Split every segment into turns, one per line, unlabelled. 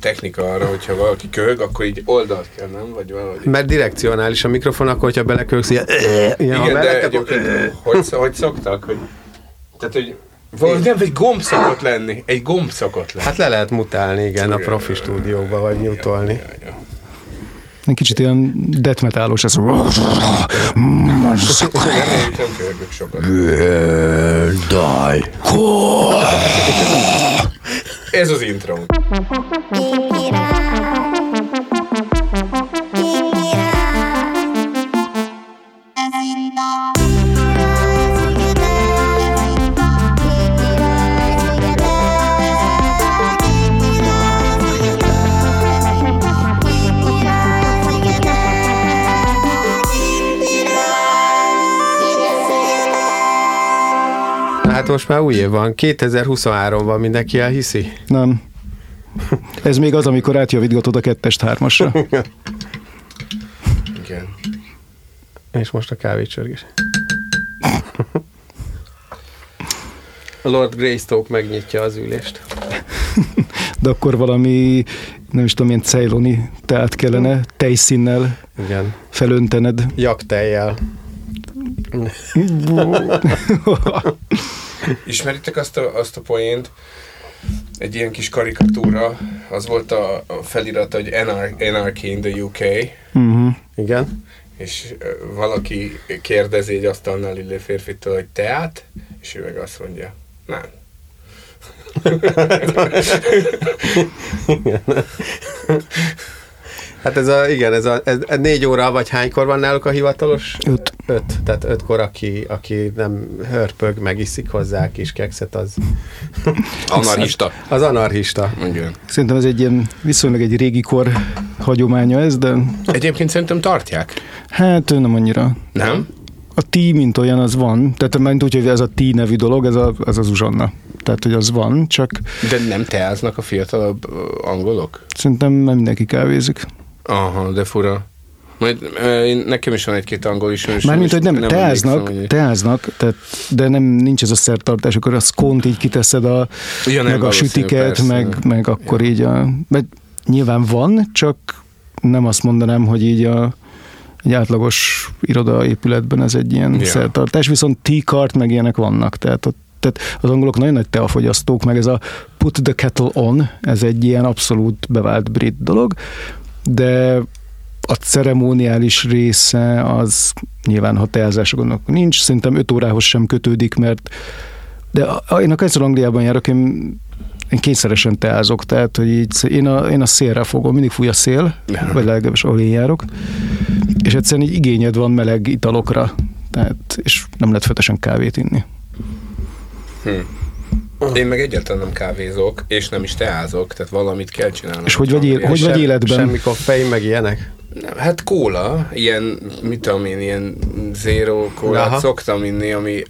technika arra, hogyha valaki köhög, akkor így oldalt kell, nem? Vagy valahogy.
Mert direkcionális a mikrofon, akkor hogyha beleköhögsz, ilyen,
Igen,
ha
de egyébként hogy, hogy szoktak, hogy... Tehát, hogy valahogy nem, egy gomb szokott lenni. Egy gomb szokott lenni.
Hát le lehet mutálni, igen, a profi stúdióba, vagy nyújtolni.
Ja,
kicsit ilyen death metalos ez. Die.
Ez az intro.
Most már új év van, 2023-ban mindenki elhiszi.
Nem. Ez még az, amikor átjavítgatod a kettest hármasra.
Igen.
És most a kávécsörgés. A Lord Greystoke megnyitja az ülést.
De akkor valami, nem is tudom, ilyen cejloni teát kellene tejszínnel
Igen.
felöntened.
Jaktejjel.
Ismeritek azt a, azt a poént? Egy ilyen kis karikatúra, az volt a, a felirata, hogy Anar- Anarchy in the UK,
uh-huh.
Igen.
és valaki kérdezi egy asztalnál ülő férfitől, hogy teát, és ő meg azt mondja, nem.
Hát ez a, igen, ez a ez, ez négy óra, vagy hánykor van náluk a hivatalos?
Öt.
Öt. Tehát ötkor, aki, aki nem hörpög, megiszik hozzá a kis kekszet, az
Anarchista.
az anarchista.
Igen.
Szerintem ez egy ilyen viszonylag egy régi kor hagyománya ez, de
Egyébként szerintem tartják.
hát nem annyira.
Nem?
A ti, mint olyan, az van. Tehát mert úgy, hogy ez a ti nevű dolog, ez, a, ez az uzsanna. Tehát, hogy az van, csak
De nem teáznak a fiatalabb angolok?
szerintem nem mindenki kávézik.
Aha, de fura. Majd én, nekem is van egy-két angol ismerős.
Mármint, hogy nem,
nem
teáznak,
hogy-
teáznak, tehát, de nem nincs ez a szertartás, akkor a szkont így kiteszed a,
Ja,
meg a sütiket,
persze.
meg, meg akkor így a... Mert nyilván van, csak nem azt mondanám, hogy így a egy átlagos irodaépületben ez egy ilyen
Ja.
ja. szertartás, viszont tea-kart meg ilyenek vannak, tehát, ott, tehát az angolok nagyon nagy teafogyasztók, meg ez a put the kettle on, ez egy ilyen abszolút bevált brit dolog, de a ceremoniális része az nyilván, ha teázásoknak nincs, szerintem 5 órához sem kötődik, mert de én a egyszer Angliában járok, én, én kényszeresen teázok, tehát hogy így, én a, én a szélre fogom, mindig fúj a szél, vagy legalábbis ahol én járok, és egyszerűen így igényed van meleg italokra, tehát, és nem lehet fetesen kávét inni.
Én meg egyáltalán nem kávézok, és nem is teázok, tehát valamit kell csinálnom.
És hogy vagy, él, hogy vagy
Sem-
életben?
Semmi koffein, meg ilyenek?
Nem, Hát kóla, ilyen, mit tudom én, ilyen zero kólát
Aha.
szoktam inni, ami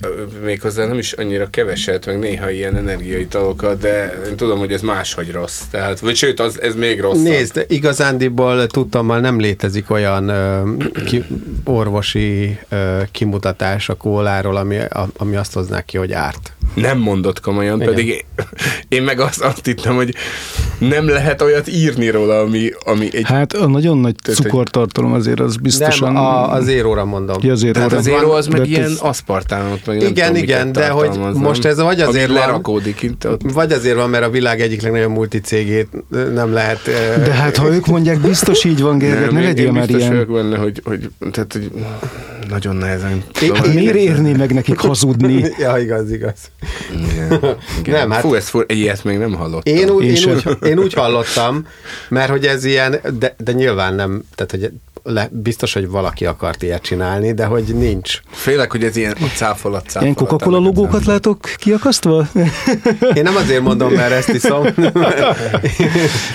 méghozzá nem is annyira keveset, meg néha ilyen energiaitalokat, de én tudom, hogy ez máshogy rossz. Tehát, vagy sőt, az, ez még rosszabb.
Nézd, igazándiból tudtommal nem létezik olyan ö, ki, orvosi ö, kimutatás a kóláról, ami, a, ami azt hozná ki, hogy árt.
Nem mondott komolyan,
Igen.
pedig én, meg azt, azt hittem, hogy nem lehet olyat írni róla, ami, ami egy...
Hát a nagyon nagy
Tehát,
cukortartalom azért az biztosan...
Nem, a, az éróra mondom.
Ja, az éróra.
Tehát az zero az meg
de
ilyen
ez-
aszpartámot, meg nem
Igen,
tudom,
igen, de hogy most ez vagy azért van-
lerakódik itt ott.
Vagy azért van, mert a világ egyik legnagyobb multicégét nem lehet...
De hát, ha ők mondják, biztos így van, Gergely, ne legyél már
biztos
ilyen.
vagyok benne, hogy, hogy, tehát, hogy nagyon nehezen.
Hát miért érné meg nekik hazudni?
ja, igaz, igaz.
Igen, igen.
Nem, hát-
Fú, ezt fur, ilyet még nem hallottam.
Én úgy,
Én
úgy, én úgy hallottam, mert hogy ez ilyen, de, de nyilván nem, tehát hogy le, biztos, hogy valaki akart ilyet csinálni, de hogy nincs.
Félek, hogy ez ilyen a cáfolat, cáfolat.
Ilyen Coca-Cola logókat látok kiakasztva?
Én nem azért mondom, mert ezt iszom.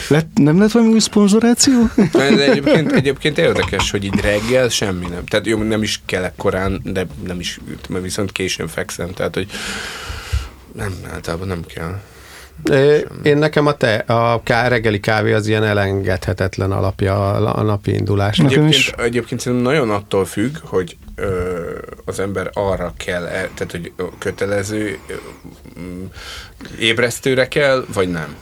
Lett, nem lett valami új szponzoráció?
De egyébként, egyébként érdekes, hogy így reggel semmi nem. Tehát jó, nem is kelek korán, de nem is, mert viszont későn fekszem, tehát hogy nem, általában nem kell.
Ö, Én nekem a, te, a ká, reggeli kávé az ilyen elengedhetetlen alapja a, a napi indulásnak.
Egyébként,
is.
egyébként szerintem nagyon attól függ, hogy ö, az ember arra kell, el, tehát hogy kötelező ébresztőre kell, vagy nem.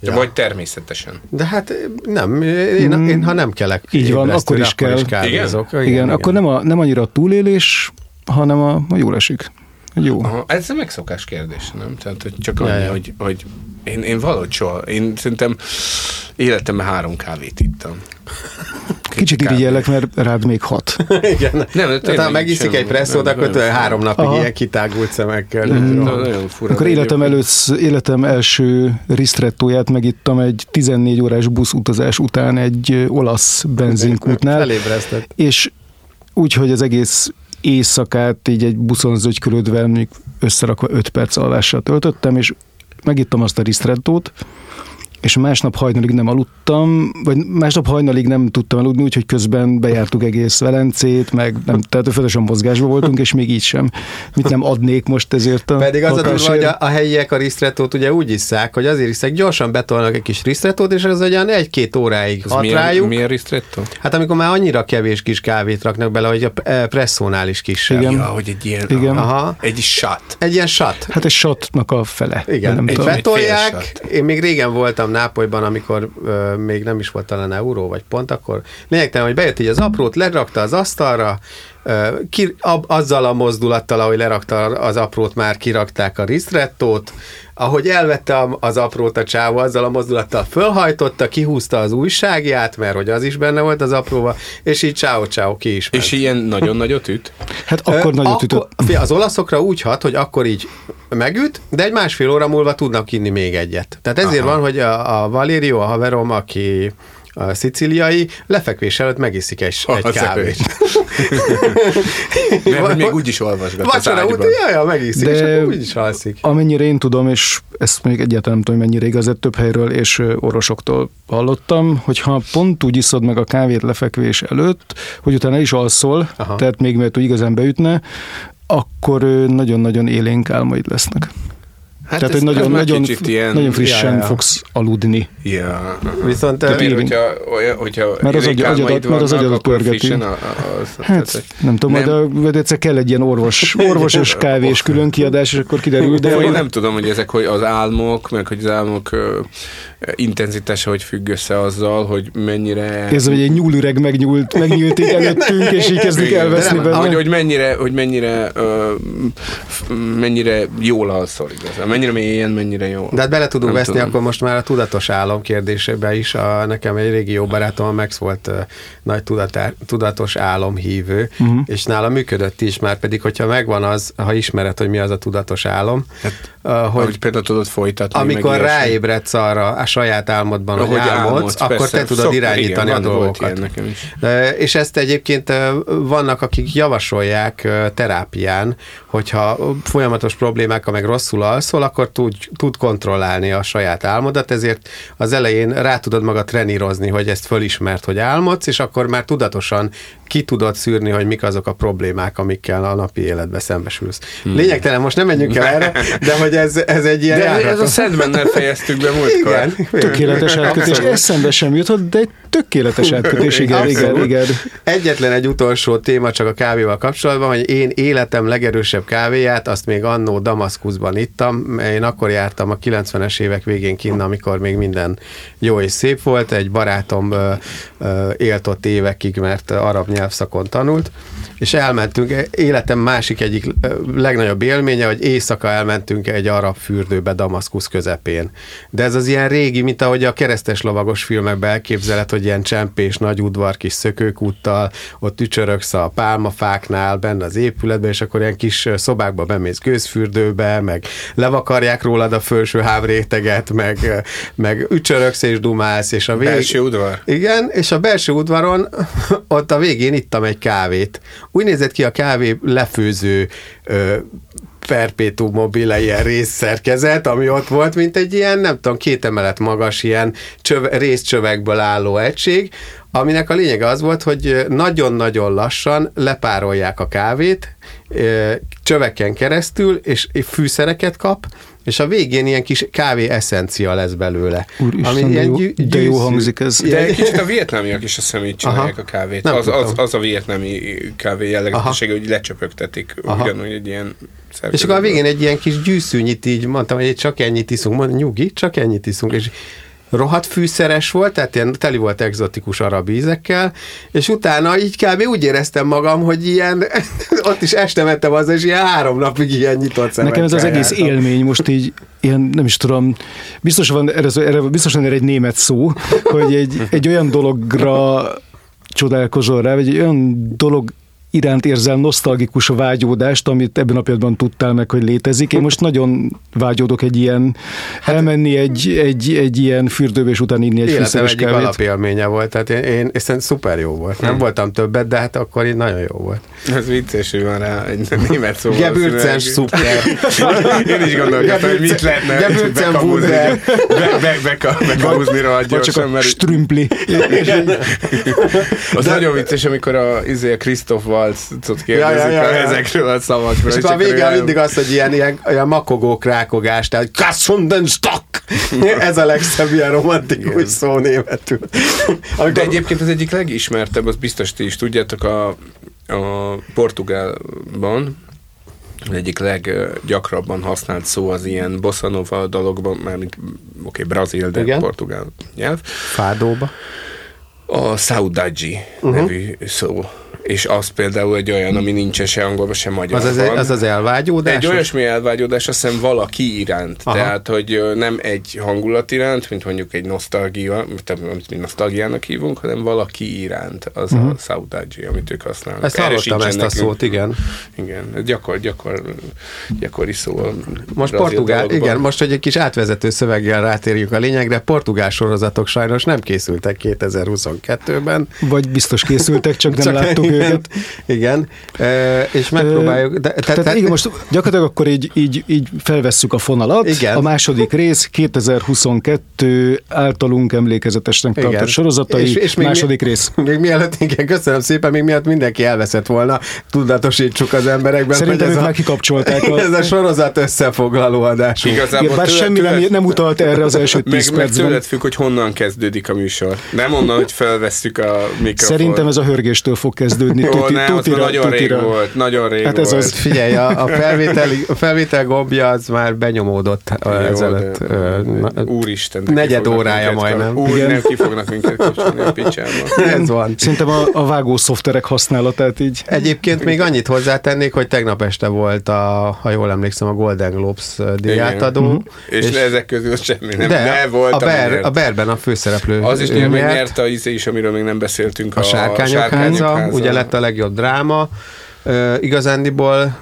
Ja. Vagy természetesen.
De hát nem, én, mm. én ha nem kelek.
Így van, akkor is kell. Is kávézok. Igen? Igen, igen, akkor nem, a, nem annyira a túlélés, hanem a, a jól esik. Jó.
Aha, ez a megszokás kérdés, nem? Tehát, hogy csak annyi, hogy, hogy én, én valahogy soha, én szerintem életemben három kávét ittam.
Kicsit irigyellek, mert rád még hat.
Igen. Nem, de ha megiszik egy presszót, akkor három napig Aha. ilyen kitágult szemekkel. Mm.
Nagyon fura. Akkor életem, előtt, életem első ristrettóját megittam egy 14 órás buszutazás után egy olasz benzinkútnál.
Felébresztett.
És úgy, hogy az egész éjszakát így egy buszon zögykülődve, összerakva 5 perc alvással töltöttem, és megittam azt a ristrettót, és másnap hajnalig nem aludtam, vagy másnap hajnalig nem tudtam aludni, úgyhogy közben bejártuk egész Velencét, meg nem, tehát folyamatosan mozgásban voltunk, és még így sem. Mit nem adnék most ezért a
Pedig az a durva, hogy a, a helyiek a risztretót ugye úgy isszák, hogy azért iszák, gyorsan betolnak egy kis risztretót, és az olyan egy-két óráig hat
milyen,
rájuk.
Milyen risztretó?
Hát amikor már annyira kevés kis kávét raknak bele, hogy a e, presszónál is kisebb.
Igen. Ja, hogy egy ilyen,
Igen.
Aha. egy shot.
Egy ilyen shot.
Hát egy shotnak a fele.
Igen, nem egy betolják. Én még régen voltam Nápolyban, amikor ö, még nem is volt talán euró vagy pont, akkor lényegtelen, hogy bejött így az aprót, lerakta az asztalra, ki, ab, azzal a mozdulattal, ahogy lerakta az aprót, már kirakták a ristrettót, ahogy elvette az aprót a csávó, azzal a mozdulattal fölhajtotta, kihúzta az újságját, mert hogy az is benne volt az apróba, és így csáó csáó ki is
ment. És ilyen nagyon nagyot üt?
Hát akkor Ö, nagyot akkor, ütött.
Az olaszokra úgy hat, hogy akkor így megüt, de egy másfél óra múlva tudnak inni még egyet. Tehát ezért Aha. van, hogy a, a Valerio, a haverom, aki a szicíliai, lefekvés előtt megiszik egy, oh, egy kávét.
Mert még úgy is olvasgat
Vacsora után, jaj, ja, megiszik, De és akkor úgy is alszik.
Amennyire én tudom, és ezt még egyáltalán nem tudom, mennyire igaz, több helyről és orvosoktól hallottam, hogyha pont úgy iszod meg a kávét lefekvés előtt, hogy utána is alszol, Aha. tehát még mert úgy igazán beütne, akkor nagyon-nagyon élénk álmaid lesznek. Hát Tehát, hogy nagyon, nagyon, ilyen, nagyon frissen ja. fogsz aludni.
Ja. Viszont te miért, hogyha, olyan, hogyha
mert az, agy, agyadat, mert az agyadat pörgeti. A, a, az, hát, tehát, nem tudom, nem. majd a, egyszer kell egy ilyen orvos, orvosos kávés külön kiadás, és akkor kiderül.
De én nem tudom, hogy ezek hogy az álmok, meg hogy az álmok intenzitása hogy függ össze azzal, hogy mennyire...
Ez, hogy egy nyúlüreg megnyúlt, megnyúlt így előttünk, és így kezdik elveszni
benne. Hogy, hogy mennyire, hogy mennyire, uh, mennyire jól alszol igazán, mennyire mélyen, mennyire jó.
De hát bele tudunk veszni tudom. akkor most már a tudatos álom kérdésébe is. A, nekem egy régi jó barátom, a Max volt uh, nagy tudatá, tudatos álomhívő, uh-huh. és nála működött is, már pedig, hogyha megvan az, ha ismered, hogy mi az a tudatos álom,
hát, hogy, hogy például tudod folytatni.
Amikor ráébredsz arra a saját álmodban, hogy álmodsz, álmodsz akkor persze. te tudod Szok, irányítani igen, a dolgokat. Nekem is. És ezt egyébként vannak, akik javasolják terápián, hogyha folyamatos problémákkal meg rosszul alszol, akkor tud, tud kontrollálni a saját álmodat, ezért az elején rá tudod magad trenírozni, hogy ezt fölismert, hogy álmodsz, és akkor már tudatosan ki tudod szűrni, hogy mik azok a problémák, amikkel a napi életbe szembesülsz. Hmm. Lényegtelen, most nem menjünk el erre, de hogy ez, ez egy ilyen...
De ez a Sandmannel fejeztük be múltkor.
Igen. Tökéletes átkötés. Eszembe sem jutott, de egy tökéletes átkötés, igen, igen, igen.
Egyetlen egy utolsó téma csak a kávéval kapcsolatban, hogy én életem legerősebb kávéját, azt még annó Damaszkuszban ittam. Én akkor jártam a 90-es évek végén kinn, amikor még minden jó és szép volt. Egy barátom élt ott évekig, mert arab nyelv nyelvszakon tanult, és elmentünk, életem másik egyik legnagyobb élménye, hogy éjszaka elmentünk egy arab fürdőbe Damaszkusz közepén. De ez az ilyen régi, mint ahogy a keresztes lovagos filmekben elképzeled, hogy ilyen csempés, nagy udvar, kis szökőkúttal, ott ücsöröksz a pálmafáknál, benne az épületben, és akkor ilyen kis szobákba bemész gőzfürdőbe, meg levakarják rólad a felső hávréteget, meg, meg ücsöröksz és dumálsz, és a
vég... Belső udvar.
Igen, és a belső udvaron ott a végén ittam egy kávét úgy nézett ki a kávé lefőző ö, perpétum mobile ilyen részszerkezet, ami ott volt, mint egy ilyen, nem tudom, két emelet magas ilyen csöve, részcsövekből álló egység, aminek a lényege az volt, hogy nagyon-nagyon lassan lepárolják a kávét, csöveken keresztül, és fűszereket kap, és a végén ilyen kis kávé eszencia lesz belőle.
Úristen, ami de, ilyen jó, gyű, de jó hangzik ez.
De egy kicsit a vietnámiak is a szemét csinálják Aha. a kávét. az, az, az, a vietnámi kávé jellegzetessége, hogy lecsöpögtetik Aha. ugyanúgy egy ilyen
És akkor a végén egy ilyen kis gyűszűnyit így mondtam, hogy csak ennyit iszunk, mondom, nyugi, csak ennyit iszunk, és rohadt fűszeres volt, tehát ilyen teli volt egzotikus arab ízekkel, és utána így kb. úgy éreztem magam, hogy ilyen, ott is este mentem az, és ilyen három napig ilyen nyitott szemekkel
Nekem ez az egész
jártam.
élmény most így, ilyen, nem is tudom, biztos van erre, erre, biztos van erre egy német szó, hogy egy, egy olyan dologra csodálkozol rá, vagy egy olyan dolog iránt érzel nosztalgikus vágyódást, amit ebben a pillanatban tudtál meg, hogy létezik. Én most nagyon vágyódok egy ilyen, elmenni egy, egy, egy ilyen fürdőbe, és utána inni egy
Életem
fűszeres
egyik
kávét.
alapélménye volt, tehát én, én, szerintem szuper jó volt. Nem voltam többet, de hát akkor így nagyon jó volt.
Ez vicces, hogy van rá egy német szó.
Gebürcens szuper.
Én is gondolkodtam, hogy mit lehetne
Gebürcen Wunder.
be, be, be, bekamuzni rohadt
Vagy csak
gyorsan, mert
strümpli.
az nagyon vicces, amikor a, izé, a Christoph Waltz-ot kérdezik
Ja, ja, ja, ja.
ezekről a szavakról.
És
és
akkor a végén
olyan-
mindig az, hogy ilyen, ilyen, ilyen makogó krákogás, tehát Kassunden Stock! Ez a legszebb ilyen romantikus szó németül. Amikor,
De egyébként az egyik legismertebb, az biztos ti is tudjátok, a, a Portugálban az egyik leggyakrabban használt szó az ilyen bossa nova dologban, mármint oké, okay, brazil, de
Igen.
portugál nyelv.
Fádóba.
A saudade uh-huh. nevű szó. És az például egy olyan, ami nincsen se angolban, se magyarban.
az, az, az elvágyódás?
Egy olyasmi elvágyódás, azt hiszem valaki iránt.
Aha.
Tehát, hogy nem egy hangulat iránt, mint mondjuk egy nosztalgia, amit mi nosztalgiának hívunk, hanem valaki iránt, az uh-huh. a saudágyi, amit ők használnak.
Mhm. Ezt hallottam ezt a szót, igen.
Igen, gyakor, gyakor, gyakori szó.
Most portugál,
dologban.
igen, most, hogy egy kis átvezető szöveggel rátérjünk a lényegre, portugál sorozatok sajnos nem készültek 2022-ben.
Vagy biztos készültek, csak nem láttuk
igen,
őket.
Igen, e, és megpróbáljuk. De,
Tehát, tehát igen, most gyakorlatilag akkor így, így, így felvesszük a fonalat.
Igen.
A második rész 2022 általunk emlékezetesnek tartott
Igen.
sorozatai,
És- és még
második
mi-
rész.
Még mielőtt, igen, köszönöm szépen, még miatt mindenki elveszett volna, tudatosítsuk az emberekben,
Szerintem
hogy
ők
ez
már kikapcsolták a...
ez a sorozat összefoglaló.
Igazából
Igen, bár
tőled-
semmi nem,
tőled-
nem utalt erre az első
Meg,
10
meg
percben.
tőled függ, hogy honnan kezdődik a műsor. Nem onnan, hogy felvesszük a mikrofont.
Szerintem ez a hörgéstől fog kezdődni.
Jó,
tuti,
nem, az
tutira,
nagyon
tutira.
rég volt, nagyon rég
Hát ez
volt.
az.
Figyelj, a, a, felvétel, a felvétel gombja az már benyomódott
Jó,
ezelőtt.
de-
na-
Úristen.
negyed órája majdnem.
Úr,
Igen.
nem ki fognak minket kapcsolni a picsába.
Ez van.
Szerintem a, a vágó szoftverek használatát így.
Egyébként még annyit hozzátennék, hogy tegnap este volt, a, ha jól emlékszem, a Golden Globes díjátadó.
Mhm.
És, és ezek közül semmi nem.
de,
De, volt,
a, Ber, a Berben a főszereplő
Az is
ő
nyert, a izé is, amiről még nem beszéltünk.
a Sárkányok háza, ugye lett a legjobb dráma. Ö, igazándiból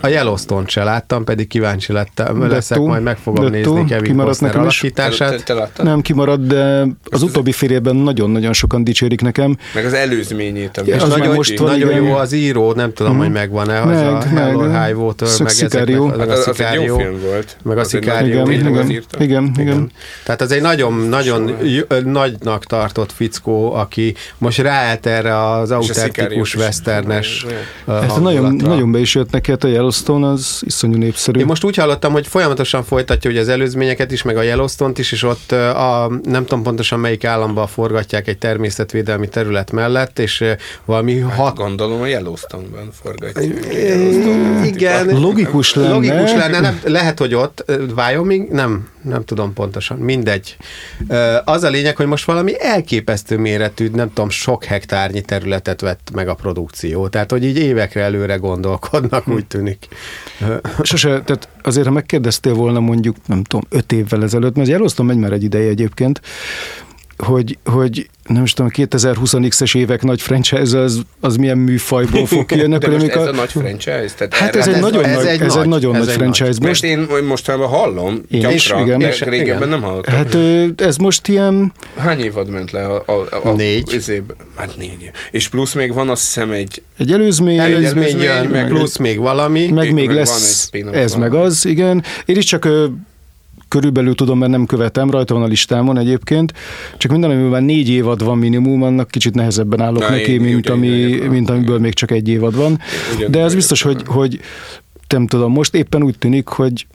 a Yellowstone-t se láttam, pedig kíváncsi lettem,
De
leszek,
túl,
majd meg fogom
de
nézni
túl,
Kevin
kimaradt
Costner
nekem is.
alakítását.
Te, te láttad?
Nem kimaradt, de az utóbbi fél évben nagyon-nagyon sokan dicsérik nekem.
Meg az előzményét. Ami
Ja,
És
az
nagyon,
most van,
nagyon jó az író, nem tudom,
Mhm.
hogy megvan-e, az
Meg,
a
meg.
Hell or High Water, meg
Szikárió.
ezek, meg
Hát
a
az, az egy jó film volt.
Meg a
Az
Szikárió.
Igen,
az
igen, igen, igen.
Tehát az egy nagyon, nagyon j- nagynak tartott fickó, aki most ráállt erre az
a
autentikus westernes
Hát nagyon be is jött neki, hát a Yellowstone az iszonyú népszerű.
Én most úgy hallottam, hogy folyamatosan folytatja ugye az előzményeket is, meg a Yellowstone-t is, és ott a, nem tudom pontosan melyik államban forgatják egy természetvédelmi terület mellett, és valami
Hát
hat...
Gondolom a Yellowstone-ban forgatják.
Igen,
Logikus lenne.
Logikus lenne, nem, lehet, hogy ott, Wyoming, nem, nem tudom pontosan, mindegy. Az a lényeg, hogy most valami elképesztő méretű, nem tudom, sok hektárnyi területet vett meg a produkció. Tehát, hogy így évekre előre gondolkodnak, úgy tűnik.
Sose, tehát azért, ha megkérdeztél volna mondjuk, nem tudom, öt évvel ezelőtt, mert Yellowstone megy már egy ideje egyébként, hogy, hogy nem is tudom, a 2020-es évek nagy franchise az, az milyen műfajból fog kijönni.
De most ez a nagy franchise? Tehát
Hát
erre-
ez egy
ez-
nagyon
ez
nagy,
egy
ez egy
nagy,
nagyon
ez
nagy
egy
franchise.
Most
Most,
én mostanában hallom,
Én
gyakran,
is, igen. És-
régebben
igen.
nem hallottam.
hát ez most ilyen,
Hány évad ment le a, a, a
Négy.
Izébe? Hát négy. És plusz még van azt hiszem egy,
egy előzmény,
Előzmény
előzmény,
jön,
meg-
plusz még valami.
meg még
van egy
lesz ez
valami.
meg az, igen. Én is csak ö, körülbelül tudom, mert nem követem, rajta van a listámon egyébként, csak minden, amiben négy évad van minimum, annak kicsit nehezebben állok
Na,
neki,
én
mint, ami,
ugyanígy,
mint amiből még csak egy évad van.
Ugyan-
De ez biztos, hogy, hogy nem tudom, most éppen úgy tűnik, hogy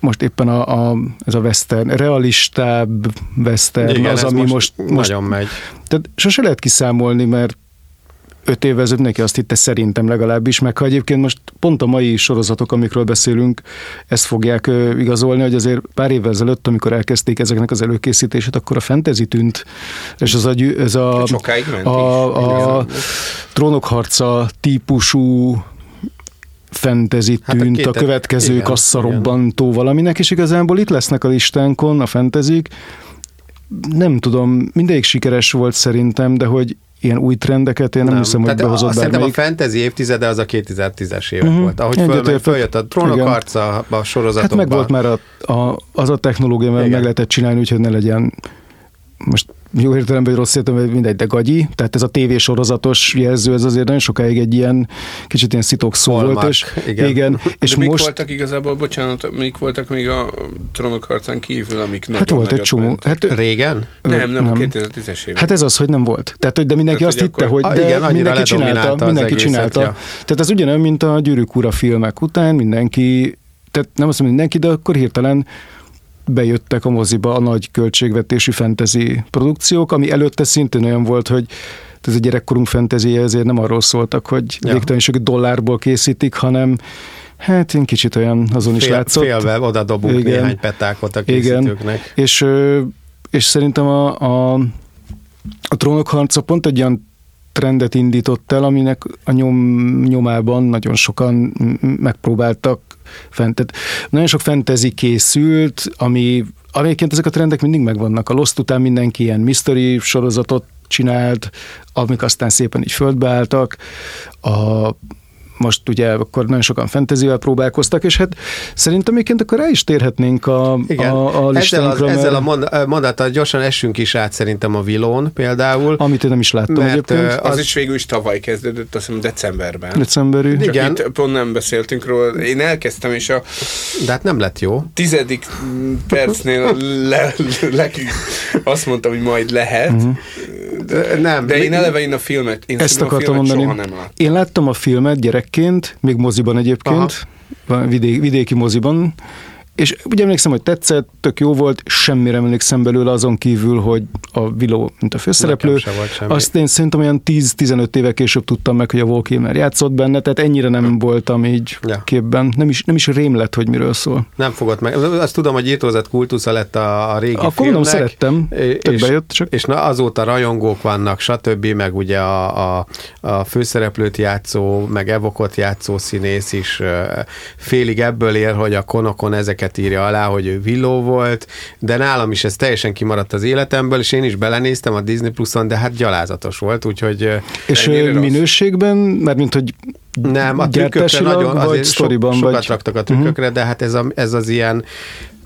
most éppen a, a, ez a western, realistább western,
Igen,
az, ami most, most,
nagyon megy.
tehát sose lehet kiszámolni, mert öt évvel ezelőtt neki azt hitte szerintem legalábbis, meg ha egyébként most pont a mai sorozatok, amikről beszélünk, ezt fogják igazolni, hogy azért pár évvel ezelőtt, amikor elkezdték ezeknek az előkészítését, akkor a fantasy tűnt, és az a, ez a, a, a
is.
trónok harca típusú fantasy
Hát a
tűnt a következő
igen,
kasszarobbantó valaminek, és igazából itt lesznek a listánkon a fantasy nem tudom, mindegyik sikeres volt szerintem, de hogy ilyen új trendeket én nem, nem hiszem, hogy
Tehát a,
behozott
azt szerintem a
bármelyik.
fantasy évtizede az a 2010-es évek
Mhm.
volt. Ahogy föl, följött a trónok harca a
Hát
sorozatokban.
meg volt már a, a, az a technológia, mert meg lehetett csinálni, úgyhogy ne legyen most jó értelemben, vagy rossz értelemben, mindegy, de gagyi. Tehát ez a tévésorozatos jelző, ez azért nagyon sokáig egy ilyen kicsit ilyen szitok szó
Hallmark,
volt. És,
igen.
igen. és
De mik
most
voltak igazából, bocsánat, mik voltak még a trónok harcán kívül, amik
hát volt egy csomó.
mentek?
Hát,
Régen?
Nem, nem, a
nem.
2010-es évek.
Hát ez az, hogy nem volt. Tehát, hogy de mindenki
Tehát,
azt
hogy
hitte,
akkor-
hogy
Ah,
de
igen,
mindenki csinálta, mindenki
egészet,
csinálta.
ja.
Tehát ez ugyanolyan, mint a Gyűrűk Ura filmek után, mindenki, tehát nem azt mondom mindenki, de akkor hirtelen bejöttek a moziba a nagy költségvetésű fantasy produkciók, ami előtte szintén olyan volt, hogy ez a gyerekkorunk fantasy ezért nem arról szóltak, hogy
Ja.
végtelen sok dollárból készítik, hanem hát én kicsit olyan azon is
Fél,
látszott.
félve oda dobunk
Igen.
néhány petákot a
Igen.
készítőknek.
És, ö, és szerintem a, a, a trónok harca pont egy olyan trendet indított el, aminek a nyom, nyomában nagyon sokan megpróbáltak fent. Tehát nagyon sok fantasy készült, ami, egyébként ezek a trendek mindig megvannak. A Lost után mindenki ilyen mystery sorozatot csinált, amik aztán szépen így földbe álltak. A, most ugye akkor nagyon sokan fantasyvel próbálkoztak, és hát szerintem egyébként akkor rá is térhetnénk a,
Igen.
a, a
ezzel,
listánkra,
ezzel
mert-
a mond- mondattal gyorsan essünk is át szerintem a Vilón például.
Amit én nem is láttam
Mert,
egyébként.
Az,
az-
is végül is tavaly kezdődött, azt hiszem decemberben.
Decemberű.
Csak
Igen.
itt pont nem beszéltünk róla. Én elkezdtem, és a
De hát nem lett jó.
tizedik percnél le, le, azt mondtam, hogy majd lehet. Uh-huh.
De, nem.
De én eleve én a filmet, én
Ezt akartam
filmet
mondani.
soha nem láttam.
Én láttam a filmet gyerekként, még moziban egyébként, vidé, vidéki moziban, és ugye emlékszem, hogy tetszett, tök jó volt, semmire emlékszem belőle azon kívül, hogy a Viló, mint a főszereplő. Azt én szerintem olyan 10-15 éve később tudtam meg, hogy a Val Kilmer játszott benne, tehát ennyire nem voltam így
Ja.
képben. Nem is, nem is rém lett, hogy miről szól.
Nem fogott meg. Azt tudom, hogy írtózat kultusza lett a, a régi
Akkor
filmnek.
mondom, szerettem,
és,
bejött, csak-
és na, azóta rajongók vannak, stb. Meg ugye a, a, a főszereplőt játszó, meg Evokot játszó színész is félig ebből él, hogy a konokon ezeket írja alá, hogy ő villó volt, de nálam is ez teljesen kimaradt az életemből, és én is belenéztem a Disney Pluson, de hát gyalázatos volt, úgyhogy
És
rossz?
minőségben, mert mint hogy
nem, a trükkökre nagyon,
vagy
azért so,
sztoriban,
sokat
vagy...
raktak a trükkökre, de hát ez, a, ez az ilyen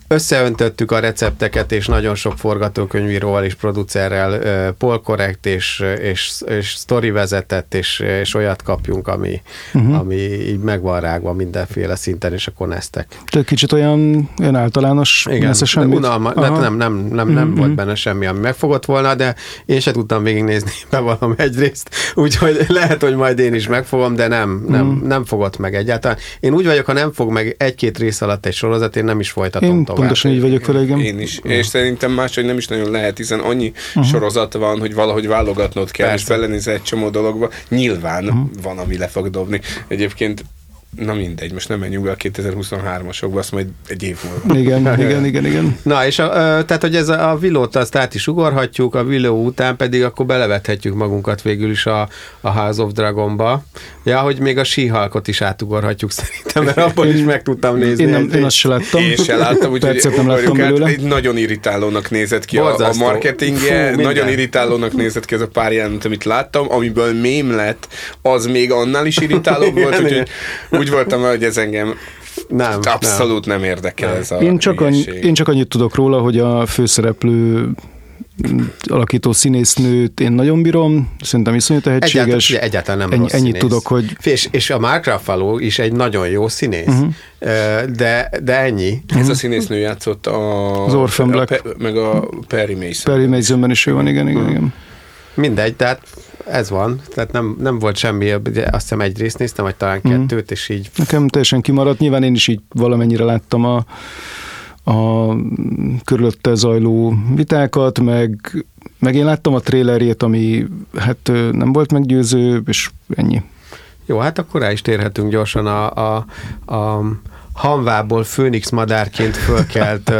összeöntöttük a recepteket, és nagyon sok forgatókönyvíróval és producerrel polkorrekt, és, és, és sztori vezetett, és, és olyat kapjunk, ami, uh-huh. ami így meg van rágva mindenféle szinten, és akkor neztek.
Tök kicsit olyan, olyan általános,
Igen,
messze
de
semmit.
unalma, nem, nem, nem, nem, nem
Mhm.
volt benne semmi, ami megfogott volna, de én se tudtam végignézni, bevallom egyrészt, úgyhogy lehet, hogy majd én is megfogom, de nem, nem,
Mhm.
nem fogott meg egyáltalán. Én úgy vagyok, ha nem fog meg egy-két rész alatt egy sorozat, én nem is folytatom
Én
tovább.
pontosan így vagyok vele, igen.
Én is. És szerintem máshogy nem is nagyon lehet, hiszen annyi uh-huh. sorozat van, hogy valahogy válogatnod kell,
Persze.
és belenézel egy csomó dologba. Nyilván uh-huh. van, ami le fog dobni. Egyébként Na mindegy, most nem menjünk be a 2023-asokba, azt majd egy év múlva.
Igen, igen, igen, igen.
Na, és a, tehát, hogy ez a, a vilót azt át is ugorhatjuk, a viló után pedig akkor belevethetjük magunkat végül is a, a House of Dragonba. Ja, hogy még a síhalkot is átugorhatjuk szerintem, mert abból is meg tudtam nézni.
Én, nem,
egy-
én azt se láttam.
Én se láttam, úgyhogy
nem láttam belőle.
Egy nagyon irritálónak nézett ki a, a
Borzasztó.
marketingje,
Fú,
nagyon irritálónak nézett ki ez a pár jelent, amit láttam, amiből mém lett, az még annál is irritálóbb volt, úgyhogy úgy voltam, vele, hogy ez engem
nem,
abszolút nem érdekel ez a
Én csak, annyi, én csak annyit tudok róla, hogy a főszereplő alakító színésznőt én nagyon bírom, szerintem iszonyú
nem. Egyáltalán,
tehetséges.
ugye, egyáltalán nem
Ennyi-
rossz
ennyit
színész.
tudok, hogy-
És, és a Mark Ruffalo is egy nagyon jó színész, uh-huh. de, de ennyi.
Ez a színésznő játszott a...
Az Orphan
a
Black.
Pe, meg a Perry Mason.
Perry Masonben is ő van, igen, igen, igen.
Mindegy, tehát ez van, tehát nem, nem volt semmi, ugye azt hiszem egy részt néztem, vagy talán
Mhm.
kettőt, és így
Nekem teljesen kimaradt. Nyilván én is így valamennyire láttam a, a körülötte zajló vitákat, meg, meg én láttam a trailerjét, ami hát nem volt meggyőző, és ennyi.
Jó, hát akkor rá is térhetünk gyorsan a, a, a hamvából főnix madárként fölkelt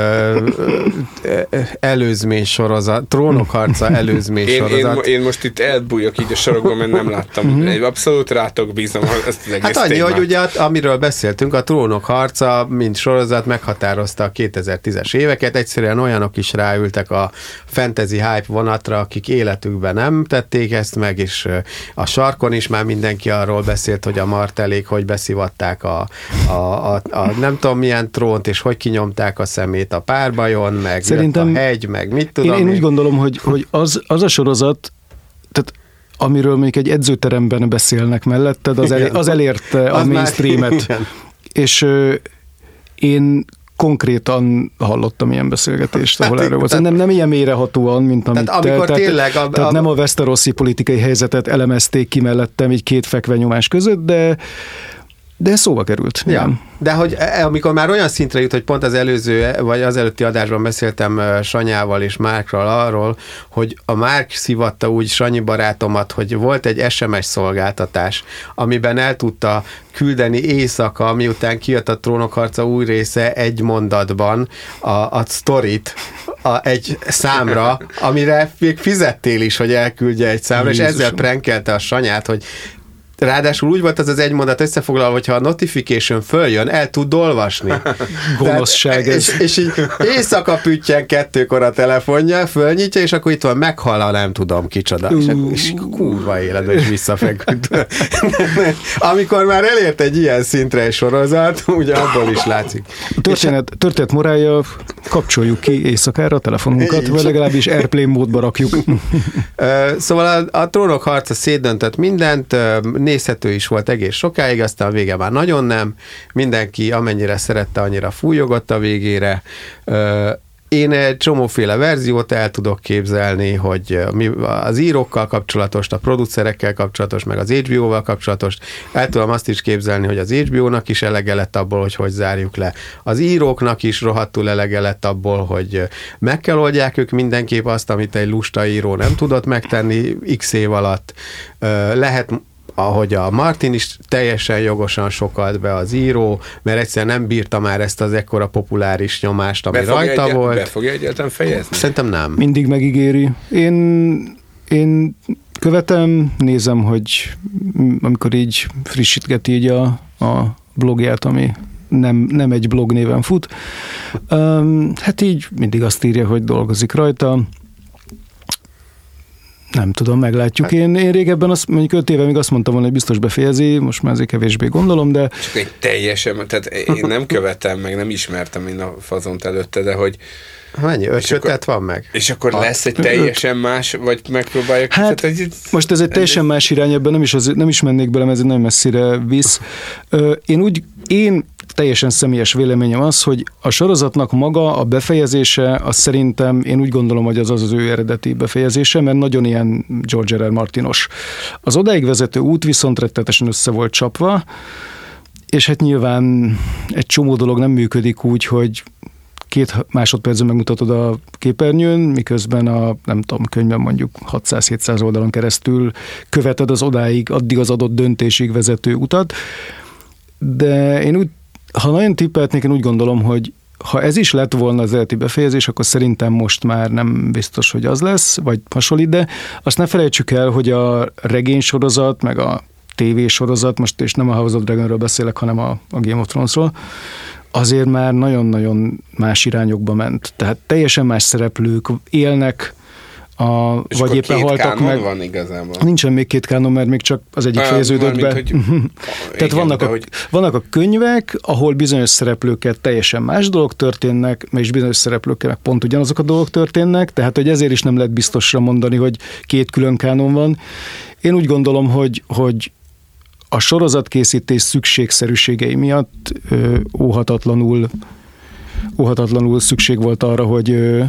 előzmény sorozat, trónok harca előzmény
én,
sorozat.
Én, én most itt elbújok így a sorokban, mert nem láttam. Mhm. Abszolút rátok bízom ezt az egész
Hát annyi, témát. hogy ugye amiről beszéltünk, a trónok harca, mint sorozat meghatározta a 2010-es éveket, egyszerűen olyanok is ráültek a fantasy hype vonatra, akik életükben nem tették ezt meg, és a sarkon is már mindenki arról beszélt, hogy a martelék hogy beszivatták a, a, a, a nem tudom milyen trónt, és hogy kinyomták a szemét a párbajon, meg Szerintem a hegy, meg mit tudom
én. Én úgy gondolom, hogy, hogy az, az a sorozat, tehát amiről még egy edzőteremben beszélnek melletted, az, el, az elérte az a mainstreamet. Már, és ö, én konkrétan hallottam ilyen beszélgetést, ahol hát, erről volt. Nem, nem ilyen mélyrehatóan, mint amit
tehát, amikor te, tényleg a,
tehát a, nem a Westeroszi politikai helyzetet elemezték ki mellettem így két fekvenyomás között, de de szóba került.
Ja. De hogy e, e, amikor már olyan szintre jut, hogy pont az előző, vagy az előtti adásban beszéltem Sanyával és Márkral arról, hogy a Márk szivatta úgy Sanyi barátomat, hogy volt egy SMS szolgáltatás, amiben el tudta küldeni éjszaka, miután kijött a trónokharca új része egy mondatban a, a sztorit a, egy számra, amire még fizettél is, hogy elküldje egy számra, Jézusom. és ezzel prenkelte a Sanyát, hogy Ráadásul úgy volt az az egy mondat összefoglalva, hogyha a notification följön, el tud olvasni.
Gonoszság ez.
És, és így éjszaka püttyen kettőkor a telefonja, fölnyitja, és akkor itt van, meghal nem tudom kicsoda. És, és kurva életben is visszafeküdt. Amikor már elért egy ilyen szintre egy sorozat, ugye abból is látszik.
A történet, történet morálja, kapcsoljuk ki éjszakára a telefonunkat, vagy legalábbis Airplane módba rakjuk.
szóval a, a trónok harca szétdöntött mindent, nézhető is volt egész sokáig, aztán a vége már nagyon nem. Mindenki amennyire szerette, annyira fújogott a végére. Én egy csomóféle verziót el tudok képzelni, hogy mi az írókkal kapcsolatos, a producerekkel kapcsolatos, meg az HBO-val kapcsolatos. El tudom azt is képzelni, hogy az HBO-nak is elege lett abból, hogy hogy zárjuk le. Az íróknak is rohadtul elege lett abból, hogy meg kell oldják ők mindenképp azt, amit egy lusta író nem tudott megtenni x év alatt. Lehet ahogy a Martin is teljesen jogosan sokalt be az író, mert egyszerűen nem bírta már ezt az ekkora populáris nyomást, ami be rajta egy, volt.
Be fogja egyáltalán fejezni?
Szerintem nem.
Mindig megígéri. Én, én követem, nézem, hogy amikor így frissítgeti így a, a blogját, ami nem, nem egy blog néven fut. Um, hát így mindig azt írja, hogy dolgozik rajta. Nem tudom, meglátjuk. Hát- én, én régebben azt, mondjuk öt éve még azt mondtam volna, hogy biztos befejezi, most már azért kevésbé gondolom, de...
Csak egy teljesen, tehát én nem követem, meg nem ismertem én a fazont előtte, de hogy
Mennyi? Öt van meg?
És akkor Hat. lesz egy teljesen más, vagy megpróbáljuk?
Hát, egy, most ez egy teljesen egy... más irány, ebben nem is, az, nem is mennék bele, mert ez nagyon messzire visz. Én úgy, én teljesen személyes véleményem az, hogy a sorozatnak maga a befejezése, az szerintem, én úgy gondolom, hogy az az, az ő eredeti befejezése, mert nagyon ilyen George R. R. Martinos. Az odáig vezető út viszont rettetesen össze volt csapva, és hát nyilván egy csomó dolog nem működik úgy, hogy két másodpercben megmutatod a képernyőn, miközben a, nem tudom, könyvben mondjuk 600-700 oldalon keresztül követed az odáig, addig az adott döntésig vezető utat. De én úgy ha nagyon tippeltnék, én úgy gondolom, hogy ha ez is lett volna az eredeti befejezés, akkor szerintem most már nem biztos, hogy az lesz, vagy hasonlít, de azt ne felejtsük el, hogy a regénysorozat, meg a tévésorozat, most és nem a House of Dragonről beszélek, hanem a, a Game of Thronesról, azért már nagyon-nagyon más irányokba ment. Tehát teljesen más szereplők élnek, a,
és
vagy éppen haltak meg.
van igazából.
Nincsen még két kánon, mert még csak az egyik fejeződött be. Hogy... Tehát igen, vannak, a, hogy... vannak a könyvek, ahol bizonyos szereplőket teljesen más dolgok történnek, és bizonyos szereplőkkel meg pont ugyanazok a dolgok történnek, tehát hogy ezért is nem lehet biztosra mondani, hogy két külön kánon van. Én úgy gondolom, hogy, hogy a sorozatkészítés szükségszerűségei miatt ö, óhatatlanul, óhatatlanul szükség volt arra, hogy ö,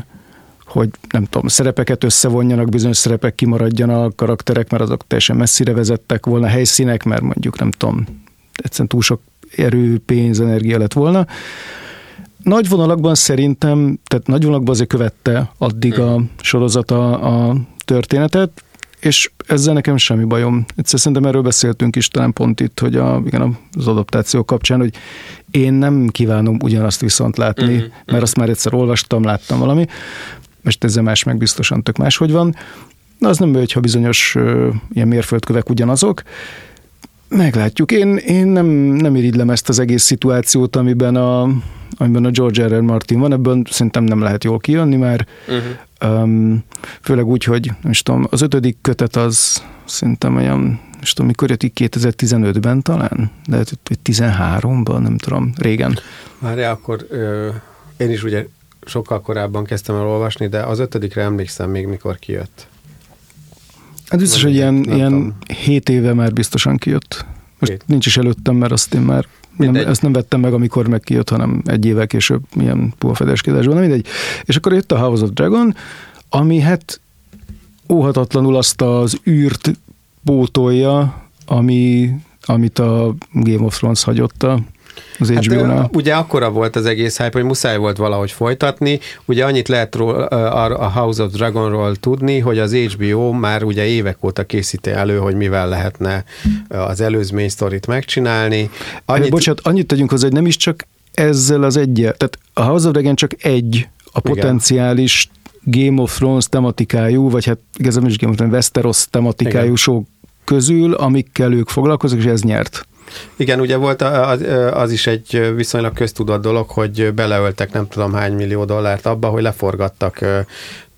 hogy nem tudom, szerepeket összevonjanak, bizonyos szerepek kimaradjanak, karakterek, mert azok teljesen messzire vezettek volna, helyszínek, mert mondjuk nem tudom, egyszerűen túl sok erő, pénz, energia lett volna. nagy vonalakban szerintem, tehát nagy vonalakban azért követte addig a sorozat a, a történetet, és ezzel nekem semmi bajom. Egyszer szerintem erről beszéltünk is talán pont itt, hogy a, igen, az adaptáció kapcsán, hogy én nem kívánom ugyanazt viszont látni, uh-huh, mert azt már egyszer olvastam, láttam valami, most ezzel más meg biztosan tök máshogy van. Na, az nem baj, ha bizonyos uh, ilyen mérföldkövek ugyanazok, Meglátjuk. Én, én nem, nem irigylem ezt az egész szituációt, amiben a, amiben a George R. R. Martin van, ebből szerintem nem lehet jól kijönni, mert uh-huh. um, főleg úgy, hogy nem tudom, az ötödik kötet az szerintem olyan, nem tudom, mikor jött 2015-ben talán, de 13-ban, nem tudom, régen.
Már akkor ö, én is ugye sokkal korábban kezdtem el olvasni, de az ötödikre emlékszem még, mikor kijött.
Hát biztos, hogy ilyen, ilyen 7 éve már biztosan kijött. Most Hét. nincs is előttem, mert azt én már nem, ezt nem vettem meg, amikor meg kijött, hanem egy évvel később milyen puhafedeskedésben, nem mindegy. És akkor jött a House of Dragon, ami hát óhatatlanul azt az űrt pótolja, ami, amit a Game of Thrones hagyott a az HBO-nál. Hát,
ugye akkora volt az egész hype, hogy muszáj volt valahogy folytatni. Ugye annyit lehet ról, a House of Dragonról tudni, hogy az HBO már ugye évek óta készíti elő, hogy mivel lehetne az előzmény sztorit megcsinálni.
Annyit... Bocsát, annyit tegyünk hozzá, hogy nem is csak ezzel az egyel. Tehát a House of Dragon csak egy a potenciális Igen. Game of Thrones tematikájú, vagy hát igazából is Game of Thrones, Westeros tematikájú Igen. show közül, amikkel ők foglalkoznak, és ez nyert.
Igen, ugye volt az, az is egy viszonylag köztudott dolog, hogy beleöltek nem tudom hány millió dollárt abba, hogy leforgattak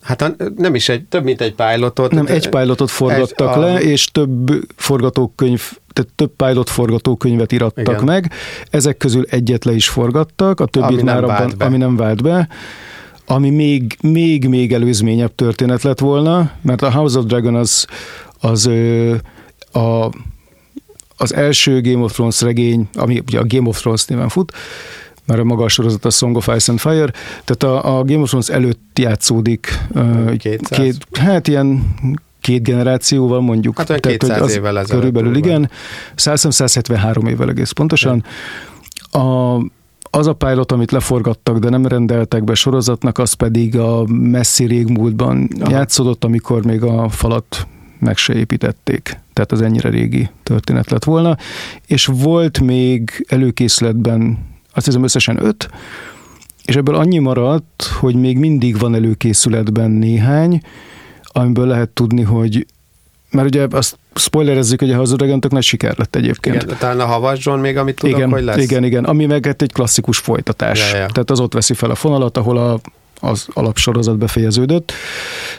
Hát nem is egy, több mint egy pilotot.
Nem, egy pilotot forgattak egy, le, a... és több forgatókönyv, tehát több pilot forgatókönyvet irattak Igen. meg. Ezek közül egyet le is forgattak, a többit ami már abban, ami nem vált be ami még, még, még előzményebb történet lett volna, mert a House of Dragon az, az a az első Game of Thrones regény, ami ugye a Game of Thrones néven fut, mert a maga a sorozat a Song of Ice and Fire, tehát a, a Game of Thrones előtt játszódik 200. két, hát ilyen két generációval mondjuk.
Hát olyan 200 tehát, az évvel ezelőtt.
Körülbelül igen, 173 évvel egész pontosan. A, az a pilot, amit leforgattak, de nem rendeltek be sorozatnak, az pedig a messzi régmúltban Aha. játszódott, amikor még a falat meg se építették. Tehát az ennyire régi történet lett volna. És volt még előkészletben, azt hiszem összesen öt, és ebből annyi maradt, hogy még mindig van előkészületben néhány, amiből lehet tudni, hogy mert ugye azt spoilerezzük, hogy a Dragon nagy siker lett egyébként.
Igen, talán a Havas John még, amit tudok,
igen,
hogy lesz.
Igen, igen, ami meg egy klasszikus folytatás. Ja, ja. Tehát az ott veszi fel a fonalat, ahol a az alapsorozat befejeződött.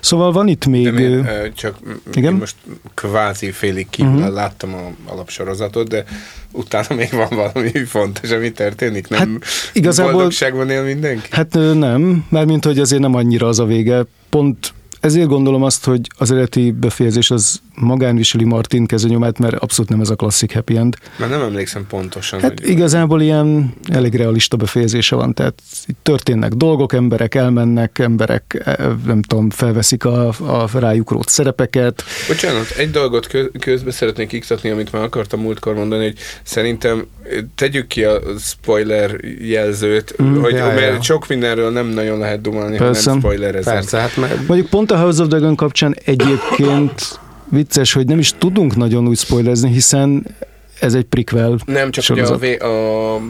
Szóval van itt még... De
én, csak igen? Én most kvázi félig kívül uh-huh. láttam a alapsorozatot, de utána még van valami fontos, ami történik? Nem hát, igazából, boldogságban él mindenki?
Hát nem, mert mint hogy azért nem annyira az a vége. Pont ezért gondolom azt, hogy az eredeti befejezés az magán viseli Martin kezőnyomát, mert abszolút nem ez a klasszik happy end.
Mert nem emlékszem pontosan.
Hát hogy igazából ilyen elég realista befejezése van, tehát történnek dolgok, emberek elmennek, emberek e, nem tudom, felveszik a, a rájuk rót szerepeket.
Bocsánat, egy dolgot közbe szeretnék iktatni, amit már akartam múltkor mondani, hogy szerintem tegyük ki a spoiler jelzőt, mm, hogy, ja, mert ja. sok mindenről nem nagyon lehet dumálni, Persze. ha nem spoilerezem.
Persze, hát
mert... Mondjuk pont a House of Dragon kapcsán egyébként vicces, hogy nem is tudunk nagyon úgy spoilerezni, hiszen ez egy prequel
Nem, csak sorozat. ugye a, a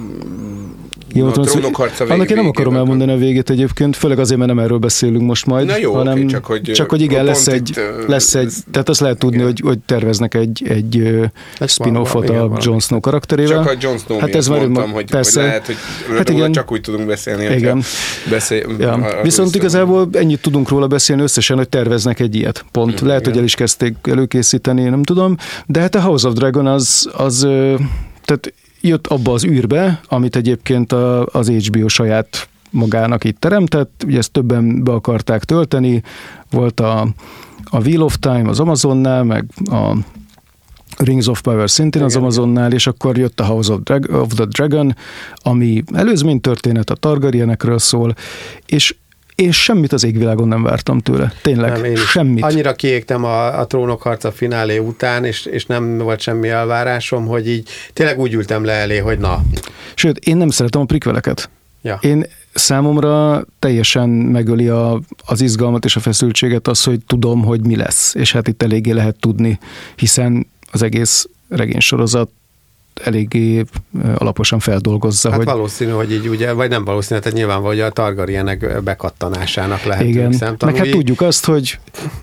jó, a trónok harca vég, Annak én nem akarom elmondani a végét egyébként, főleg azért, mert nem erről beszélünk most majd.
Na jó, hanem okay, csak hogy,
csak hogy igen, lesz egy, itt, lesz egy, tehát azt lehet tudni, hogy, hogy terveznek egy, egy, spin-offot a Jon Snow karakterével.
Csak a Jon Snow hát ez már mondtam, hogy, persze. hogy lehet, hogy hát igen. csak úgy tudunk beszélni, igen. Beszél,
ja. Viszont igazából ennyit tudunk róla beszélni összesen, hogy terveznek egy ilyet. Pont. Mm, lehet, hogy el is kezdték előkészíteni, nem tudom. De hát a House of Dragon az, az tehát jött abba az űrbe, amit egyébként az HBO saját magának itt teremtett, ugye ezt többen be akarták tölteni, volt a, a Wheel of Time az Amazonnál, meg a Rings of Power szintén az Amazonnál, és akkor jött a House of, Drag- of the Dragon, ami előzmény történet a Targaryenekről szól, és én semmit az égvilágon nem vártam tőle. Tényleg, nem, én semmit.
Annyira kiégtem a, a trónok harca finálé után, és, és nem volt semmi elvárásom, hogy így tényleg úgy ültem le elé, hogy na.
Sőt, én nem szeretem a prikveleket. Ja. Én számomra teljesen megöli a, az izgalmat és a feszültséget az, hogy tudom, hogy mi lesz, és hát itt eléggé lehet tudni, hiszen az egész regénysorozat eléggé alaposan feldolgozza.
Hát hogy... valószínű, hogy így ugye, vagy nem valószínű, tehát nyilván vagy a Targaryenek bekattanásának lehet.
Igen, meg hát tudjuk azt, hogy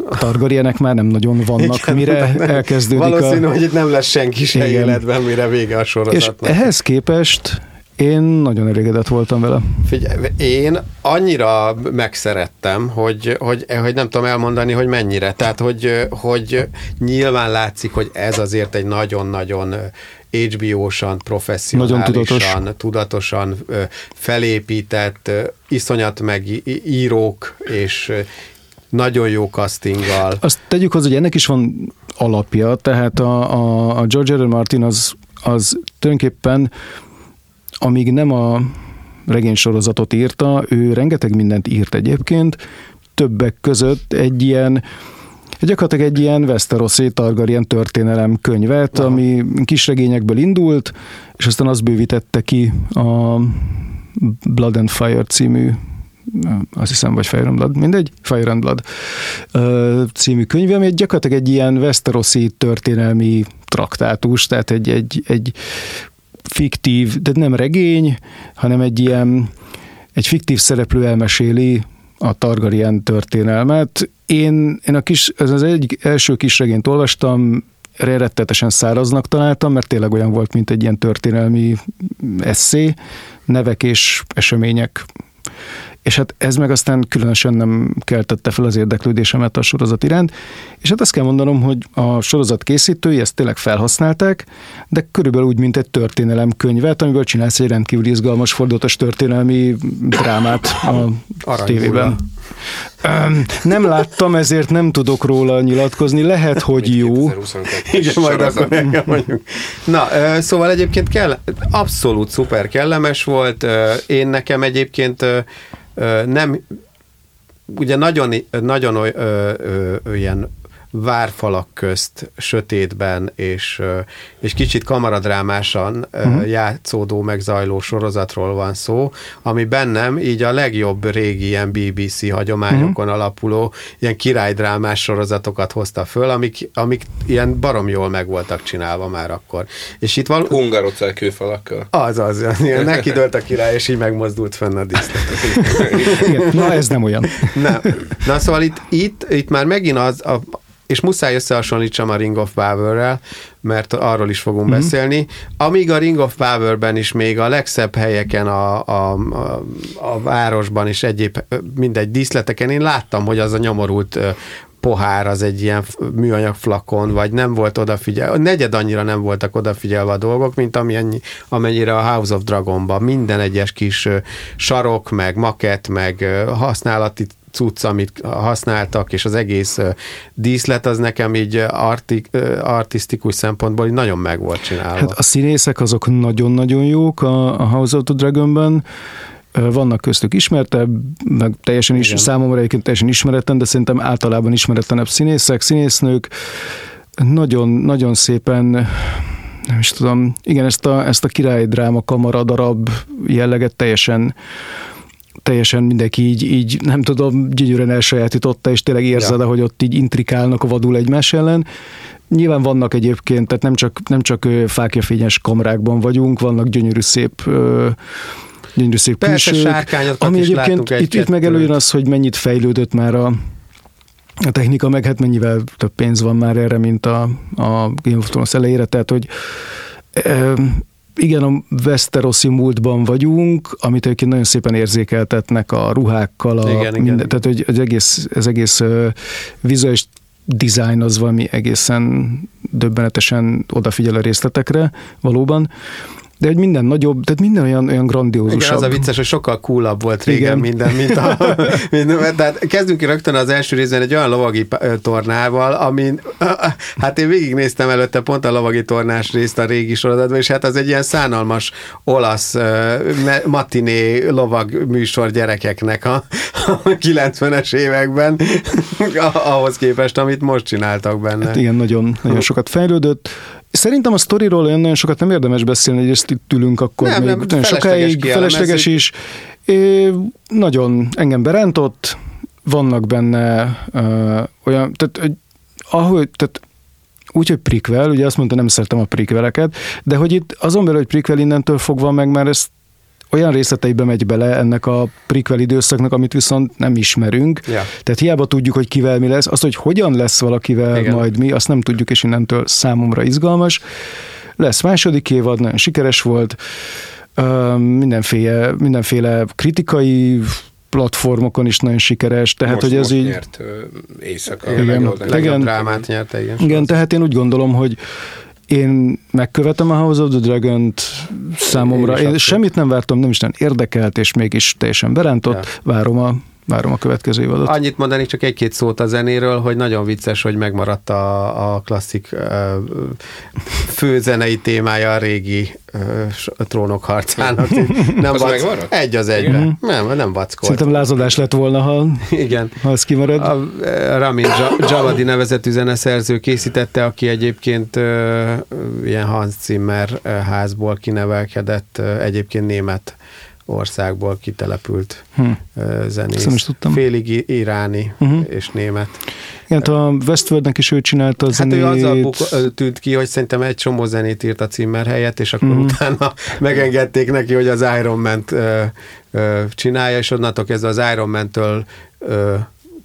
a Targaryenek már nem nagyon vannak, Igen, mire nem, elkezdődik
Valószínű, a... hogy itt nem lesz senki se életben, mire vége a sorozatnak.
És ehhez képest én nagyon elégedett voltam vele.
Figyelj, én annyira megszerettem, hogy, hogy, hogy nem tudom elmondani, hogy mennyire. Tehát, hogy, hogy nyilván látszik, hogy ez azért egy nagyon-nagyon HBO-san, professzionálisan, tudatos. tudatosan felépített, iszonyat meg írók és nagyon jó castinggal.
Azt tegyük hozzá, hogy ennek is van alapja, tehát a, a, a George R. R. Martin az, az tulajdonképpen amíg nem a regénysorozatot írta, ő rengeteg mindent írt egyébként, többek között egy ilyen gyakorlatilag egy ilyen Westerosi Targaryen történelem könyvet, Aha. ami kisregényekből indult, és aztán azt bővítette ki a Blood and Fire című azt hiszem, vagy Fire and Blood, mindegy, Fire and Blood című könyv, ami gyakorlatilag egy ilyen Westerosi történelmi traktátus, tehát egy, egy, egy fiktív, de nem regény, hanem egy ilyen egy fiktív szereplő elmeséli a Targaryen történelmet. Én, én a kis, ez az egy első kis regényt olvastam, rettetesen száraznak találtam, mert tényleg olyan volt, mint egy ilyen történelmi eszé, nevek és események és hát ez meg aztán különösen nem keltette fel az érdeklődésemet a sorozat iránt, és hát azt kell mondanom, hogy a sorozat készítői ezt tényleg felhasználták, de körülbelül úgy, mint egy történelem könyvet, amiből csinálsz egy rendkívül izgalmas, fordulatos történelmi drámát a tévében. Nem láttam, ezért nem tudok róla nyilatkozni. Lehet, hogy jó.
Igen, majd akkor mondjuk. Na, szóval egyébként kell, abszolút szuper kellemes volt. Én nekem egyébként nem, ugye nagyon, nagyon ö, ö, ö, ilyen várfalak közt, sötétben és, és kicsit kamaradrámásan uh-huh. játszódó, megzajló sorozatról van szó, ami bennem így a legjobb régi ilyen BBC hagyományokon uh-huh. alapuló ilyen királydrámás sorozatokat hozta föl, amik, amik ilyen barom jól meg voltak csinálva már akkor. És itt
val- Hungarocel kőfalakkal.
Az, az, neki dölt a király, és így megmozdult fenn a díszlet.
Na, ez nem olyan.
Na, na szóval itt, itt, itt már megint az, a, és muszáj összehasonlítsam a Ring of Power-rel, mert arról is fogunk mm-hmm. beszélni. Amíg a Ring of Power-ben is még a legszebb helyeken a, a, a, a városban és egyéb mindegy díszleteken én láttam, hogy az a nyomorult pohár az egy ilyen műanyag flakon, vagy nem volt odafigyelve, negyed annyira nem voltak odafigyelve a dolgok, mint amennyi, amennyire a House of Dragonban minden egyes kis sarok, meg maket, meg használati cucc, amit használtak, és az egész díszlet az nekem így artik, artistikus szempontból így nagyon meg volt csinálva.
Hát a színészek azok nagyon-nagyon jók a, a House of the Dragonben, vannak köztük ismertebb, meg teljesen is, Igen. számomra egyébként teljesen ismeretlen, de szerintem általában ismeretlenebb színészek, színésznők, nagyon, nagyon szépen nem is tudom, igen, ezt a, ezt a királydráma kamara darab jelleget teljesen teljesen mindenki így, így nem tudom, gyönyörűen elsajátította, és tényleg érzed, ja. hogy ott így intrikálnak vadul egymás ellen. Nyilván vannak egyébként, tehát nem csak, nem csak fákjafényes kamrákban vagyunk, vannak gyönyörű szép gyönyörű szép
Persze, külsők, ami egyébként
itt, itt meg előjön az, hogy mennyit fejlődött már a, a technika, meg hát mennyivel több pénz van már erre, mint a, a Game of Thrones elejére, tehát hogy igen, a Westerosi múltban vagyunk, amit egyébként nagyon szépen érzékeltetnek a ruhákkal, a igen, minden, igen. tehát hogy az egész, az egész vizuális design az valami egészen döbbenetesen odafigyel a részletekre valóban de hogy minden nagyobb, tehát minden olyan, olyan grandiózusabb. Igen,
az a vicces, hogy sokkal coolabb volt régen Igen. minden, mint a... mint, tehát kezdünk ki rögtön az első részben egy olyan lovagi tornával, amin hát én végignéztem előtte pont a lovagi tornás részt a régi sorozatban, és hát az egy ilyen szánalmas olasz matiné lovag műsor gyerekeknek a, a 90-es években, ahhoz képest, amit most csináltak benne. Hát
igen, nagyon, nagyon sokat fejlődött. Szerintem a sztoriról olyan nagyon sokat nem érdemes beszélni, hogy ezt itt ülünk akkor
nem, még
nem, sokáig, felesleges is, É, nagyon engem berántott, vannak benne ö, olyan, tehát ahogy, tehát úgy, hogy prikvel, ugye azt mondta, nem szeretem a prikveleket, de hogy itt azon belül, hogy prikvel innentől fogva meg már ezt olyan részleteibe megy bele ennek a prikvel időszaknak, amit viszont nem ismerünk.
Ja.
Tehát hiába tudjuk, hogy kivel mi lesz, azt, hogy hogyan lesz valakivel
Igen.
majd mi, azt nem tudjuk, és innentől számomra izgalmas. Lesz második évad, nagyon sikeres volt, mindenféle, mindenféle kritikai platformokon is nagyon sikeres, tehát
most,
hogy ez
most
így...
nyert éjszaka.
Igen. Igen.
drámát nyerte, igen.
Igen, tehát én úgy gondolom, hogy én megkövetem a House of the Dragon-t számomra.
Én
Én, semmit nem vártam, nem is nem érdekelt, és mégis teljesen berántott.
Ja.
Várom a várom a következő évadot.
Annyit mondanék csak egy-két szót a zenéről, hogy nagyon vicces, hogy megmaradt a, a klasszik ö, főzenei témája a régi ö, trónok harcának. Nem
Az
vac, egy az egybe.
Igen?
Nem, nem vackolt.
Szerintem lázadás lett volna, ha,
Igen.
ha ez kimarad.
A Ramin Ja- Javadi nevezetű zeneszerző készítette, aki egyébként ö, ilyen Hans Zimmer házból kinevelkedett, egyébként német országból kitelepült
Hm.
zenész.
Ezt is tudtam.
Félig iráni
Uh-huh.
és német.
Igen, hát a Westworldnek is ő csinálta a
Hát
zenét.
ő azzal buk- tűnt ki, hogy szerintem egy csomó zenét írt a Zimmer helyett, és akkor
Mhm.
utána megengedték neki, hogy az Iron Man-t ö, ö, csinálja, és onnantól kezdve az Iron Man-től ö,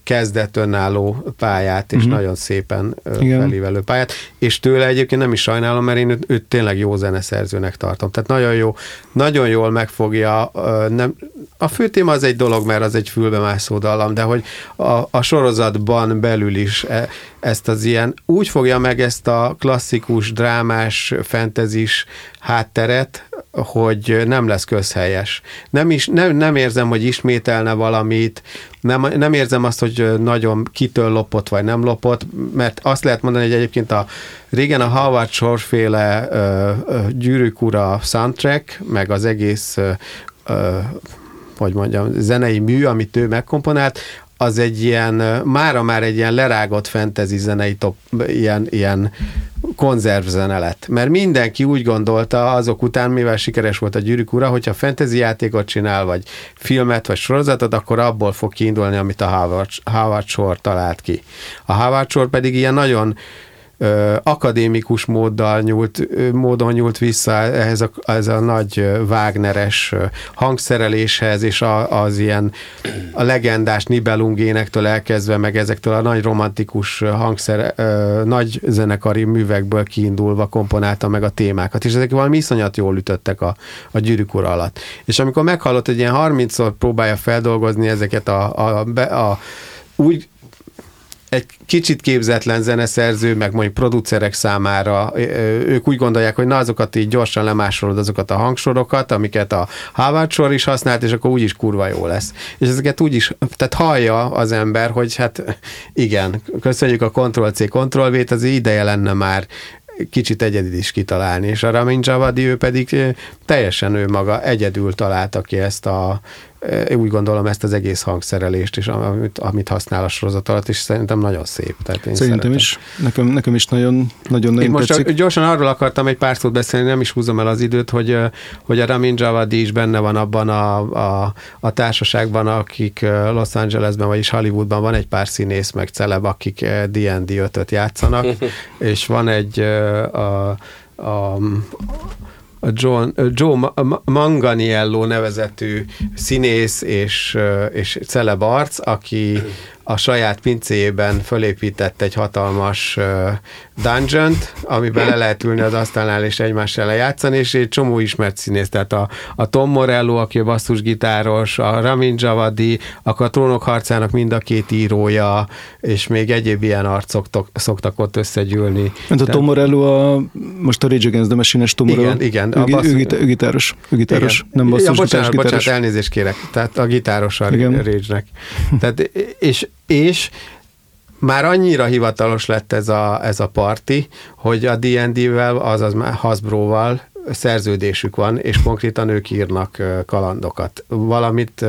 kezdett önálló pályát, és
Mhm.
nagyon szépen
Igen.
felívelő pályát, és tőle egyébként nem is sajnálom, mert én őt, őt tényleg jó zeneszerzőnek tartom. Tehát nagyon jó, nagyon jól megfogja, nem, a fő téma az egy dolog, mert az egy fülbemászó dallam, de hogy a, a sorozatban belül is e, ezt az ilyen, úgy fogja meg ezt a klasszikus, drámás, fentezis hátteret, hogy nem lesz közhelyes. Nem, is, nem, nem érzem, hogy ismételne valamit, nem, nem érzem azt, hogy nagyon kitől lopott, vagy nem lopott, mert azt lehet mondani, hogy egyébként a régen a Howard Shore-féle gyűrűk ura soundtrack, meg az egész ö, hogy mondjam, zenei mű, amit ő megkomponált, az egy ilyen, mára már egy ilyen lerágott fantasy zenei top, ilyen, ilyen konzervzene lett. Mert mindenki úgy gondolta azok után, mivel sikeres volt a Gyűrűk ura, hogyha fantasy játékot csinál, vagy filmet, vagy sorozatot, akkor abból fog kiindulni, amit a Howard, Howard Shore talált ki. A Howard Shore pedig ilyen nagyon akadémikus móddal nyúlt, módon nyúlt vissza ehhez a, ez a nagy Wagneres hangszereléshez, és a, az ilyen a legendás Nibelungénektől elkezdve, meg ezektől a nagy romantikus hangszer, nagy zenekari művekből kiindulva komponálta meg a témákat, és ezek valami iszonyat jól ütöttek a, a gyűrűk ura alatt. És amikor meghallott, hogy ilyen 30-szor próbálja feldolgozni ezeket a, a, be- a úgy egy kicsit képzetlen zeneszerző, meg mondjuk producerek számára, ők úgy gondolják, hogy na azokat így gyorsan lemásolod azokat a hangsorokat, amiket a Howard sor is használt, és akkor úgyis kurva jó lesz. És ezeket úgy is, tehát hallja az ember, hogy hát igen, köszönjük a Ctrl-C, Ctrl-V-t, az ideje lenne már kicsit egyedül is kitalálni, és a Ramin Javadi ő pedig teljesen ő maga egyedül találta ki ezt a ö, úgy gondolom ezt az egész hangszerelést, és amit, amit használ a sorozat alatt, és szerintem nagyon szép. Tehát én
Szerintem
szeretem.
is. Nekem, nekem is nagyon, nagyon,
Én
nagyon
most
tetszik.
csak gyorsan arról akartam egy pár szót beszélni, nem is húzom el az időt, hogy, hogy a Ramin Javadi is benne van abban a, a, a társaságban, akik Los Angelesben, vagyis Hollywoodban van egy pár színész, meg celeb, akik D&D 5-öt játszanak, és van egy ö, a, a a John, Joe Ma- Ma- Manganiello nevezetű színész és, és celeb arc, aki a saját pincéjében fölépített egy hatalmas dungeon amiben le lehet ülni az asztalnál és egymással lejátszani, és egy csomó ismert színész, tehát a, a Tom Morello, aki a basszusgitáros, a Ramin Javadi, akkor a Trónok harcának mind a két írója, és még egyéb ilyen arcok szoktak ott összegyűlni.
Mint a Tom Morello, a, most a Rage Against the Machine-es Tom
Igen,
Morello.
igen,
Ő,
a
gi-
basszus-
ő, ő gitáros. Ő gitáros.
Igen.
Nem basszus,
ja, bocsánat,
gitáros.
bocsánat, elnézést kérek. Tehát a gitáros a
Igen.
Rage-nek. Tehát, és, és már annyira hivatalos lett ez a, ez a parti, hogy a D&D-vel, azaz Hasbro-val szerződésük van, és konkrétan ők írnak kalandokat. Valamit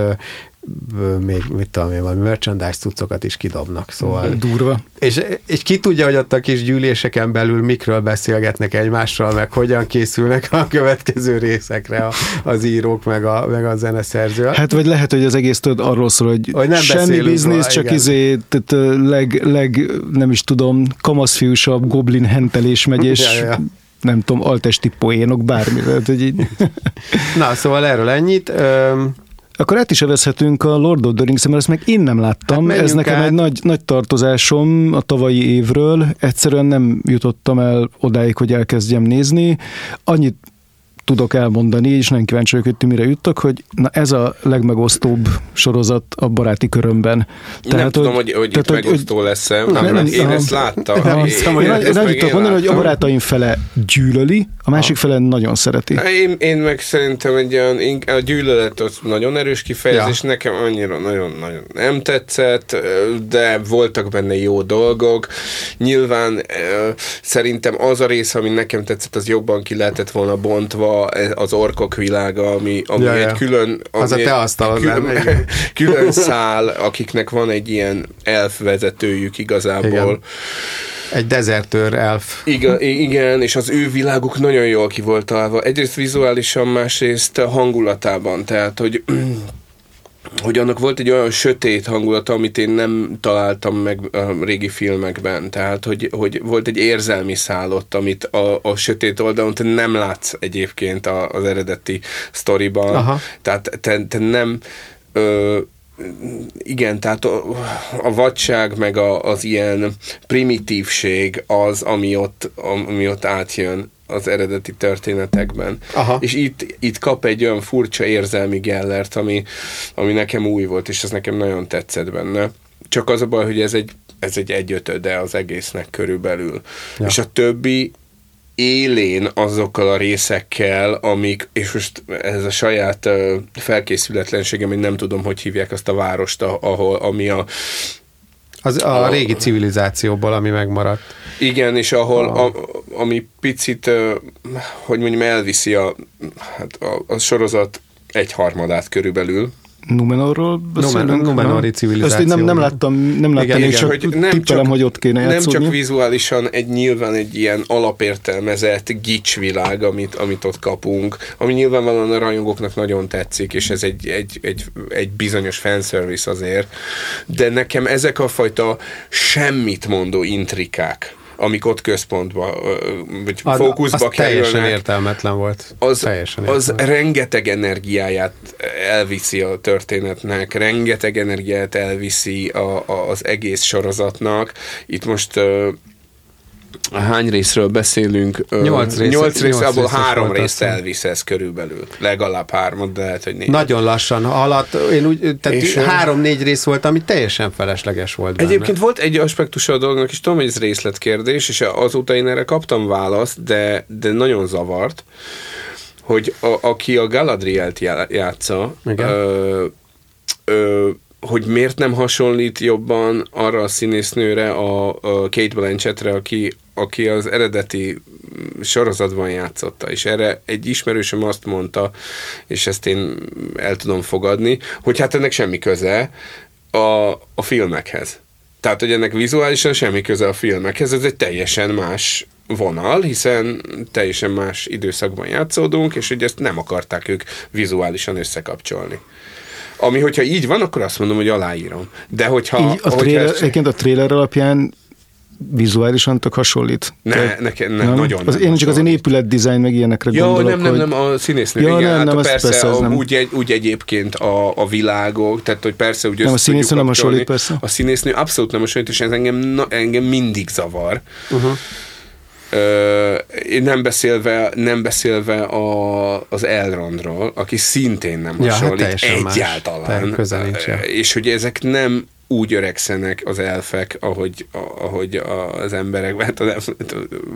még, mit tudom én, valami merchandise cuccokat is kidobnak, szóval.
Durva.
És, és ki tudja, hogy ott a kis gyűléseken belül mikről beszélgetnek egymással, meg hogyan készülnek a következő részekre a, az írók, meg a, meg a zeneszerző.
Hát vagy lehet, hogy az egész tudod arról szól, hogy,
Hogy nem
semmi biznisz, csak
igen.
izé, tehát leg, leg, nem is tudom, kamaszfiúsabb goblin hentelés megy, és
Ja, ja.
nem tudom, altesti poénok, bármi. Tehát, hogy így.
Na, szóval erről ennyit. Öm,
Akkor át is evezhetünk a Lord of the Rings, mert ezt meg én nem láttam.
Hát
Ez nekem
át.
egy nagy, nagy tartozásom a tavalyi évről. Egyszerűen nem jutottam el odáig, hogy elkezdjem nézni. Annyit tudok elmondani, és nem kíváncsi vagyok, hogy ti mire juttok, hogy na ez a legmegosztóbb sorozat a baráti körömben.
Tehát, nem tudom, hogy, hogy itt
tehát,
megosztó lesz-e,
Nem,
mert
nem,
én
nem.
ezt láttam.
Nem
Én-
hiszem,
én-
hogy
én,
ezt
annyit tudok mondani, hogy a barátaim fele gyűlöli, a másik fele nagyon szereti.
Én, én meg szerintem egy olyan, a gyűlölet az nagyon erős kifejezés,
Ja.
nekem annyira nagyon-nagyon nem tetszett, de voltak benne jó dolgok. Nyilván szerintem az a rész, ami nekem tetszett, az jobban ki lehetett volna bontva, az orkok világa, ami, ami
Ja,
egy
ja.
külön... Ami
Az a te asztalod
külön,
igen.
külön szál, akiknek van egy ilyen elf vezetőjük igazából.
Igen. Egy dezertőr elf.
Igen, igen, és az ő világuk nagyon jól ki volt találva. Egyrészt vizuálisan, másrészt hangulatában. Tehát, hogy hogy annak volt egy olyan sötét hangulata, amit én nem találtam meg a régi filmekben. Tehát, hogy, hogy volt egy érzelmi szállott, amit a, a sötét oldalon te nem látsz egyébként az eredeti sztoriban.
Aha.
Tehát te, te nem... Ö, igen, tehát a, vadság, meg a, az ilyen primitívség az, ami ott, ami ott átjön az eredeti történetekben.
Aha.
És itt, itt kap egy olyan furcsa érzelmi gellert, ami, ami nekem új volt, és ez nekem nagyon tetszett benne. Csak az a baj, hogy ez egy, ez egy egyötöde az egésznek körülbelül.
Ja.
És a többi élén azokkal a részekkel, amik, és most ez a saját felkészületlenségem, hogy nem tudom, hogy hívják azt a várost, a- ahol, ami a,
Az a régi civilizációból, ami megmaradt.
igen, és ahol, a, ami picit, hogy mondjam, elviszi a, hát a, a sorozat egy harmadát körülbelül.
Numenorról beszélünk?
Numen- Numenori
nem?
civilizáció,
Ezt én nem, nem láttam, nem láttam
Igen,
még
igen,
csak
hogy
tippelem, hogy ott kéne
nem
játszódni.
csak vizuálisan egy nyilván egy ilyen alapértelmezett gics világ, amit, amit ott kapunk, ami nyilvánvalóan a rajongóknak nagyon tetszik, és ez egy, egy, egy, egy bizonyos fanservice azért, de nekem ezek a fajta semmit mondó intrikák, amik ott központba, vagy
Az,
fókuszba
az teljesen
kerülnek,
értelmetlen volt.
az,
teljesen
az
értelmetlen.
rengeteg energiáját elviszi a történetnek, rengeteg energiát elviszi a, a, az egész sorozatnak. Itt most hány részről beszélünk?
Nyolc rész-
nyolc rész, abból három részt elvisz ez körülbelül. Legalább hármat, de lehet, hogy négy.
Nagyon lassan haladt, én úgy, tehát három-négy rész volt, ami teljesen felesleges volt benne.
Egyébként volt egy aspektusa a dolognak, és tudom, hogy ez részletkérdés, és azóta én erre kaptam választ, de, de nagyon zavart, hogy a, aki a Galadrielt já- játsza,
Igen.
ö, ö, hogy miért nem hasonlít jobban arra a színésznőre, a, a Kate Blanchettre, aki, aki az eredeti sorozatban játszotta, és erre egy ismerősöm azt mondta, és ezt én el tudom fogadni, hogy hát ennek semmi köze a, a filmekhez. Tehát, hogy ennek vizuálisan semmi köze a filmekhez, ez egy teljesen más vonal, hiszen teljesen más időszakban játszódunk, és hogy ezt nem akarták ők vizuálisan összekapcsolni. Ami, hogyha így van, akkor azt mondom, hogy aláírom. De hogyha...
Így a trailer,
ezt-
egyébként a trailer alapján vizuálisan tök hasonlít.
Ne, nekem nem, nagyon
az,
nem
Én csak az én
hasonlít.
épület dizájn meg ilyenekre
Ja,
gondolok,
nem, nem,
hogy...
nem, a színésznő.
Ja,
igen,
nem,
hát
nem,
persze,
persze,
a,
nem.
Úgy, egy, úgy egyébként a, a világok, tehát hogy persze úgy
Nem, a színésznő nem hasonlít, persze.
A színésznő abszolút nem hasonlít, és ez engem, na, engem mindig zavar. Uh-huh. Ö, én nem beszélve, nem beszélve a, az Elrondról, aki szintén nem
Ja, hát
hasonlít
teljesen más.
egyáltalán.
Teljesen köze nincs, ja.
És hogy ezek nem úgy öregszenek az elfek, ahogy, ahogy az emberek, hát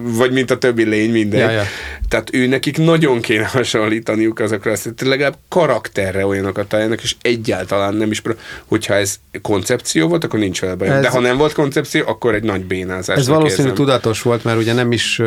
vagy mint a többi lény, mindegy. Ja, ja. Tehát ő nekik nagyon kéne hasonlítaniuk azokra, azt, hogy legalább karakterre olyanokat találnak, és egyáltalán nem is, hogyha ez koncepció volt, akkor nincs vele baj. Ez, De ha nem volt koncepció, akkor egy nagy bénázás.
Ez valószínű tudatos volt, mert ugye nem is,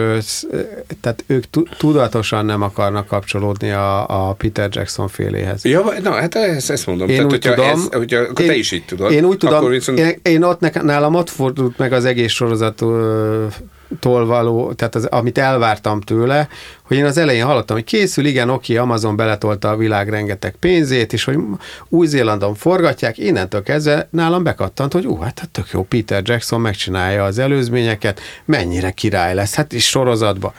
tehát ők tudatosan nem akarnak kapcsolódni a, a Peter Jackson féléhez.
Ja, na, hát ezt, ezt mondom.
Én
tehát,
úgy tudom, ez,
hogyha, akkor én, te is így tudod.
Én úgy tudom, akkor viszont... én, én ott nálam ott fordult meg az egész sorozattól való, tehát az, amit elvártam tőle, hogy én az elején hallottam, hogy készül, igen, oké, Amazon beletolta a világ rengeteg pénzét, és hogy Új-Zélandon forgatják, innentől kezdve nálam bekattant, hogy ú, hát tök jó, Peter Jackson megcsinálja az előzményeket, mennyire király lesz, hát is sorozatba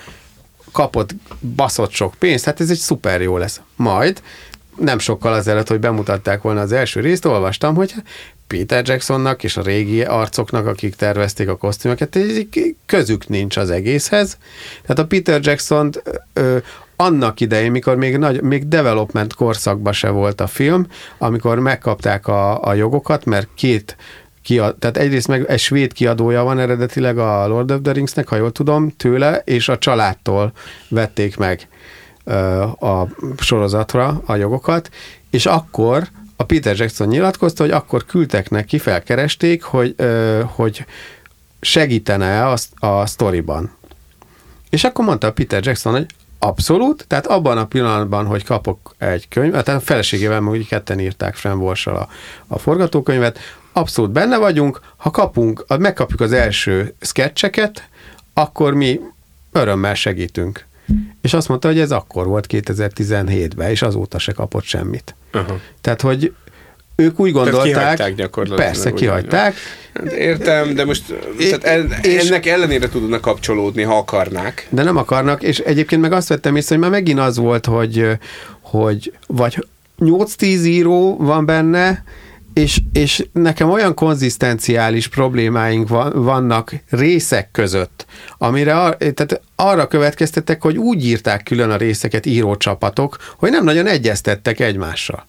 kapott baszott sok pénzt, hát ez egy szuper jó lesz. Majd nem sokkal azelőtt, hogy bemutatták volna az első részt, olvastam, hogy Peter Jacksonnak és a régi arcoknak, akik tervezték a kosztümöket, közük nincs az egészhez. Tehát a Peter Jackson ö, annak idején, mikor még, nagy, még development korszakban se volt a film, amikor megkapták a, a jogokat, mert két kiad, tehát egyrészt meg egy svéd kiadója van eredetileg a Lord of the Ringsnek, ha jól tudom, tőle, és a családtól vették meg a sorozatra a jogokat, és akkor a Peter Jackson nyilatkozta, hogy akkor küldtek neki, felkeresték, hogy, hogy segítene a, a sztoriban. És akkor mondta a Peter Jackson, hogy abszolút, tehát abban a pillanatban, hogy kapok egy könyv, tehát a feleségével meg ketten írták Fran a, a forgatókönyvet, abszolút benne vagyunk, ha kapunk, megkapjuk az első sketcheket, akkor mi örömmel segítünk. És azt mondta, hogy ez akkor volt 2017-ben, és azóta se kapott semmit. Uh-huh. Tehát, hogy ők úgy gondolták, tehát
gyakorlatilag.
Persze, kihagyták.
Hát értem, de most tehát és, ennek ellenére tudnak kapcsolódni, ha akarnák.
De nem akarnak, és egyébként meg azt vettem észre, hogy már megint az volt, hogy, hogy vagy 8-10 író van benne, és, és nekem olyan konzisztenciális problémáink van, vannak részek között, amire ar, tehát arra következtettek, hogy úgy írták külön a részeket írócsapatok, hogy nem nagyon egyeztettek egymással.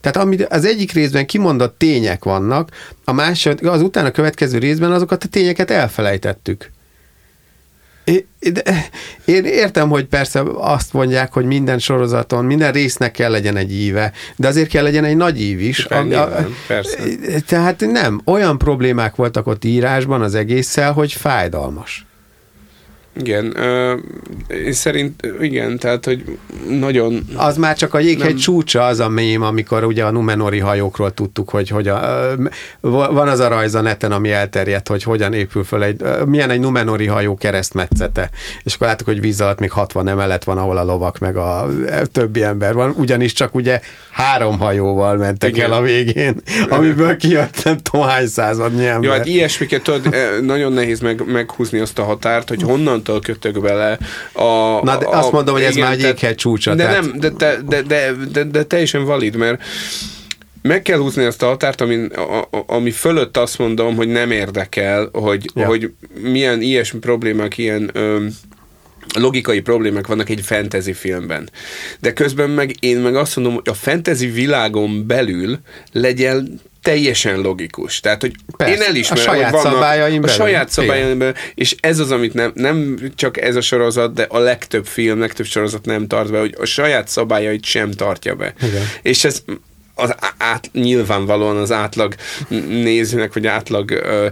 Tehát amit az egyik részben kimondott tények vannak, a másik, az utána következő részben azokat a tényeket elfelejtettük. Én értem, hogy persze azt mondják, hogy minden sorozaton, minden résznek kell legyen egy íve, de azért kell legyen egy nagy ív is.
A, a, persze.
Tehát nem, olyan problémák voltak ott írásban az egésszel, hogy fájdalmas.
Igen, én szerint igen, tehát, hogy nagyon...
Az már csak a jéghegy nem... csúcsa az a mém, amikor ugye a Numenori hajókról tudtuk, hogy, hogy a, uh, van az a rajz a neten, ami elterjedt, hogy hogyan épül föl egy, milyen egy Numenori hajó keresztmetszete. És akkor láttuk, hogy víz alatt még 60 emelet van, ahol a lovak meg a többi ember van, ugyanis csak ugye három hajóval mentek igen. el a végén, amiből kijött nem tudom hány századnyi ember.
Jó, hát ilyesmiket tudod, nagyon nehéz meg, meghúzni azt a határt, hogy honnan onnantól kötök bele. A,
Na, de a, azt mondom, hogy ez igen, már egy jéghegy csúcsa.
De, tehát... nem, de, de, de, de, de, de teljesen valid, mert meg kell húzni ezt a határt, ami, a, ami fölött azt mondom, hogy nem érdekel, hogy, ja. hogy milyen ilyesmi problémák, ilyen ö, logikai problémák vannak egy fantasy filmben. De közben meg én meg azt mondom, hogy a fantasy világon belül legyen teljesen logikus. Tehát, hogy Persze, én elismerem,
a saját hogy vannak szabályaim
a saját szabályaim belül, és ez az, amit nem, nem csak ez a sorozat, de a legtöbb film, legtöbb sorozat nem tart be, hogy a saját szabályait sem tartja be. Igen. És ez az át, nyilvánvalóan az átlag nézőnek, vagy átlag ö,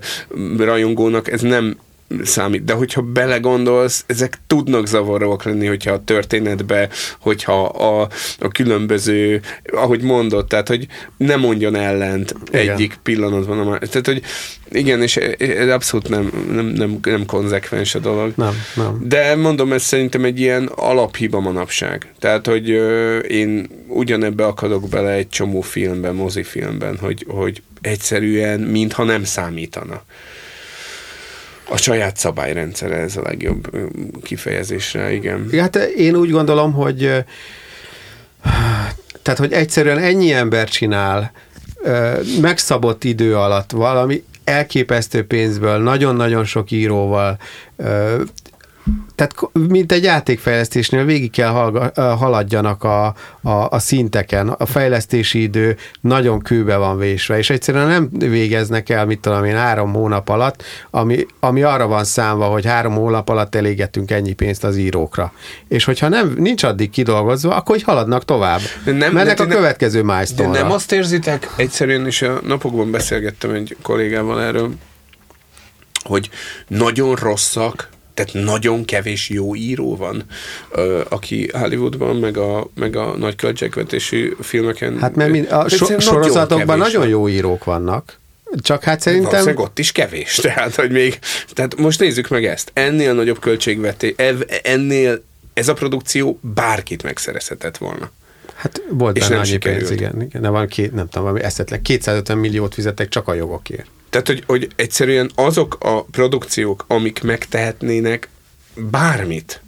rajongónak ez nem számít. De hogyha belegondolsz, ezek tudnak zavaróak lenni, hogyha a történetbe, hogyha a, a különböző, ahogy mondott, tehát, hogy ne mondjon ellent igen. egyik pillanatban. A tehát, hogy igen, és ez abszolút nem, nem, nem, nem konzekvens a dolog.
Nem, nem.
De mondom, ez szerintem egy ilyen alaphiba manapság. Tehát, hogy én ugyanebbe akadok bele egy csomó filmben, mozifilmben, hogy, hogy egyszerűen, mintha nem számítana a saját szabályrendszere ez a legjobb kifejezésre, igen.
Hát én úgy gondolom, hogy tehát, hogy egyszerűen ennyi ember csinál megszabott idő alatt valami elképesztő pénzből, nagyon-nagyon sok íróval, tehát mint egy játékfejlesztésnél végig kell haladjanak a, a, a szinteken, a fejlesztési idő nagyon kőbe van vésve, és egyszerűen nem végeznek el, mit tudom én, három hónap alatt, ami, ami arra van számva, hogy három hónap alatt elégetünk ennyi pénzt az írókra. És hogyha nem, nincs addig kidolgozva, akkor hogy haladnak tovább. De nem, Mennek de a következő milestone
nem azt érzitek, egyszerűen is a napokban beszélgettem egy kollégával erről, hogy nagyon rosszak, tehát nagyon kevés jó író van, aki Hollywoodban, meg a, meg a nagy költségvetésű filmeken.
Hát mert mind, a so, sorozatokban nagyon, nagyon jó írók vannak. Csak hát szerintem...
Valószínűleg ott is kevés, tehát, hogy még... Tehát most nézzük meg ezt. Ennél nagyobb költségvetés, ennél ez a produkció bárkit megszerezhetett volna.
Hát volt benne annyi pénz, igen, igen. De van két, nem tudom, valami eszetlen. 250 milliót fizettek csak a jogokért.
Tehát, hogy, hogy egyszerűen azok a produkciók, amik megtehetnének bármit,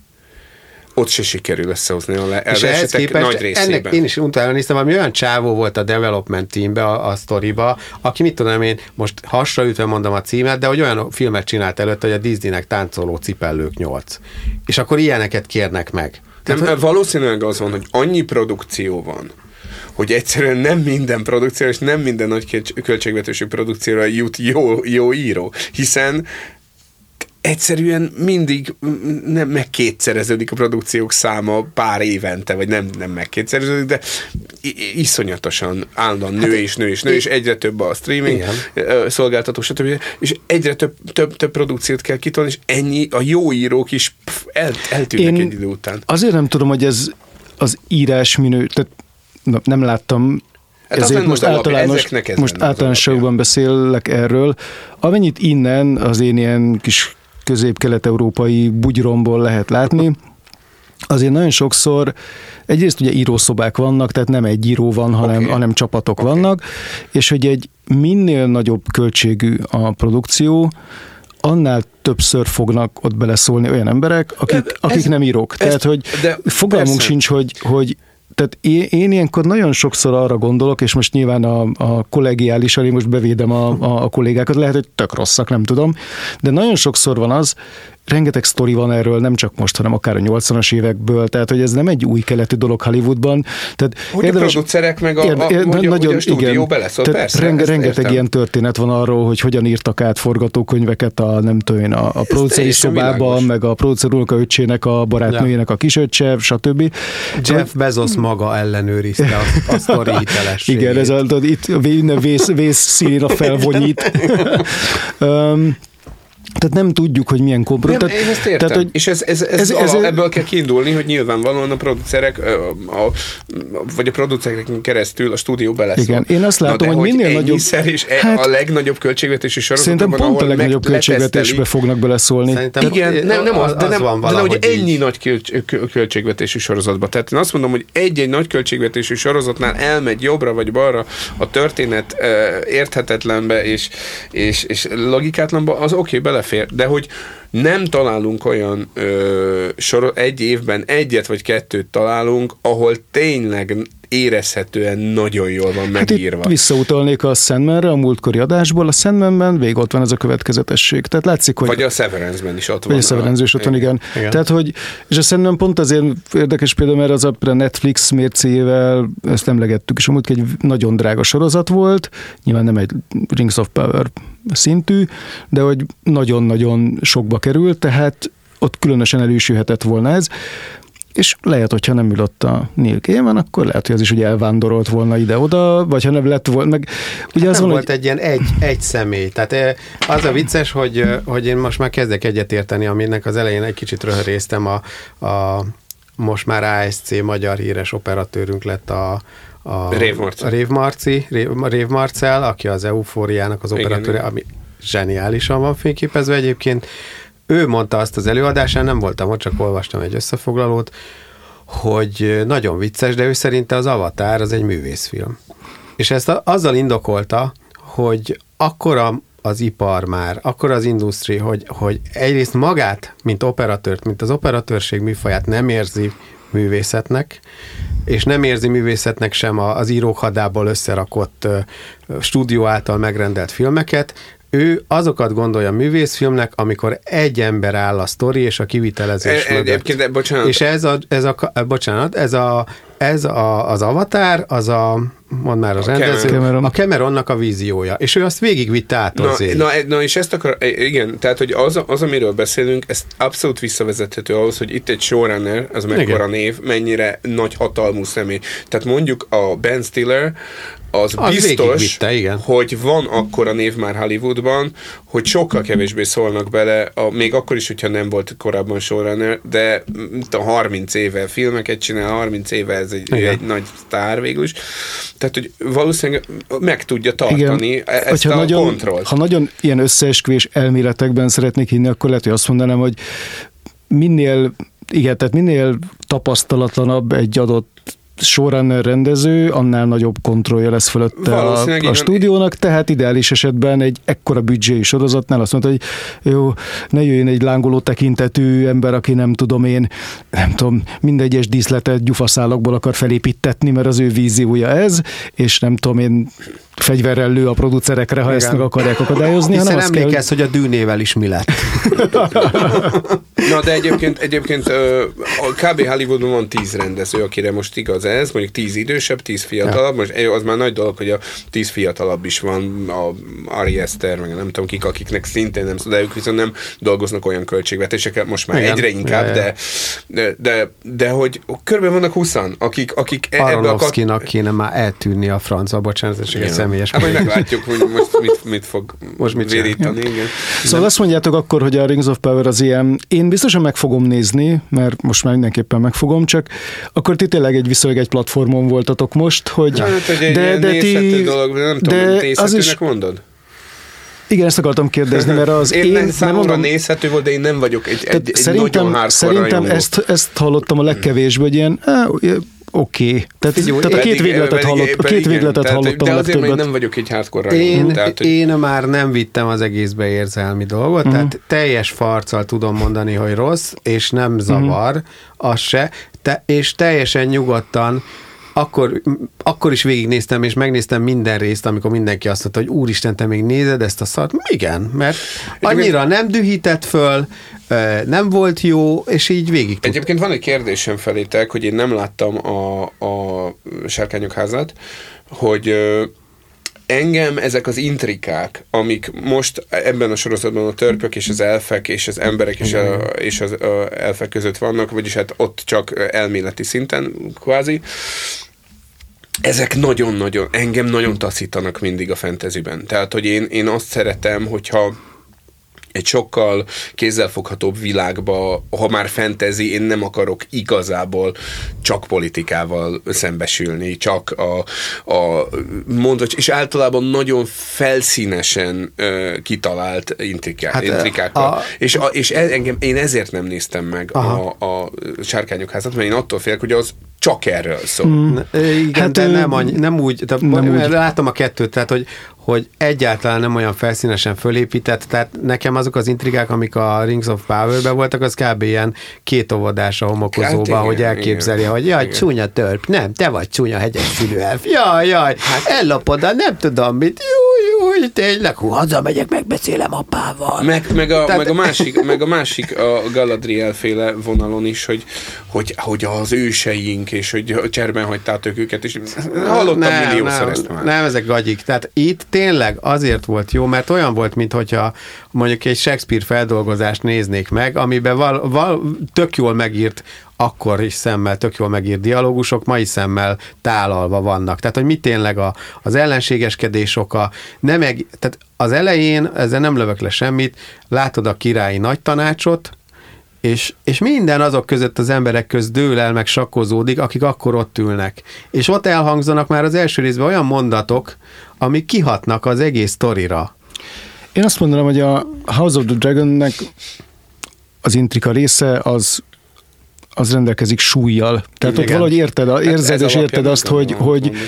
ott se sikerül összehozni a képest nagy részében. Ennek
én is utána néztem, ami olyan csávó volt a development teambe, a, a sztoriba, aki mit tudom én, most hasraütve mondom a címet, de hogy olyan filmet csinált előtt, hogy a Disneynek táncoló cipellők nyolc. És akkor ilyeneket kérnek meg.
Nem, Tehát, valószínűleg az van, hogy annyi produkció van, hogy egyszerűen nem minden produkció, és nem minden nagy költségvetésű produkcióra jut jó, jó író, hiszen egyszerűen mindig nem megkétszereződik a produkciók száma pár évente, vagy nem, nem megkétszereződik, de iszonyatosan állandóan nő hát, és nő és nő, és egyre több a streaming igen. szolgáltató, stb. És egyre több, több, több produkciót kell kitolni, és ennyi, a jó írók is el, eltűnnek Én egy idő után.
Azért nem tudom, hogy ez az írás minő, tehát nem láttam Hát ezért most általános, most általánosságban beszélek erről. Amennyit innen az én ilyen kis közép-kelet-európai bugyromból lehet látni, azért nagyon sokszor egyrészt ugye írószobák vannak, tehát nem egy író van, hanem, okay. hanem csapatok okay. vannak, és hogy egy minél nagyobb költségű a produkció, annál többször fognak ott beleszólni olyan emberek, akik, ez, akik nem írók. Tehát, hogy fogalmunk persze. sincs, hogy, hogy tehát én, én ilyenkor nagyon sokszor arra gondolok, és most nyilván a, a kollegiálisan, én most bevédem a, a, a kollégákat, lehet, hogy tök rosszak, nem tudom, de nagyon sokszor van az, rengeteg sztori van erről, nem csak most, hanem akár a 80-as évekből, tehát hogy ez nem egy új keletű dolog Hollywoodban. Tehát
hogy érdemes, a producerek meg a, érde, a, hogy nagyon, a, a stúdió igen, beleszól, tehát persze,
renge, rengeteg értem. ilyen történet van arról, hogy hogyan írtak át forgatókönyveket a, nem tudom én, a, a produceri szobában, meg a producer a öcsének, a barátnőjének a kisöccse, stb.
Jeff Bezos maga ellenőrizte a, a sztori.
Igen, ez a, itt vész, vész szín a felvonyít. um, Tehát nem tudjuk, hogy milyen kompromisszum.
Nem, én ezt értem. Tehát, hogy és ez, ez, ez, ez, ez, ez, ebből kell kiindulni, hogy nyilvánvalóan a producerek, a, a, vagy a producereken keresztül a stúdió beleszól.
Igen, én azt látom, Na, hogy minél nagyobb...
és e- hát, a legnagyobb költségvetési sorozatban,
Szerintem pont a legnagyobb költségvetésbe fognak beleszólni.
Szerintem igen, nem, nem az, de nem, van de nem, hogy ennyi nagy költségvetési sorozatban. Tehát én azt mondom, hogy egy-egy nagy költségvetési sorozatnál elmegy jobbra vagy balra a történet érthetetlenbe és, és, és logikátlanba, az oké, okay, bele belefér, de hogy nem találunk olyan ö, sor, egy évben egyet vagy kettőt találunk, ahol tényleg érezhetően nagyon jól van megírva. Hát
visszautalnék a Sandmanre, a múltkori adásból. A Sandmanben végig ott van ez a következetesség. Tehát látszik, hogy...
Vagy a Severance-ben is ott
van. Vagy a Severance is ott van, igen. igen. Tehát, hogy, és a Sandman pont azért érdekes például, mert az a Netflix mércéjével, ezt emlegettük, és amúgy egy nagyon drága sorozat volt, nyilván nem egy Rings of Power szintű, de hogy nagyon-nagyon sokba került, tehát ott különösen elősülhetett volna ez. És lehet, hogyha nem ült a Neil Gaiman, akkor lehet, hogy az is ugye elvándorolt volna ide-oda, vagy ha nem lett volna, meg
ugye hát az nem van, volt hogy... egy ilyen egy, egy személy. Tehát eh, az a vicces, hogy, eh, hogy én most már kezdek egyetérteni, aminek az elején egy kicsit röhöréztem a, a most már ASC magyar híres operatőrünk lett a,
a Rév Marci.
Rév, Marci, Rév, Rév Marcel, aki az Eufóriának az operatőre, igen, ami zseniálisan van fényképezve egyébként. Ő mondta azt az előadásán, nem voltam ott, csak olvastam egy összefoglalót, hogy nagyon vicces, de ő szerinte az Avatar az egy művészfilm. És ezt azzal indokolta, hogy akkora az ipar már, akkor az industri, hogy, hogy egyrészt magát, mint operatőrt, mint az operatőrség műfaját nem érzi művészetnek, és nem érzi művészetnek sem az írók hadából összerakott stúdió által megrendelt filmeket, ő azokat gondolja művészfilmnek, amikor egy ember áll a sztori és a kivitelezés
E-
mögött.
Egyébként, de bocsánat,
És ez a, ez a, bocsánat, ez a, ez a, az Avatar, az a, mondd már az
A
rendező,
Cameron.
a Cameronnak a víziója, és ő azt végigvitte át
Na, na, na, és ezt akar, igen, tehát, hogy az, az, amiről beszélünk, ez abszolút visszavezethető ahhoz, hogy itt egy showrunner, az mekkora
Igen.
név, mennyire nagy hatalmú személy. Tehát mondjuk a Ben Stiller, az,
Az
biztos,
végigvitte, igen.
hogy van akkora név már Hollywoodban, hogy sokkal kevésbé szólnak bele, a, még akkor is, hogyha nem volt korábban showrunner, de mint a 30 éve filmeket csinál, 30 éve ez egy,
Igen.
egy nagy sztár végül is. Tehát, hogy valószínűleg meg tudja tartani
Igen,
ezt
hogyha
a
nagyon,
kontrollt.
Ha nagyon ilyen összeesküvés elméletekben szeretnék hinni, akkor lehet, hogy azt mondanám, hogy minél, igen, tehát minél tapasztalatlanabb egy adott showrunner rendező, annál nagyobb kontrollja lesz fölötte a, a stúdiónak, tehát ideális esetben egy ekkora büdzséi sorozatnál azt mondta, hogy jó, ne jöjjön egy lángoló tekintetű ember, aki nem tudom én, nem tudom, mindegyes díszletet gyufaszálakból akar felépítetni, mert az ő víziója ez, és nem tudom én, fegyverrel lő a producerekre, ha ezt
Igen.
meg akarják akadályozni,
Hiszen
hanem azt kell,
emlékezz, hogy a dűnével is mi lett.
Na, de egyébként, egyébként a KB Hollywoodban van tíz rendező, akire most igaz ez, mondjuk tíz idősebb, tíz fiatalabb, most eh, az már nagy dolog, hogy a tíz fiatalabb is van, a Ari Eszter, meg nem tudom kik, akiknek szintén nem, de ők viszont nem dolgoznak olyan költségvetésekkel, most már
Igen.
egyre inkább,
Ja, ja.
de, de, de, de hogy körülbelül vannak 20 akik, akik ebbe a kat-
kéne már eltűnni a francba, bocsánat, ez egy személyes.
Hát majd meglátjuk, hogy most mit, mit fog
Most mit
vérítani. Igen.
Szóval azt mondjátok akkor, hogy a Rings of Power az ilyen, én biztosan meg fogom nézni, mert most már mindenképpen megfogom, csak akkor ti tényleg egy viszonylag egy platformon voltatok most, hogy
Hát, hogy egy de, de nézhető dolog, nem tudom,
de
nézhetőnek
az is,
mondod?
igen, ezt akartam kérdezni, mert az
én,
én, mert
számomra
mondom,
nézhető volt, de én nem vagyok egy, egy, egy
szerintem,
nagyon
szerintem
rajongó.
ezt, ezt hallottam a legkevésbé, hogy ilyen, á, oké. Okay. Tehát,
Figyelj,
tehát a két
Pedig-
végletet,
pedig-
hallott, a
pedig
két
igen,
végletet
tehát,
hallottam
De azért még nem vagyok egy hardcore rajongó.
Én,
tehát, hogy
én már nem vittem az egészbe érzelmi dolgot, uh-huh. tehát teljes farccal tudom mondani, hogy rossz, és nem zavar, uh-huh. az se, te, és teljesen nyugodtan akkor, akkor is végignéztem, és megnéztem minden részt, amikor mindenki azt mondta, hogy úristen, te még nézed ezt a szart? Igen, mert annyira nem dühített föl, nem volt jó, és így végig tud.
Egyébként van egy kérdésem felétek, hogy én nem láttam a, a Sárkányok házát, hogy engem ezek az intrikák, amik most ebben a sorozatban a törpök és az elfek és az emberek és, a, és az a elfek között vannak, vagyis hát ott csak elméleti szinten kvázi, ezek nagyon-nagyon, engem nagyon taszítanak mindig a fantasyben. Tehát, hogy én, én azt szeretem, hogyha egy sokkal kézzelfoghatóbb világba, ha már fantasy, én nem akarok igazából csak politikával szembesülni, csak a, a mondva, és általában nagyon felszínesen uh, kitalált intrikák,
Hát,
intrikákkal.
a-
és, a, és e, engem, én ezért nem néztem meg
Aha.
a, a Sárkányok házat, mert én attól félek, hogy az csak erről szól. Mm.
Igen,
Hát,
de nem, annyi, nem úgy, de
nem úgy.
látom a kettőt, tehát hogy, hogy egyáltalán nem olyan felszínesen fölépített, tehát nekem azok az intrigák, amik a Rings of Power-ben voltak, az kb. ilyen két óvodás a homokozóba,
Hát igen,
hogy elképzelje,
igen,
hogy jaj,
igen.
csúnya törp, nem, te vagy csúnya hegyes szülő elf, jaj, jaj, hát ellopod, nem tudom mit, jó, jó, tényleg, hú, hazamegyek, megbeszélem apával.
Meg, meg, a,
Tehát-
meg, a másik, meg a másik a Galadriel féle vonalon is, hogy, hogy, hogy az őseink, és hogy cserben hagytátok őket, és hallottam
nem,
milliószor
nem,
ezt már.
Nem, ezek gagyik. Tehát itt tényleg azért volt jó, mert olyan volt, mintha mondjuk egy Shakespeare feldolgozást néznék meg, amiben val, val, tök jól megírt akkor is szemmel, tök jól megírt dialógusok, mai szemmel tálalva vannak. Tehát, hogy mi tényleg a, az ellenségeskedés oka, nem eg, tehát az elején, ezzel nem lövök le semmit, látod a királyi nagy tanácsot, és, és minden azok között az emberek közt dől el, meg sakkozódik, akik akkor ott ülnek. És ott elhangzanak már az első részben olyan mondatok, amik kihatnak az egész sztorira.
Én azt mondanám, hogy a House of the Dragonnek az intrika része az az rendelkezik súlyjal. Tehát ott
Igen.
valahogy érted, a- érzed
Hát
és érted azt, hogy, hogy,
mondod.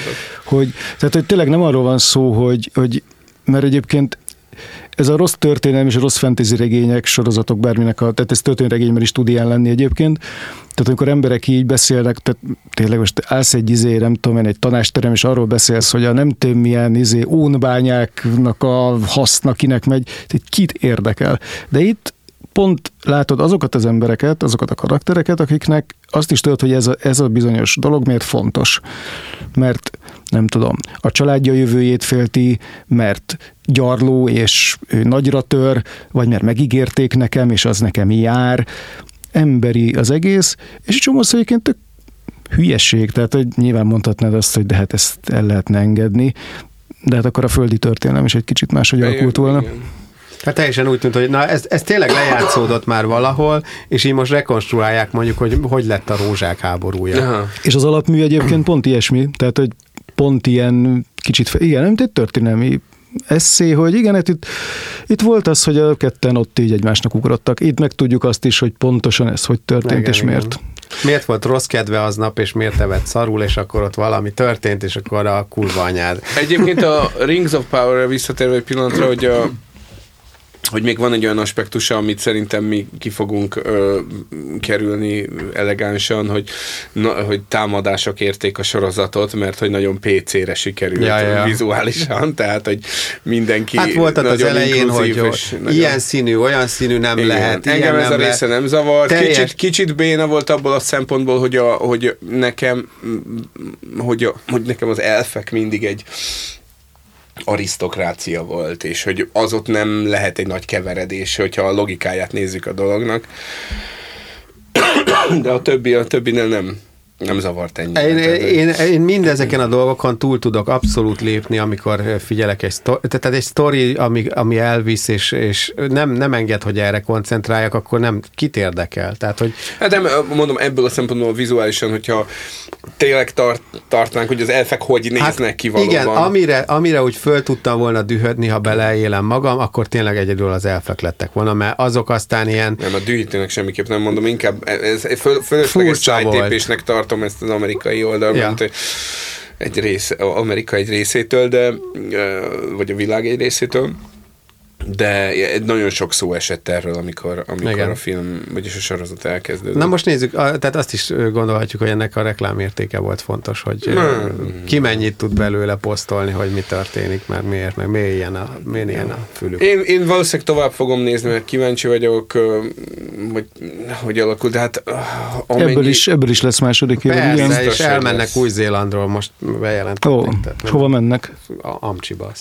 hogy, tehát hogy tényleg nem arról van szó, hogy, hogy mert egyébként ez a rossz történelmi és a rossz fantasy regények, sorozatok, bárminek a, tehát ez történelmi is tud ilyen lenni egyébként. Tehát amikor emberek így beszélnek, tehát tényleg most állsz egy izé, nem tudom én, egy tanásterem, és arról beszélsz, hogy a nem tudom milyen izé, ónbányáknak a haszna kinek megy, tehát kit érdekel. De itt pont látod azokat az embereket, azokat a karaktereket, akiknek azt is tudod, hogy ez a, ez a bizonyos dolog miért fontos. Mert nem tudom, a családja jövőjét félti, mert gyarló és ő nagyra tör, vagy mert megígérték nekem, és az nekem jár. Emberi az egész, és csomószor egyébként tök hülyeség, tehát hogy nyilván mondhatnád azt, hogy de hát ezt el lehetne engedni, de hát akkor a földi történelem is egy kicsit máshogy alakult volna. Igen.
Hát teljesen úgy tűnt, hogy na ez, ez tényleg lejátszódott már valahol, és így most rekonstruálják mondjuk, hogy hogy lett a rózsák háborúja. Aha.
És az alapmű egyébként pont ilyesmi, tehát hogy pont ilyen kicsit, igen, nem egy történelmi eszé, hogy igen, hát itt, itt volt az, hogy a ketten ott így egymásnak ugrottak. Itt meg tudjuk azt is, hogy pontosan ez hogy történt, igen, és igen. miért.
Miért volt rossz kedve aznap, és miért evett szarul, és akkor ott valami történt, és akkor a kurva anyád.
Egyébként a Rings of Power-re visszatérve egy pillanatra, hogy a, hogy még van egy olyan aspektusa, amit szerintem mi ki fogunk ö, kerülni elegánsan, hogy, na, hogy támadások érték a sorozatot, mert hogy nagyon PC-re sikerült ja, ja. vizuálisan, tehát hogy mindenki
Hát volt az elején, hogy nagyon... ilyen színű, olyan színű nem Igen. lehet.
Engem ez a része nem zavar. Teljes... Kicsit, kicsit béna volt abból a szempontból, hogy, a, hogy nekem hogy, a, hogy nekem az elfek mindig egy arisztokrácia volt, és hogy az ott nem lehet egy nagy keveredés, hogyha a logikáját nézzük a dolognak. De a többi, a többinél nem nem zavart ennyi.
Én, én, én mindezeken a dolgokon túl tudok abszolút lépni, amikor figyelek egy sztori, tehát egy sztori, ami, ami elvisz, és, és nem, nem enged, hogy erre koncentráljak, akkor nem kit érdekel. Tehát, hogy...
Hát nem, mondom, ebből a szempontból vizuálisan, hogyha tényleg tart, tartnánk, hogy az elfek hogy néznek hát ki valóban.
Igen, amire, amire úgy föl tudtam volna dühödni, ha beleélem magam, akkor tényleg egyedül az elfek lettek volna, mert azok aztán ilyen...
Nem, a dühítőnek semmiképp nem mondom, inkább ez, föl, fölösleges szájtépésnek tartom ezt az amerikai oldalon, ja. egy rész, Amerika egy részétől, de, vagy a világ egy részétől de nagyon sok szó esett erről, amikor, amikor Igen. a film, vagyis a sorozat elkezdődött.
Na most nézzük, tehát azt is gondolhatjuk, hogy ennek a reklámértéke volt fontos, hogy hmm. ki mennyit tud belőle posztolni, hogy mi történik, mert miért, meg miért ilyen a, miért ilyen a fülük.
Én, én valószínűleg tovább fogom nézni, mert kíváncsi vagyok, hogy hogy alakul, de hát
amennyi... ebből, is, ebből is lesz második év.
Persze, és elmennek Új-Zélandról, most bejelentették.
Hova mennek?
A Amcsiba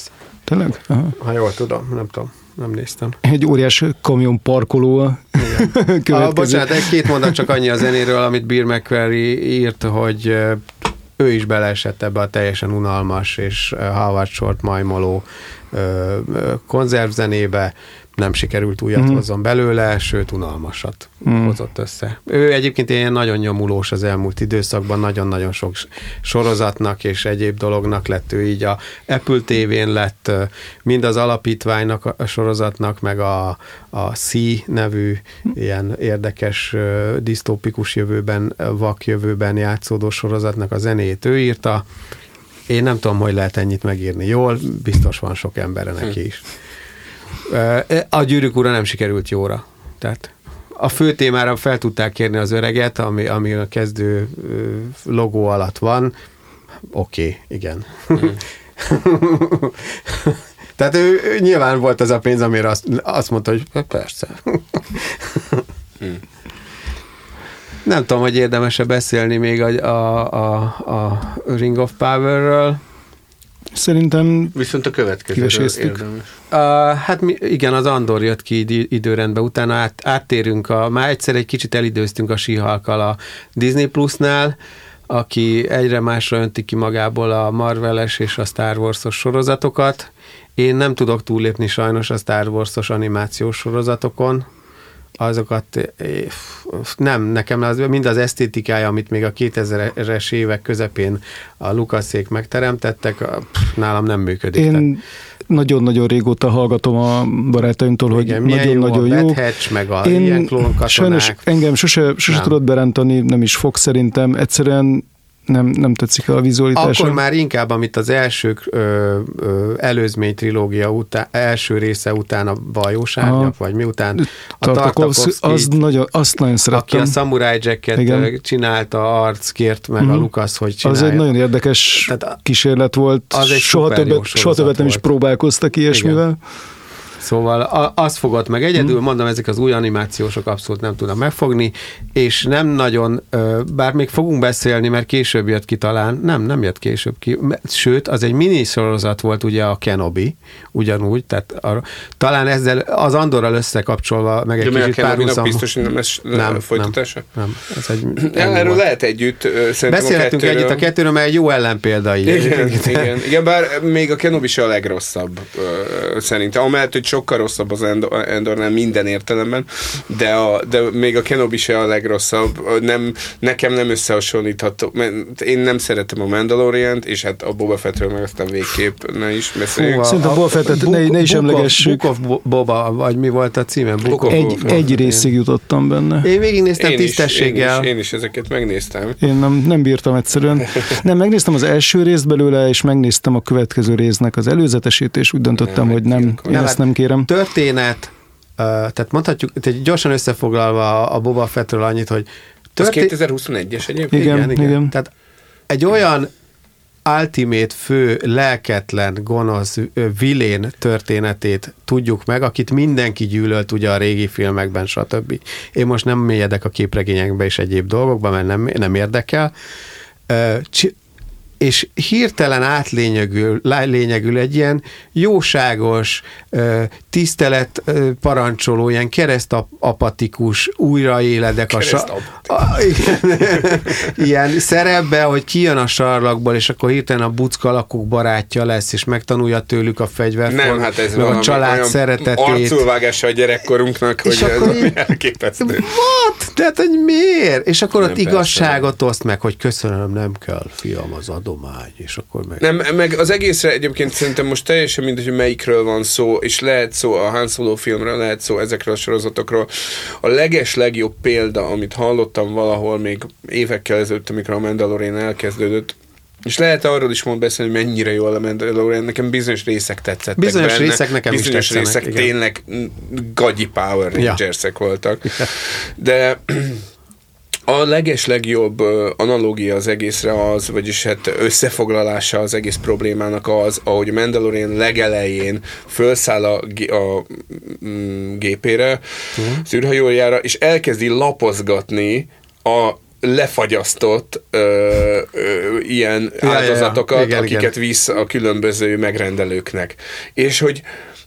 Tényleg? Aha.
Ha jól tudom, nem tudom. Nem néztem.
Egy óriás kamion parkoló.
Igen. ah, bocsánat, egy-két mondat csak annyi a zenéről, amit Bill McQuarrie írt, hogy ő is beleesett ebbe a teljesen unalmas és Howard Short majmoló konzervzenébe, nem sikerült újat mm. hozzon belőle, sőt unalmasat mm. hozott össze. Ő egyébként ilyen nagyon nyomulós az elmúlt időszakban, nagyon-nagyon sok sorozatnak és egyéb dolognak lett ő így a Apple TV-n lett mind az alapítványnak a sorozatnak, meg a, a C nevű ilyen érdekes disztópikus jövőben, vak jövőben játszódó sorozatnak a zenét ő írta. Én nem tudom, hogy lehet ennyit megírni jól, biztos van sok embere neki hm. is. A gyűrűk ura nem sikerült jóra. Tehát a fő témára fel tudták kérni az öreget, ami, ami a kezdő logó alatt van. Oké, okay, igen. Mm. Tehát ő, ő nyilván volt az a pénz, amire azt, azt mondta, hogy hát persze. mm. Nem tudom, hogy érdemese beszélni még a, a, a, a Ring of Power-ről.
Szerintem
Viszont a következő.
Uh, hát mi, igen, az Andor jött ki id- időrendbe, utána át, áttérünk, a, már egyszer egy kicsit elidőztünk a Sihalkal a Disney Plusnál, aki egyre másra önti ki magából a Marveles és a Star Wars-os sorozatokat. Én nem tudok túllépni sajnos a Star Wars-os animációs sorozatokon, azokat nem, nekem az, mind az esztétikája, amit még a 2000-es évek közepén a Lukaszék megteremtettek, nálam nem működik.
Én nagyon-nagyon régóta hallgatom a barátaimtól, hogy nagyon-nagyon jó.
jó. Hatch, meg a Én ilyen
Sajnos engem sose, sose tudott berentani, nem is fog szerintem. Egyszerűen nem, nem tetszik a vizualitása.
Akkor már inkább, amit az első ö, ö, előzmény trilógia után, első része után a Bajós Árnyak, vagy miután
a Tartakovsky, az nagyon, azt nagyon szerettem.
Aki a Samurai Jacket Igen. csinálta, arc kért meg mm-hmm. a Lukasz, hogy csinálja.
Az egy nagyon érdekes Tehát kísérlet volt. Az egy soha többet, soha többet nem is próbálkoztak ilyesmivel. Igen.
Szóval azt fogott meg egyedül, hmm. mondom, ezek az új animációsok abszolút nem tudnak megfogni, és nem nagyon, bár még fogunk beszélni, mert később jött ki talán, nem, nem jött később ki, sőt, az egy minisorozat volt ugye a Kenobi, ugyanúgy, tehát arra, talán ezzel az Andorral összekapcsolva, meg egy
De
kicsit
párhuzam. biztos, hogy nem lesz nem, folytatása?
Nem, nem, ez egy,
erről lehet együtt,
Beszélhetünk együtt a kettőről, mert egy jó ellenpélda.
Igen, igen, igen, bár még a Kenobi se a legrosszabb szerintem, amellett, hogy sokkal rosszabb az Endor, Endornál minden értelemben, de, a, de még a Kenobi se a legrosszabb. Nem, nekem nem összehasonlítható. Én nem szeretem a mandalorian és hát a Boba Fettről meg aztán végképp ne is beszéljünk.
Szerintem a Boba Fettet ne, ne is emlegessük.
Book of Boba, vagy mi volt a címe?
Book of egy, Boba. egy részig jutottam benne.
Én végignéztem én tisztességgel.
Is, én, is, én is ezeket megnéztem.
Én nem, nem bírtam egyszerűen. Nem, megnéztem az első részt belőle, és megnéztem a következő résznek az előzetesét, és úgy döntöttem, nem, hogy nem, én ezt nem kérem
történet, tehát mondhatjuk, tehát gyorsan összefoglalva a Boba Fettről annyit, hogy
történet... Ez 2021-es egyébként?
Igen, igen, igen. igen.
Tehát egy olyan ultimate fő, lelketlen, gonosz, vilén történetét tudjuk meg, akit mindenki gyűlölt ugye a régi filmekben, stb. Én most nem mélyedek a képregényekbe és egyéb dolgokba, mert nem, nem érdekel és hirtelen átlényegül lényegül egy ilyen jóságos, tisztelet parancsoló, ilyen keresztapatikus, újraéledek a, sa- a igen, ilyen szerepbe, hogy kijön a sarlakból, és akkor hirtelen a bucka lakók barátja lesz, és megtanulja tőlük a fegyvert,
Nem, hát ez
a család szeretetét.
Arculvágása a gyerekkorunknak, és hogy akkor ez elképesztő.
What? Tehát, hogy miért? És akkor nem ott igazságot oszt meg, hogy köszönöm, nem kell, fiam, az adomány, és akkor meg...
Nem, meg az egészre egyébként szerintem most teljesen mindegy, hogy melyikről van szó, és lehet szó a Han Solo filmről, lehet szó ezekről a sorozatokról. A leges legjobb példa, amit hallottam valahol még évekkel ezelőtt, amikor a Mandalorian elkezdődött, és lehet arról is mond beszélni, hogy mennyire jól a Mandalorian. Nekem bizonyos részek tetszettek
Bizonyos benne. részek nekem
bizonyos
is
részek igen. tényleg gagyi Power Rangersek ja. voltak. De a leges legjobb analógia az egészre az, vagyis hát összefoglalása az egész problémának az, ahogy Mandalorian legelején felszáll a, a mm, gépére, uh-huh. Szűrhajójára, és elkezdi lapozgatni a lefagyasztott ö, ö, ilyen ja, áldozatokat, ja, ja. Igen, akiket igen. visz a különböző megrendelőknek. És hogy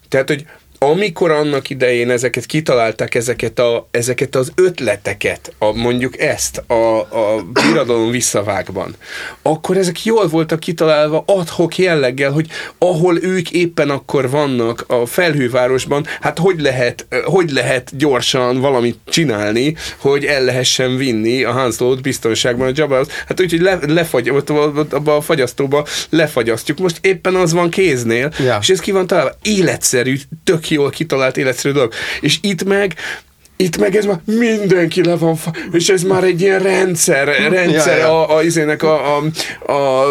tehát, hogy amikor annak idején ezeket kitalálták, ezeket, a, ezeket az ötleteket, a, mondjuk ezt a, a birodalom visszavágban, akkor ezek jól voltak kitalálva adhok jelleggel, hogy ahol ők éppen akkor vannak a felhővárosban, hát hogy lehet, hogy lehet gyorsan valamit csinálni, hogy el lehessen vinni a Hanslót biztonságban a Jabbahoz. Hát úgyhogy le, lefagy, ott, ott, abba a fagyasztóba lefagyasztjuk. Most éppen az van kéznél, ja. és ez ki van találva. Életszerű, tök jól kitalált életszerű dolog. És itt meg itt meg ez már mindenki le van, fa- és ez már egy ilyen rendszer, rendszer ja, ja. a, a, izének a, a, a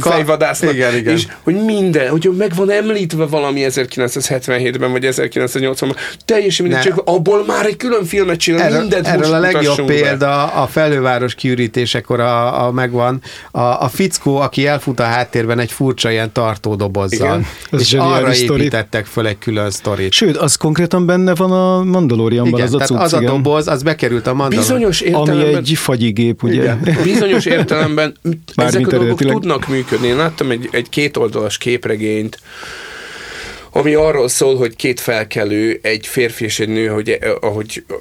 fejvadásznak.
Igen, igen.
És hogy minden, hogy meg van említve valami 1977-ben, vagy 1980-ban, teljesen mindegy, csak abból már egy külön filmet csinál, erről, mindent
Erről a legjobb példa be. a felőváros kiürítésekor a, a megvan, a, a fickó, aki elfut a háttérben egy furcsa ilyen tartódobozzal, igen. és arra építettek föl egy külön sztorit.
Sőt, az konkrétan benne van a Mandalorian Mandalorianban
Igen, az a cucc, az a doboz, az bekerült a Mandalorian.
Bizonyos értelemben...
Ami egy fagyigép, ugye? Igen.
Bizonyos értelemben ezek a dolgok tudnak működni. Én láttam egy, egy kétoldalas képregényt, ami arról szól, hogy két felkelő, egy férfi és egy nő, hogy eh, ahogy uh,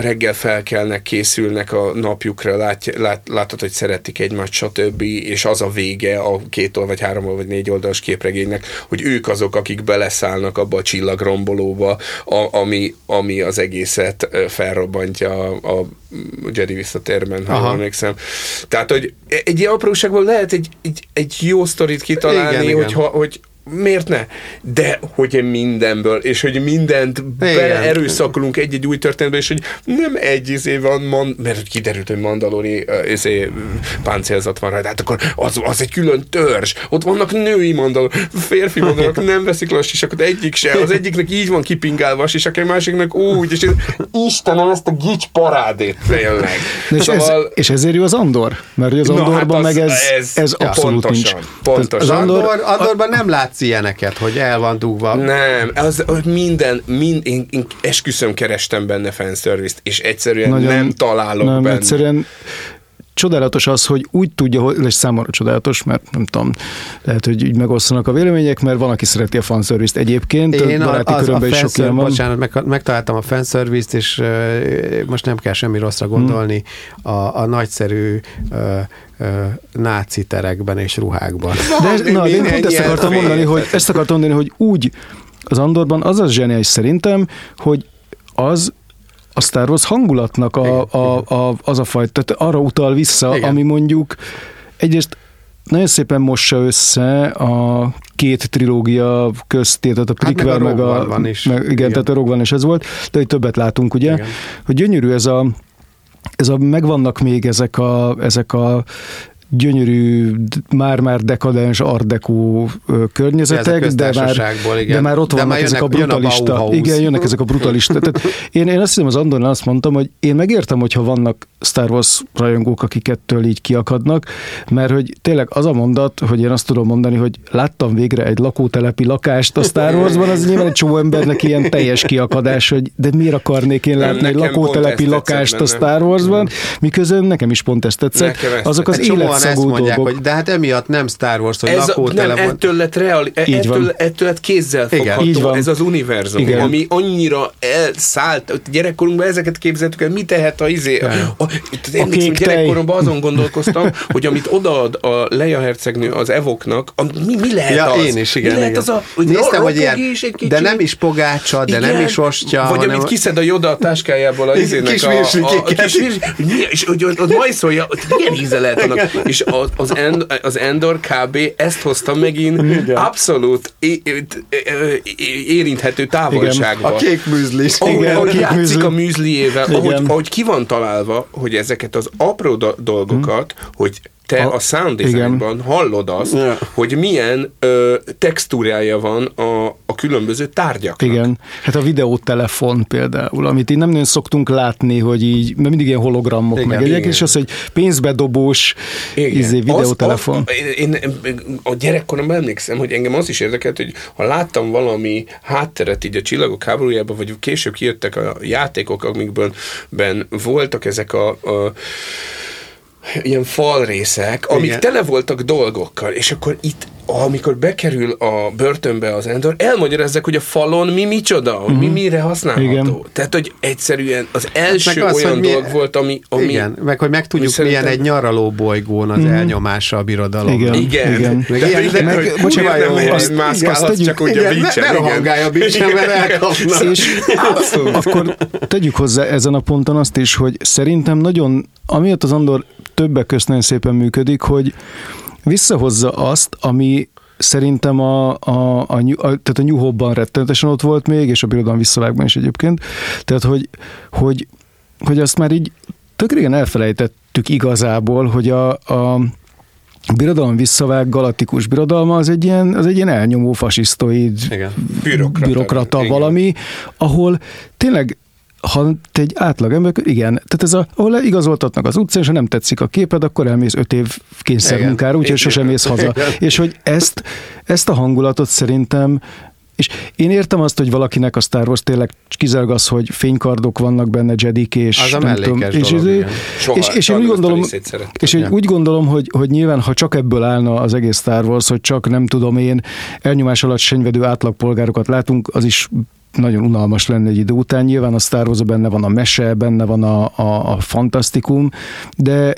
reggel felkelnek, készülnek a napjukra, lát, lát, látod, hogy szeretik egymást, stb. És az a vége a két vagy három vagy négy oldalas képregénynek, hogy ők azok, akik beleszállnak abba a csillagrombolóba, a, ami, ami az egészet felrobbantja a, a Jedi visszatérben, ha Aha. emlékszem. Tehát, hogy egy ilyen apróságból lehet egy, egy, egy jó sztorit kitalálni, igen, hogyha, igen. hogy miért ne? De hogy mindenből, és hogy mindent beleerőszakolunk egy-egy új történetbe, és hogy nem egy izé van, man, mert kiderült, hogy mandalori izé, páncélzat van rajta, hát akkor az, az egy külön törzs. Ott vannak női mandalor, férfi mandalorok, nem veszik le a sisakot, egyik se. Az egyiknek így van kipingálva a sisak, egy másiknak úgy, és Istenem, ezt a gics parádét tényleg.
És, szóval... ez, és ezért jó az Andor? Mert az Andorban hát meg ez, ez, ez abszolút
pontosan,
nincs.
Pontosan.
Az Andor, Andorban nem látsz ilyeneket, hogy el van dugva.
Nem, az, hogy minden, mind, én, én esküszöm kerestem benne fanservice-t, és egyszerűen Nagyon, nem találok nem, benne.
Egyszerűen csodálatos az, hogy úgy tudja, és számomra csodálatos, mert nem tudom, lehet, hogy így megosztanak a vélemények, mert van, aki szereti a fanservice-t egyébként.
Én a, az, a is sok ilyen van. Bocsánat, meg, megtaláltam a fanservice-t, és uh, most nem kell semmi rosszra gondolni. Hmm. A, a nagyszerű uh, náci terekben és ruhákban.
De, ez, na, de én pont ezt akartam mondani, hogy ezt akartam mondani, hogy úgy az Andorban az az zseniális szerintem, hogy az a Star Wars hangulatnak a, a, a, az a fajta, tehát arra utal vissza, Igen. ami mondjuk egyrészt nagyon szépen mossa össze a két trilógia közt, tehát a prequel, hát meg, meg a, van is. Meg, igen, igen, tehát a Rogue One is ez volt, de hogy többet látunk, ugye, igen. hogy gyönyörű ez a ez a, megvannak még ezek a, ezek a gyönyörű, már-már dekadens ardekó környezetek, de már, igen. de már ott vannak már ezek a brutalista. A igen, jönnek ezek a brutalista. Tehát én, én azt hiszem, az Andornál azt mondtam, hogy én megértem, hogyha vannak Star Wars rajongók, akik ettől így kiakadnak, mert hogy tényleg az a mondat, hogy én azt tudom mondani, hogy láttam végre egy lakótelepi lakást a Star Warsban, az nyilván egy csomó embernek ilyen teljes kiakadás, hogy de miért akarnék én látni egy lakótelepi lakást a Star Warsban, miközben nekem is pont ezt tetszett. Azok az élet
ezt mondják, dolgok. hogy de hát emiatt nem Star Wars, hogy
ez lakótelefon. Nem, ettől lett, reali, e- ettől, ettől lett kézzel fogható így van. ez az univerzum, Igen. ami annyira elszállt. Gyerekkorunkban ezeket képzeltük el, mi tehet a izé. A, a, én a gyerekkoromban azon gondolkoztam, hogy amit odaad a Leia hercegnő az evoknak, a, mi, mi lehet
ja,
az?
én is, igen.
Mi lehet
igen.
az a, hogy
Néztem, hogy ilyen, de nem is pogácsa, de igen. nem is ostya.
Vagy hanem... amit kiszed a Joda a táskájából a izének
kis a, a, a kis
és hogy ott majszolja, milyen íze lehet annak. És az, End, az Endor kb. ezt hozta megint Igen. abszolút é, érinthető távolságba.
A kék műzli.
Ahogy, Igen, ahogy játszik műzli. a műzliével, ahogy, ahogy ki van találva, hogy ezeket az apró dolgokat, hmm. hogy te a, a sound designban hallod azt, yeah. hogy milyen ö, textúrája van a, a különböző tárgyaknak.
Igen, hát a videótelefon például, amit így nem nagyon szoktunk látni, hogy így, mert mindig ilyen hologramok igen, meg egyek, és az, hogy pénzbedobós izé, videótelefon. Az,
az, én, a gyerekkoromban emlékszem, hogy engem az is érdekelt, hogy ha láttam valami hátteret így a csillagok háborújában, vagy később kijöttek a játékok, amikben ben voltak ezek a, a ilyen falrészek, amik Igen. tele voltak dolgokkal, és akkor itt amikor bekerül a börtönbe az Endor, elmagyarázzák, hogy a falon mi micsoda, uh-huh. mi mhm. mire használható. Igen. Tehát, hogy egyszerűen az első az, olyan dolog mi, volt, ami, ami...
Igen, meg hogy meg tudjuk, milyen egy nyaraló bolygón az uh-huh. elnyomása a birodalom.
Igen, igen. igen.
Meg, igen. De, meg, meg, bocsánat, nem, nem, azt, mászkálhatsz tegyük, csak úgy a bicsen.
Ne, ne rohangálj a bicsen, mert elkapna. És
akkor tegyük hozzá ezen a ponton azt is, hogy szerintem nagyon, amiatt az Andor többek közt nagyon szépen működik, hogy visszahozza azt, ami szerintem a, a, a, a, tehát a New Hope-ban rettenetesen ott volt még, és a Birodalom visszavágban is egyébként. Tehát, hogy, hogy, hogy azt már így tök régen elfelejtettük igazából, hogy a, a birodalom visszavág, galaktikus birodalma, az egy ilyen, az egy ilyen elnyomó fasisztoid
Igen. bürokrata,
bürokrata Igen. valami, ahol tényleg ha te egy átlag ember, igen, tehát ez a, ahol igazoltatnak az utcán, és ha nem tetszik a képed, akkor elmész öt év kényszermunkára, úgyhogy sosem mész haza. Igen. És hogy ezt, ezt a hangulatot szerintem és én értem azt, hogy valakinek a Star Wars tényleg kizárólag az, hogy fénykardok vannak benne, Jedik, és
az a nem tudom,
és,
dolog,
és, Soha, és, és én úgy gondolom, és én úgy gondolom, hogy, hogy nyilván, ha csak ebből állna az egész Star Wars, hogy csak nem tudom én, elnyomás alatt senyvedő átlagpolgárokat látunk, az is nagyon unalmas lenne egy idő után. Nyilván a Star Wars benne van a mese, benne van a, a, a fantasztikum, de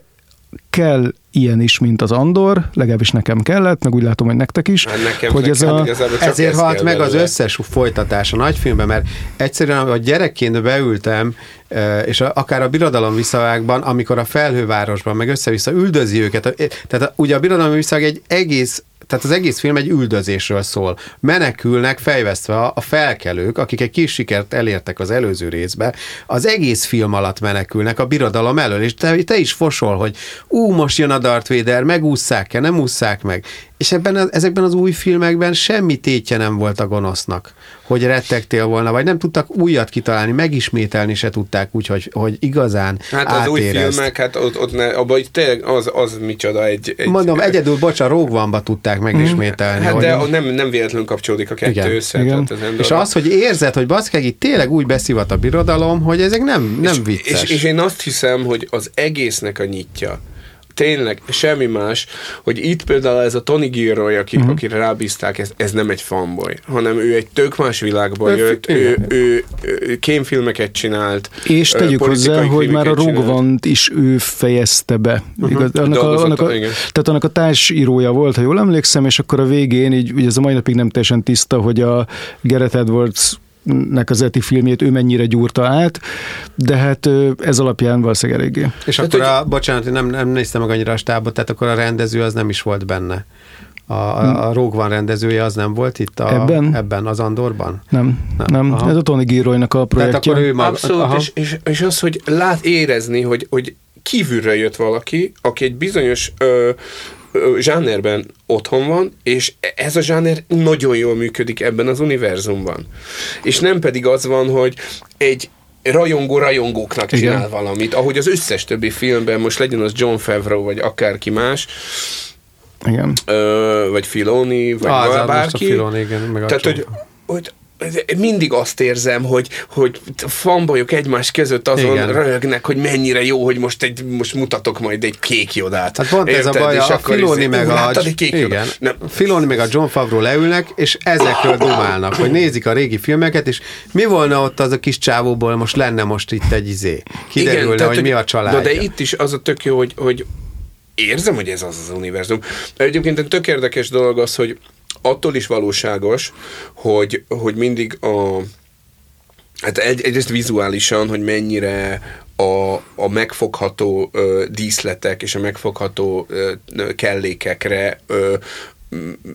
kell ilyen is, mint az Andor, legalábbis nekem kellett, meg úgy látom, hogy nektek is.
Hát nekem,
hogy ez
nekem
a,
igazából csak
Ezért
ez
halt
kell
meg az
belőle.
összes folytatás a nagyfilmben, mert egyszerűen, a gyerekként beültem, eh, és a- akár a Birodalom visszavágban, amikor a felhővárosban meg össze-vissza üldözi őket. eh, Tehát a- ugye a Birodalom visszavág egy egész tehát az egész film egy üldözésről szól. Menekülnek fejvesztve a, a felkelők, akik egy kis sikert elértek az előző részbe, az egész film alatt menekülnek a birodalom elől, és te, te is fosol, hogy ú, most jön a Darth Vader, megússzák-e, nem ússzák meg. És ebben az, ezekben az új filmekben semmi tétje nem volt a gonosznak, hogy rettegtél volna, vagy nem tudtak újat kitalálni, megismételni se tudták úgy, hogy, hogy igazán
Hát az új
átérezd.
filmek, hát ott, ott ne, abban tényleg az, az micsoda egy... egy
Mondom, egyedül, bocs, a Rogue One-ba tudták megismételni.
Hát
hogy
de nem, nem véletlenül kapcsolódik a kettő
Igen.
össze.
Igen.
Tehát
És az, hogy érzed, hogy baszkeg itt tényleg úgy beszivat a birodalom, hogy ezek nem, nem
és,
vicces.
És, és én azt hiszem, hogy az egésznek a nyitja, tényleg semmi más, hogy itt például ez a Tony Gilroy, aki, uh-huh. akire rábízták, ez, ez nem egy fanboy, hanem ő egy tök más világból
Ő-
jött, ő, ő, ő kémfilmeket csinált,
És tegyük hozzá, hogy már a. One-t is ő fejezte be. Igaz, annak, a, annak, a, tehát annak a társírója volt, ha jól emlékszem, és akkor a végén, így ugye ez a mai napig nem teljesen tiszta, hogy a Gareth Edwards nek az eti filmjét ő mennyire gyúrta át, de hát ez alapján valószínűleg eléggé.
És
Hát,
akkor
hogy-
a, bocsánat, nem, nem néztem meg annyira a stábot, tehát akkor a rendező az nem is volt benne. A, a, a Rogue One rendezője az nem volt itt a,
Ebben?
ebben az Andorban?
Nem,
Nem,
nem.
aha.
Ez a Tony Gilroynak a
Tehát
projektje.
akkor ő maga,
Abszolút,
aha.
és, és, és az, hogy lát érezni, hogy, hogy kívülről jött valaki, aki egy bizonyos ö, zsánerben otthon van, és ez a zsáner nagyon jól működik ebben az univerzumban. És nem pedig az van, hogy egy rajongó rajongóknak
Igen.
csinál valamit, ahogy az összes többi filmben, most legyen az John Favreau, vagy akárki más,
Igen.
ö, vagy Filoni, vagy
Ah,
bárki.
Filoni, igen, meg
Tehát, hogy, hogy mindig azt érzem, hogy, hogy fanbolyok egymás között azon
Igen.
Igen. röhögnek, hogy mennyire jó, hogy most, egy, most mutatok majd egy kék jodát.
Hát pont ez a baj,
És
a
akkor
Filoni
izé,
meg
"Ú,
a,
egy kék
igen?
Nem.
Filoni meg a John Favreau leülnek, és ezekről dumálnak, hogy nézik a régi filmeket, és mi volna ott az a kis csávóból, most lenne most itt egy izé. Kiderülne,
tehát,
hogy mi a családja.
De, de itt is az a tök jó, hogy, hogy érzem, hogy ez az az univerzum. Egyébként egy tök érdekes dolog az, hogy attól is valóságos, hogy, hogy mindig a Hát egy, egyrészt vizuálisan, hogy mennyire a, a megfogható ö, díszletek és a megfogható ö, kellékekre ö,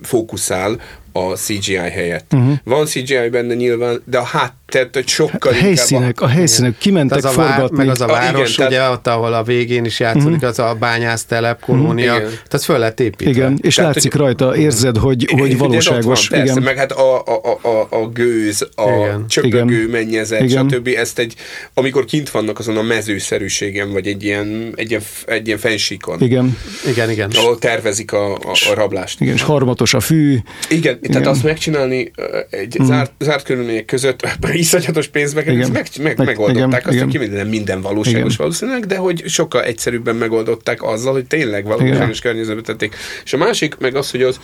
fókuszál a CGI helyett. Uh-huh. Van CGI benne nyilván, de a háttér, hogy sokkal
A helyszínek, a helyszínek kimentek
az a vár,
forgatni.
meg az a
Ah, igen,
város,
tehát-
ugye, ott, ahol a végén is játszódik,
Mhm.
az a bányásztelep, kolónia,
Igen.
tehát föl lett építve.
Igen, és
Tehát,
látszik
hogy-
rajta, érzed, hogy, hogy valóságos.
Van, persze,
igen.
meg hát a, a, a, a, a gőz, a
Igen.
csöpögő
Igen.
mennyezet,
Igen.
stb. Ezt egy, amikor kint vannak azon a mezőszerűségen, vagy egy ilyen, egy ilyen, egy ilyen fensíkon,
Igen,
Igen, igen.
ahol tervezik a, a, a rablást.
igen, és harmatos a fű.
Igen, Igen, tehát azt megcsinálni egy zárt, zárt körülmények között iszonyatos pénzbe kerül, meg, meg,
Meg-
megoldották,
igen,
azt
igen.
ki nem minden valóságos
Igen.
valószínűleg, de hogy sokkal egyszerűbben megoldották azzal, hogy tényleg valóságos környezetbe tették. És a másik meg az, hogy az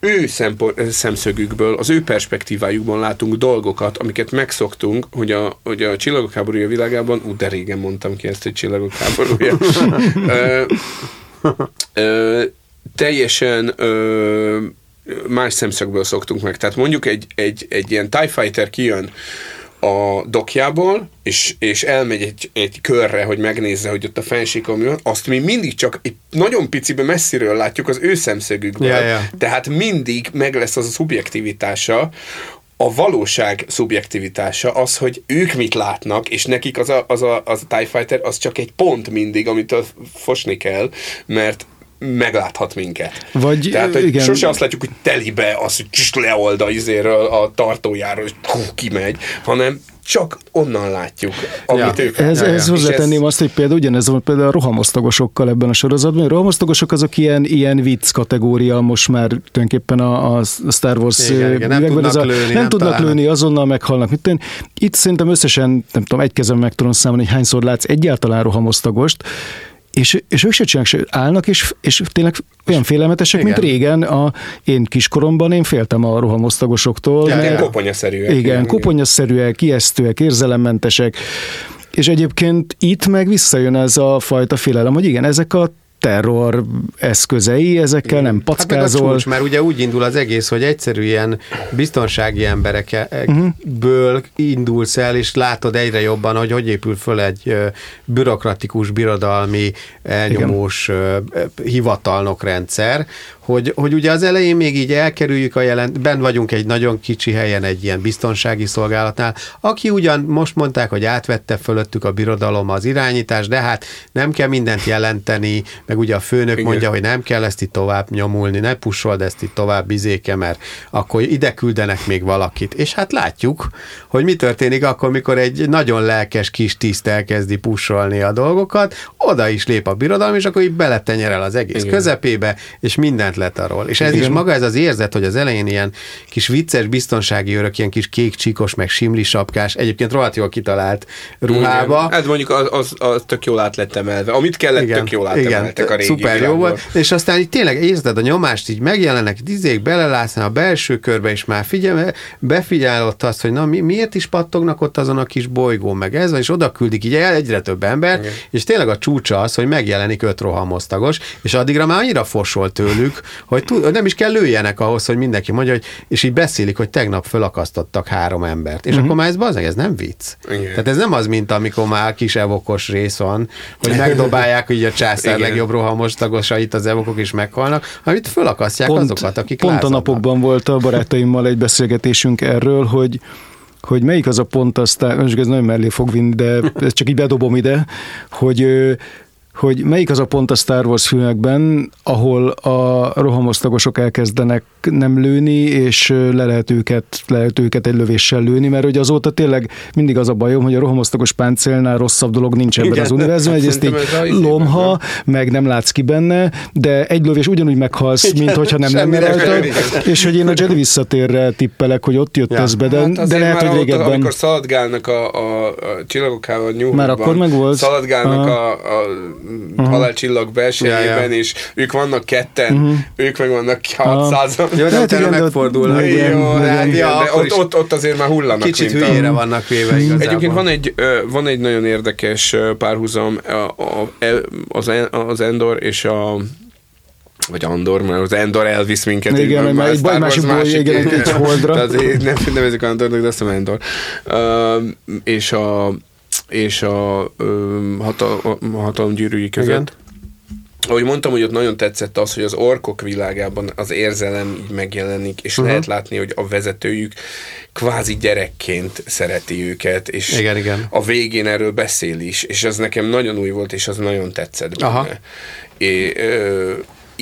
ő szempor, szemszögükből, az ő perspektívájukban látunk dolgokat, amiket megszoktunk, hogy a, hogy a csillagok háborúja világában, ú, de régen mondtam ki ezt, hogy csillagok háborúja, Ö, ö, teljesen ö, más szemszögből szoktunk meg. Tehát mondjuk egy, egy, egy ilyen TIE Fighter kijön a dokjából, és, és elmegy egy, egy körre, hogy megnézze, hogy ott a fensíkon mi van, azt mi mindig csak egy nagyon picibe messziről látjuk az ő szemszögükből.
Ja, ja.
Tehát mindig meg lesz az a szubjektivitása, a valóság szubjektivitása az, hogy ők mit látnak, és nekik az a, az a, az a TIE Fighter az csak egy pont mindig, amitől fosni kell, mert megláthat minket.
Vagy,
Tehát, hogy
igen.
sose azt látjuk, hogy telibe az, hogy kis leold a izéről a tartójáról, és hú, kimegy, hanem csak onnan látjuk, amit
Ja.
ők
Ez, ez hozzátenném azt, hogy például ugyanez van például a rohamosztagosokkal ebben a sorozatban. A rohamosztagosok azok ilyen, ilyen vicc kategória most már tulajdonképpen a, a Star Wars
Igen, igen, nem tudnak
ez a,
lőni,
nem,
nem
tudnak
találnak.
lőni, azonnal meghalnak. Mit tenni? Itt szerintem összesen, nem tudom, egy kezem meg tudom számolni, hogy hányszor látsz egyáltalán rohamosztagost, és, és ők se csinálnak, se állnak, és, és tényleg olyan félelmetesek, mint
Igen.
régen. A, én kiskoromban én féltem a rohamosztagosoktól.
Ja,
mert-
koponyaszerűek.
igen, koponyaszerűek, ijesztőek, érzelemmentesek. És egyébként itt meg visszajön ez a fajta félelem, hogy igen, ezek a terror eszközei, ezekkel nem packázol. Hát
csúcs, mert ugye úgy indul az egész, hogy egyszerű ilyen biztonsági emberekből uh-huh. indulsz el, és látod egyre jobban, hogy hogy épül föl egy bürokratikus, birodalmi, elnyomós Igen. hivatalnok rendszer, hogy, hogy ugye az elején még így elkerüljük a jelent, ben vagyunk egy nagyon kicsi helyen egy ilyen biztonsági szolgálatnál, aki ugyan most mondták, hogy átvette fölöttük a birodalom az irányítás, de hát nem kell mindent jelenteni, meg ugye a főnök Igen. mondja, hogy nem kell ezt itt tovább nyomulni, ne pusold ezt itt tovább bizéke, mert akkor ide küldenek még valakit. És hát látjuk, hogy mi történik akkor, mikor egy nagyon lelkes kis tiszt elkezdi pusolni a dolgokat, oda is lép a birodalom, és akkor így beletenyerel az egész Igen. közepébe, és mindent arról. És ez Igen. is maga ez az érzet, hogy az elején ilyen kis vicces biztonsági örök, ilyen kis kék csíkos, meg simli sapkás, egyébként rohadt jól kitalált ruhába.
Igen. Ez mondjuk az, az, az tök jól át lett emelve. Amit kellett, Igen. tök jól átemeltek a régi
Szuper világból. jó volt. És aztán így tényleg érzed a nyomást, így megjelennek, izék, belelátsz a belső körbe, és már figyel, befigyelott azt, hogy na mi, miért is pattognak ott azon a kis bolygón, meg ez, és oda küldik így el egyre több ember, Igen. és tényleg a csúcsa az, hogy megjelenik öt rohamosztagos, és addigra már annyira fosol tőlük, hogy tud, nem is kell lőjenek ahhoz, hogy mindenki mondja, hogy, és így beszélik, hogy tegnap fölakasztottak három embert. És uh-huh. akkor már ez bazeg, ez nem vicc. Igen. Tehát ez nem az, mint amikor már kis evokos rész van, hogy megdobálják hogy a császár Igen. legjobb rohamos tagosait, az evokok is meghalnak, amit fölakasztják pont, azokat, akik
Pont
lázadnak.
a napokban volt a barátaimmal egy beszélgetésünk erről, hogy hogy melyik az a pont, aztán, most ez nagyon mellé fog vinni, de ezt csak így bedobom ide, hogy hogy melyik az a pont a Star Wars filmekben, ahol a rohamosztagosok elkezdenek nem lőni, és le lehet őket, le lehet őket egy lövéssel lőni, mert ugye azóta tényleg mindig az a bajom, hogy a rohamosztagos páncélnál rosszabb dolog nincs ebben Igen, az univerzumban, hogy ezt így lomha, meg nem látsz ki benne, de egy lövés ugyanúgy meghalsz, Igen, mint hogyha nem lenne rajta, és hogy én a Jedi visszatérre tippelek, hogy ott jött ja. ez be, de, hát de lehet, hogy régebben... Ott,
amikor szaladgálnak a, a, a csillagokával nyúlva,
Már akkor meg volt.
Szaladgálnak a, a uh-huh. halálcsillag belsejében, ja, ja. és ők vannak ketten, uh-huh. ők meg vannak 600
Jó, de hát utána megfordul.
Jó, hát, ja, ott, ott, ott azért már hullanak.
Kicsit hülyére a... vannak véve igazából.
Egyébként van egy, van egy nagyon érdekes párhuzam az, az Endor és a vagy Andor, mert az Endor elvisz minket.
Igen, egy, egy baj, másik, másik igen, egy, egy holdra.
Tehát nem nevezik Andornak, de azt hiszem Endor. Uh, és a és a ö, hatal, hatalomgyűrűi között. Igen. Ahogy mondtam, hogy ott nagyon tetszett az, hogy az orkok világában az érzelem így megjelenik, és uh-huh. lehet látni, hogy a vezetőjük kvázi gyerekként szereti őket, és
igen, igen.
a végén erről beszél is, és az nekem nagyon új volt, és az nagyon tetszett benne. Aha. É, ö,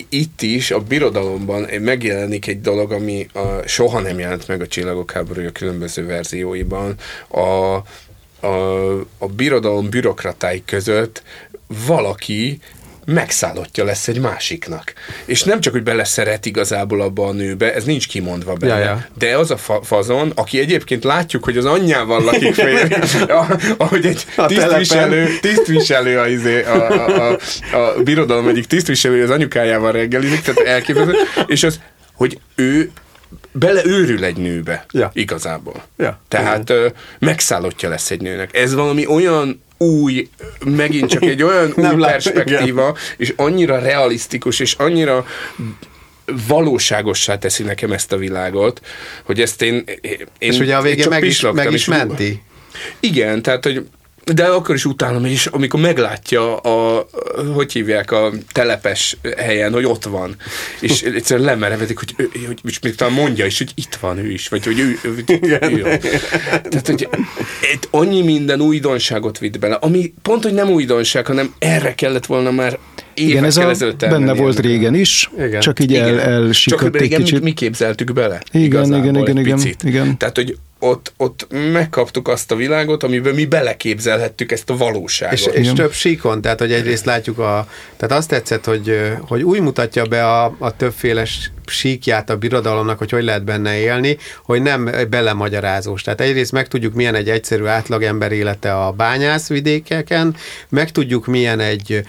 itt is, a birodalomban megjelenik egy dolog, ami a, soha nem jelent meg a Csillagok háborúja különböző verzióiban. A, a, a birodalom bürokratái között valaki megszállottja lesz egy másiknak. És nem csak, hogy beleszeret igazából abba a nőbe, ez nincs kimondva benne, ja, ja. de az a fa- fazon, aki egyébként látjuk, hogy az anyjával lakik fél, ahogy egy tisztviselő, tisztviselő a, izé, a, a, a, a birodalom egyik tisztviselő az anyukájával reggelizik, tehát elképzelhető, és az, hogy ő beleőrül egy nőbe, ja. igazából. Ja. Tehát ö, megszállottja lesz egy nőnek. Ez valami olyan új, megint csak egy olyan új Nem perspektíva, lát, és annyira realisztikus, és annyira valóságossá teszi nekem ezt a világot, hogy ezt én, én
És ugye a végén meg is, meg is menti.
Igen, tehát, hogy de akkor is utálom, és amikor meglátja a, hogy hívják a telepes helyen, hogy ott van, és egyszerűen lemerevedik, hogy, hogy, hogy, hogy még talán mondja is, hogy itt van ő is, vagy hogy ő, ő, ő, ő Tehát, hogy egy annyi minden újdonságot vitt bele, ami pont, hogy nem újdonság, hanem erre kellett volna már
igen, ez a, benne volt régen is, igen. csak így igen. el, elsikott csak régen
kicsit. mi képzeltük bele.
Igen, igen, igen, igen, igen.
Tehát, hogy ott, ott megkaptuk azt a világot, amiben mi beleképzelhettük ezt a valóságot.
És, és több síkon, tehát hogy egyrészt látjuk a, tehát azt tetszett, hogy, hogy úgy mutatja be a, a többféle síkját a birodalomnak, hogy hogy lehet benne élni, hogy nem belemagyarázós. Tehát egyrészt megtudjuk, milyen egy egyszerű átlagember élete a bányászvidékeken, megtudjuk, milyen egy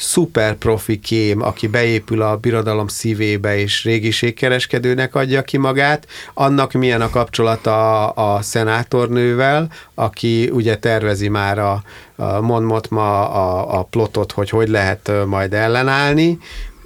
szuper profi kém, aki beépül a birodalom szívébe, és régiségkereskedőnek adja ki magát, annak milyen a kapcsolata a, a szenátornővel, aki ugye tervezi már a, a Monmotma a, a plotot, hogy hogy lehet majd ellenállni,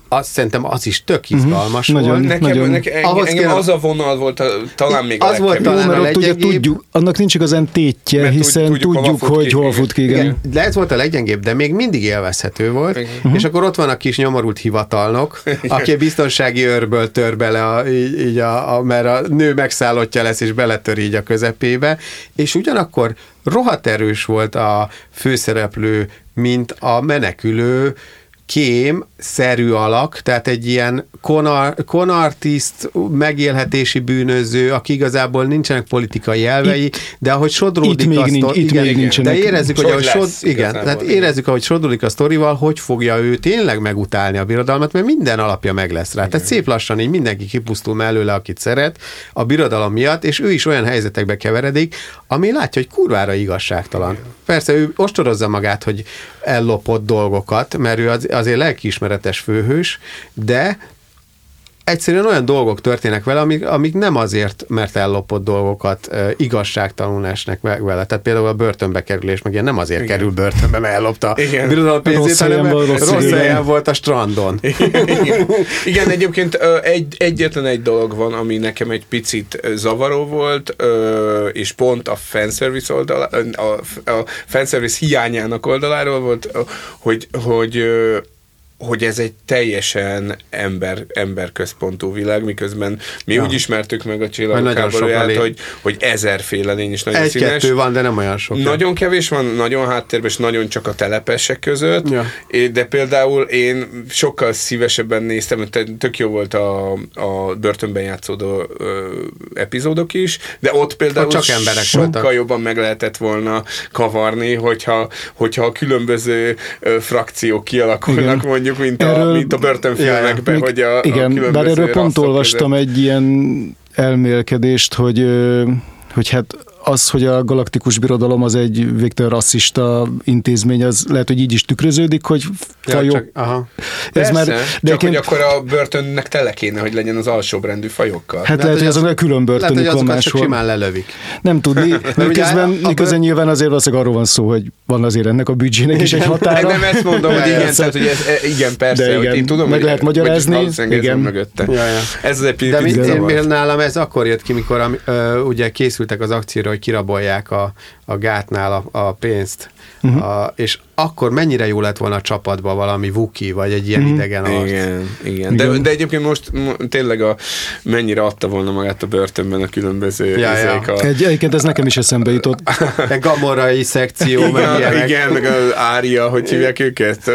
azt szerintem az is tök
Mhm.
izgalmas uh-huh.
Nagyon.
volt.
Nekem,
Nagyon.
nekem engem,
Ahhoz
engem
kell-
az a vonal volt a, talán még a
Az volt
legkevésbé.
talán
Jó,
a
mert ott ugye tudjuk, annak nincs igazán tétje,
Mert
hiszen
tudjuk,
tudjuk,
hova
hogy
ki,
hol fut ki, igen.
Igen, de ez volt a leggyengébb, de még mindig élvezhető volt,
Igen.
és akkor ott van a kis nyomorult hivatalnok, aki a biztonsági őrből tör bele, a, így, így a, a, mert a nő megszállottja lesz, és beletör így a közepébe, és ugyanakkor rohadt erős volt a főszereplő, mint a menekülő kém szerű alak, tehát egy ilyen konar, konartiszt, megélhetési bűnöző, aki igazából nincsenek politikai elvei, de ahogy sodródik
itt még
a
nincs-
sztor-
itt
igen,
még
igen,
nincsenek.
De érezzük, hogy
Hogy
ahogy sod, igen, tehát
igen.
érezzük, ahogy sodródik a sztorival, hogy fogja ő tényleg megutálni a birodalmat, mert minden alapja meg lesz rá. Tehát szép lassan így mindenki kipusztul mellőle, akit szeret a birodalom miatt, és ő is olyan helyzetekbe keveredik, ami látja, hogy kurvára igazságtalan. Persze ő ostorozza magát, hogy ellopott dolgokat, mert ő az, azért lelkiismeretes főhős, de egyszerűen olyan dolgok történnek vele, amik, amik nem azért, mert ellopott dolgokat uh, igazságtalanul esnek vele. Tehát például a börtönbe kerülés, meg ilyen nem azért Igen. kerül börtönbe, mert ellopta a
Igen.
birodalom pénzét,
Rossz
hanem
helyen rossz
rossz helyen volt a strandon.
Igen. Igen, egyébként ö, egy, egyetlen egy dolog van, ami nekem egy picit zavaró volt, és pont a fanservice oldala, a, a fanservice hiányának oldaláról volt, hogy, hogy hogy ez egy teljesen ember, emberközpontú világ, miközben mi
Ja.
úgy ismertük meg a
lény.
hogy, hogy ezerféle lény is nagyon színes.
Egy-kettő van, de nem olyan sok.
Nagyon kevés van, nagyon háttérben, és nagyon csak a telepesek között,
Ja.
De például én sokkal szívesebben néztem, te- tök jó volt a, a börtönben játszódó ö, epizódok is, de ott például
Ott csak emberek
sokkal
voltak.
jobban meg lehetett volna kavarni, hogyha, hogyha a különböző ö, frakciók kialakulnak,
Igen.
mondjuk, mint a,
Erről-
mint a börtönfilmekben, hogy a, a
igen,
különböző
bár erről pont olvastam
között.
egy ilyen elmélkedést, hogy, hogy hát az, hogy a galaktikus birodalom az egy végtelen rasszista intézmény, az lehet, hogy így is tükröződik, hogy
Ja,
fajok...
csak, aha.
ez
Persze,
már,
csak
egyébként-
hogy akkor a börtönnek tele kéne, hogy legyen az alsóbrendű fajokkal.
Hát lehet, hogy
az-
azoknak külön
Lehet, hogy
börtönük van máshol.
simán lelövik.
Nem tudni, miközben,
a- a
miközben nyilván azért valószínűleg arról van szó, hogy van azért ennek a büdzsének is egy határa.
Nem ezt mondom, hogy igen, tehát, hogy ez, e, igen, persze,
De
hogy
igen,
én tudom,
meg
hogy
lehet magyarázni, igen.
mögötte.
Ja, ja.
Ez az egy
De
picit
mi, én,
zavar.
például nálam ez akkor jött ki, mikor ugye készültek az akcióra, hogy kirabolják a, a gátnál a, a pénzt. Uh-huh. a, és akkor mennyire jó lett volna a csapatba valami Vuki, vagy egy ilyen uh-huh. idegen arc.
Igen, igen. De,
Igen.
de egyébként most mo- tényleg a, mennyire adta volna magát a börtönben a különböző
Ja, ja.
a,
Egy, egyébként ez nekem is eszembe jutott.
De gamorai szekció, meg
igen,
ilyenek.
igen, meg az ária, hogy hívják őket?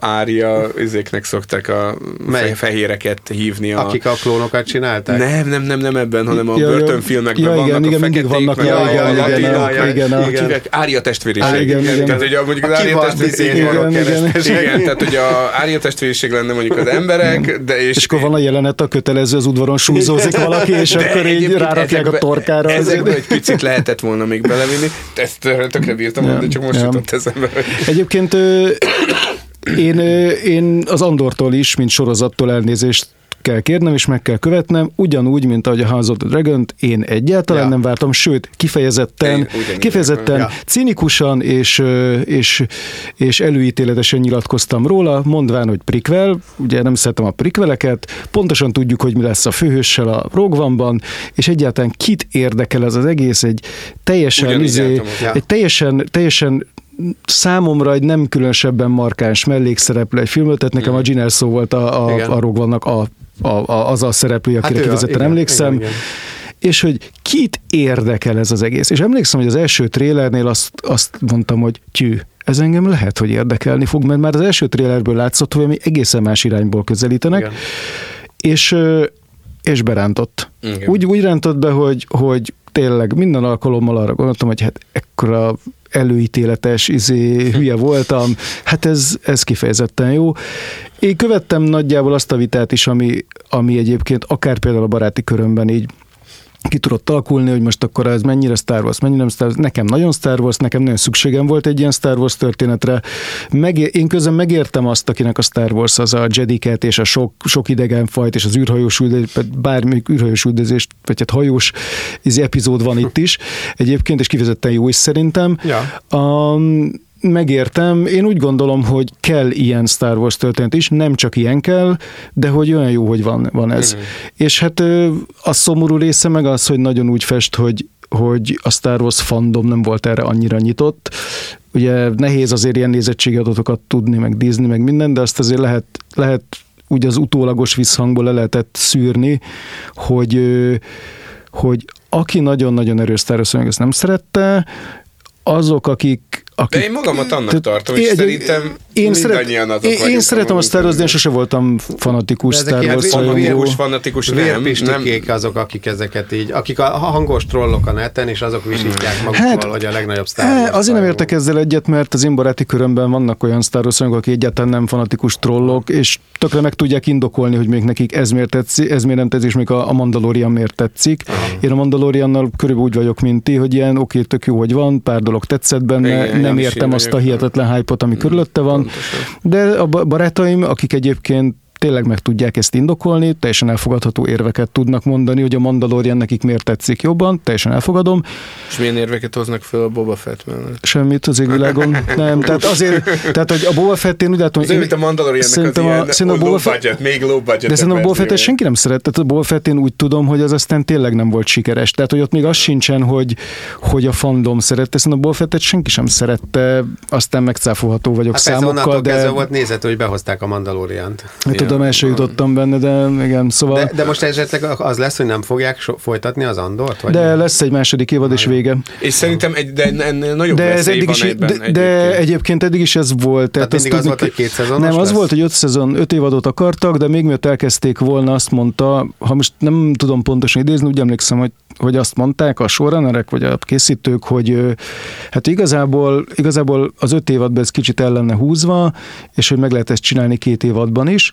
Ária, izéknek szokták a
Melyik?
fe- fehéreket hívni. A,
Akik a klónokat csinálták?
nem, nem, nem, nem ebben, hanem a
Ja,
börtönfilmekben
Ja, igen,
vannak
igen,
a
mindig
feketék,
vannak,
meg
ja,
a
igen, igen, igen,
igen, a-
Hogy hívják? Ária testvériség.
Á, igen, igen.
Tehát, hogy a, mondjuk az
A
Ária testvériség
izé,
Igen, igen.
Igen, tehát hogy a Ária testvériség lenne mondjuk az emberek, de és,
És akkor van a jelenet, a kötelező az udvaron súlyzózik valaki, és
de
akkor így rárakják a
ezekbe-
torkára.
Ezekbe egy picit lehetett volna még belevinni. Ezt tökre bírtam mondani, csak most
ja.
jutott eszembe.
Egyébként én, én az Andortól is, mint sorozattól elnézést kell kérnem, és meg kell követnem, ugyanúgy, mint ahogy a House of the dragon én egyáltalán
Ja.
nem vártam, sőt, kifejezetten,
Én
kifejezetten.
Ja.
cinikusan és, és, és előítéletesen nyilatkoztam róla, mondván, hogy prikvel, ugye nem szeretem a prikveleket, pontosan tudjuk, hogy mi lesz a főhőssel a Rogue One-ban, és egyáltalán kit érdekel ez az egész, egy teljesen, izé, egy teljesen, teljesen számomra egy nem különösebben markáns mellékszereplő egy filmről, tehát nekem a Gin Erso volt a, a,
Igen.
a Rogue One-nak a, a, a, az a szereplője, akire
a-
kifejezetten
igen,
emlékszem.
igen, igen.
És hogy kit érdekel ez az egész. És emlékszem, hogy az első trélernél azt, azt mondtam, hogy tyű, ez engem lehet, hogy érdekelni fog, mert már az első trélerből látszott, hogy mi egészen más irányból közelítenek,
Igen.
és, és berántott.
Igen.
Úgy, úgy rántott be, hogy, hogy tényleg minden alkalommal arra gondoltam, hogy hát ekkora előítéletes, izé, hülye voltam, hát ez, ez kifejezetten jó. Én követtem nagyjából azt a vitát is, ami, ami egyébként akár például a baráti körömben így ki tudott alakulni, hogy most akkor ez mennyire Star Wars, mennyire nem Star Wars. Nekem nagyon Star Wars, nekem nagyon szükségem volt egy ilyen Star Wars történetre. Meg, én közben megértem azt, akinek a Star Wars az a Jediket és a sok, sok idegen fajt és az űrhajós üldözés, bármi űrhajós üldözés, vagy hát hajós ez epizód van itt is egyébként, és kifejezetten jó is szerintem.
Ja.
Um, megértem. Én úgy gondolom, hogy kell ilyen Star Wars történet is, nem csak ilyen kell, de hogy olyan jó, hogy van, van ez. Mm. És hát a szomorú része meg az, hogy nagyon úgy fest, hogy hogy a Star Wars fandom nem volt erre annyira nyitott. Ugye nehéz azért ilyen nézettségadatokat tudni, meg Disney, meg minden, de azt azért lehet, lehet úgy az utólagos visszhangból le lehetett szűrni, hogy, hogy aki nagyon-nagyon erős Star Wars ezt nem szerette, azok, akik
akik, De én magamat annak tartom, és szerintem én szeret,
Én, én szeretem a Star Wars, de én sosem voltam fanatikus Star Wars
rajongó. fanatikus nem.
nem. azok, akik ezeket így, akik a hangos trollok a neten, és azok visítják magukkal, hát, hogy a legnagyobb Star
Wars. Azért nem értek ezzel egyet, mert az én baráti körömben vannak olyan Star Wars akik egyáltalán nem fanatikus trollok, és tökre meg tudják indokolni, hogy még nekik ez miért tetszik, ez miért nem tetszik, és még a, a Mandalorian miért tetszik. Aha. Én a Mandaloriannal körülbelül úgy vagyok, mint ti, hogy ilyen oké, tök jó, hogy van, pár dolog tetszett benne, Igen, nem értem azt a hihetetlen hype ami mm, körülötte van, pontosan. de a barátaim, akik egyébként tényleg meg tudják ezt indokolni, teljesen elfogadható érveket tudnak mondani, hogy a Mandalorian nekik miért tetszik jobban, teljesen elfogadom.
És milyen érveket hoznak fel a Boba Fett mellett?
Semmit az égvilágon. Nem, tehát azért, tehát hogy a Boba Fett én úgy látom,
hogy... Mint a Mandaloriannek az a, ilyen szerintem a Boba Fett, budget, még low budget.
De szerintem a Boba Fett senki nem szeret, tehát a Boba Fett én úgy tudom, hogy az aztán tényleg nem volt sikeres. Tehát, hogy ott még az sincsen, hogy, hogy a fandom szerette, szerintem a Boba Fettet senki sem szerette, aztán megcáfolható vagyok hát számokkal,
de... volt nézet, hogy behozták a Mandaloriant.
Hát tudom, el jutottam benne, de igen, szóval...
De, de most esetleg az lesz, hogy nem fogják so- folytatni az Andort? Vagy
de mi? lesz egy második évad és vége.
És szerintem egy, de ennél nagyobb
de ez eddig is, egyben, de, egyébként. de egyébként eddig is ez volt.
Tehát, tehát mindig az volt, hogy két szezonos
Nem,
lesz?
az volt, hogy öt szezon, öt évadot akartak, de még mielőtt elkezdték volna, azt mondta, ha most nem tudom pontosan idézni, úgy emlékszem, hogy hogy azt mondták a showrunnerek, vagy a készítők, hogy hát igazából, igazából az öt évadban ez kicsit el lenne húzva, és hogy meg lehet ezt csinálni két évadban is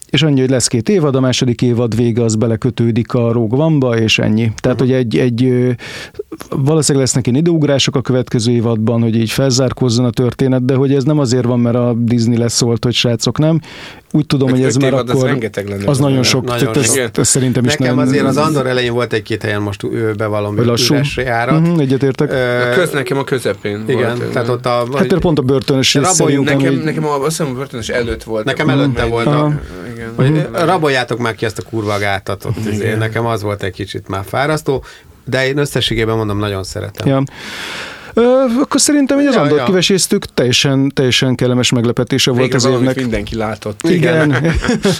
és annyi, hogy lesz két évad, a második évad vége az belekötődik a Rogue One-ba, és ennyi. Tehát, uh-huh. hogy egy, egy valószínűleg lesznek ilyen időugrások a következő évadban, hogy így felzárkózzon a történet, de hogy ez nem azért van, mert a Disney lesz szólt, hogy srácok nem. Úgy tudom, hogy ez már akkor... Az, lenne, az nagyon sok. Nagyon tehát sok. Ez, ez szerintem is
Nekem nem, azért az Andor elején volt egy-két helyen most bevallom, hogy üres járat.
Uh-huh, egyetértek.
A köz nekem a közepén
Igen, volt, tehát ott a...
Hát pont a börtönös
Nekem, nekem a, azt hiszem a börtönös előtt volt.
Nekem előtte volt. Igen. Hogy raboljátok meg ki ezt a kurva gátat ott. Izé. Nekem az volt egy kicsit már fárasztó, de én összességében mondom, nagyon szeretem.
Ja. Ö, akkor szerintem hogy az ja, Andor ja. kiveséztük, teljesen, teljesen kellemes meglepetése volt az évnek.
mindenki látott.
Igen. Igen.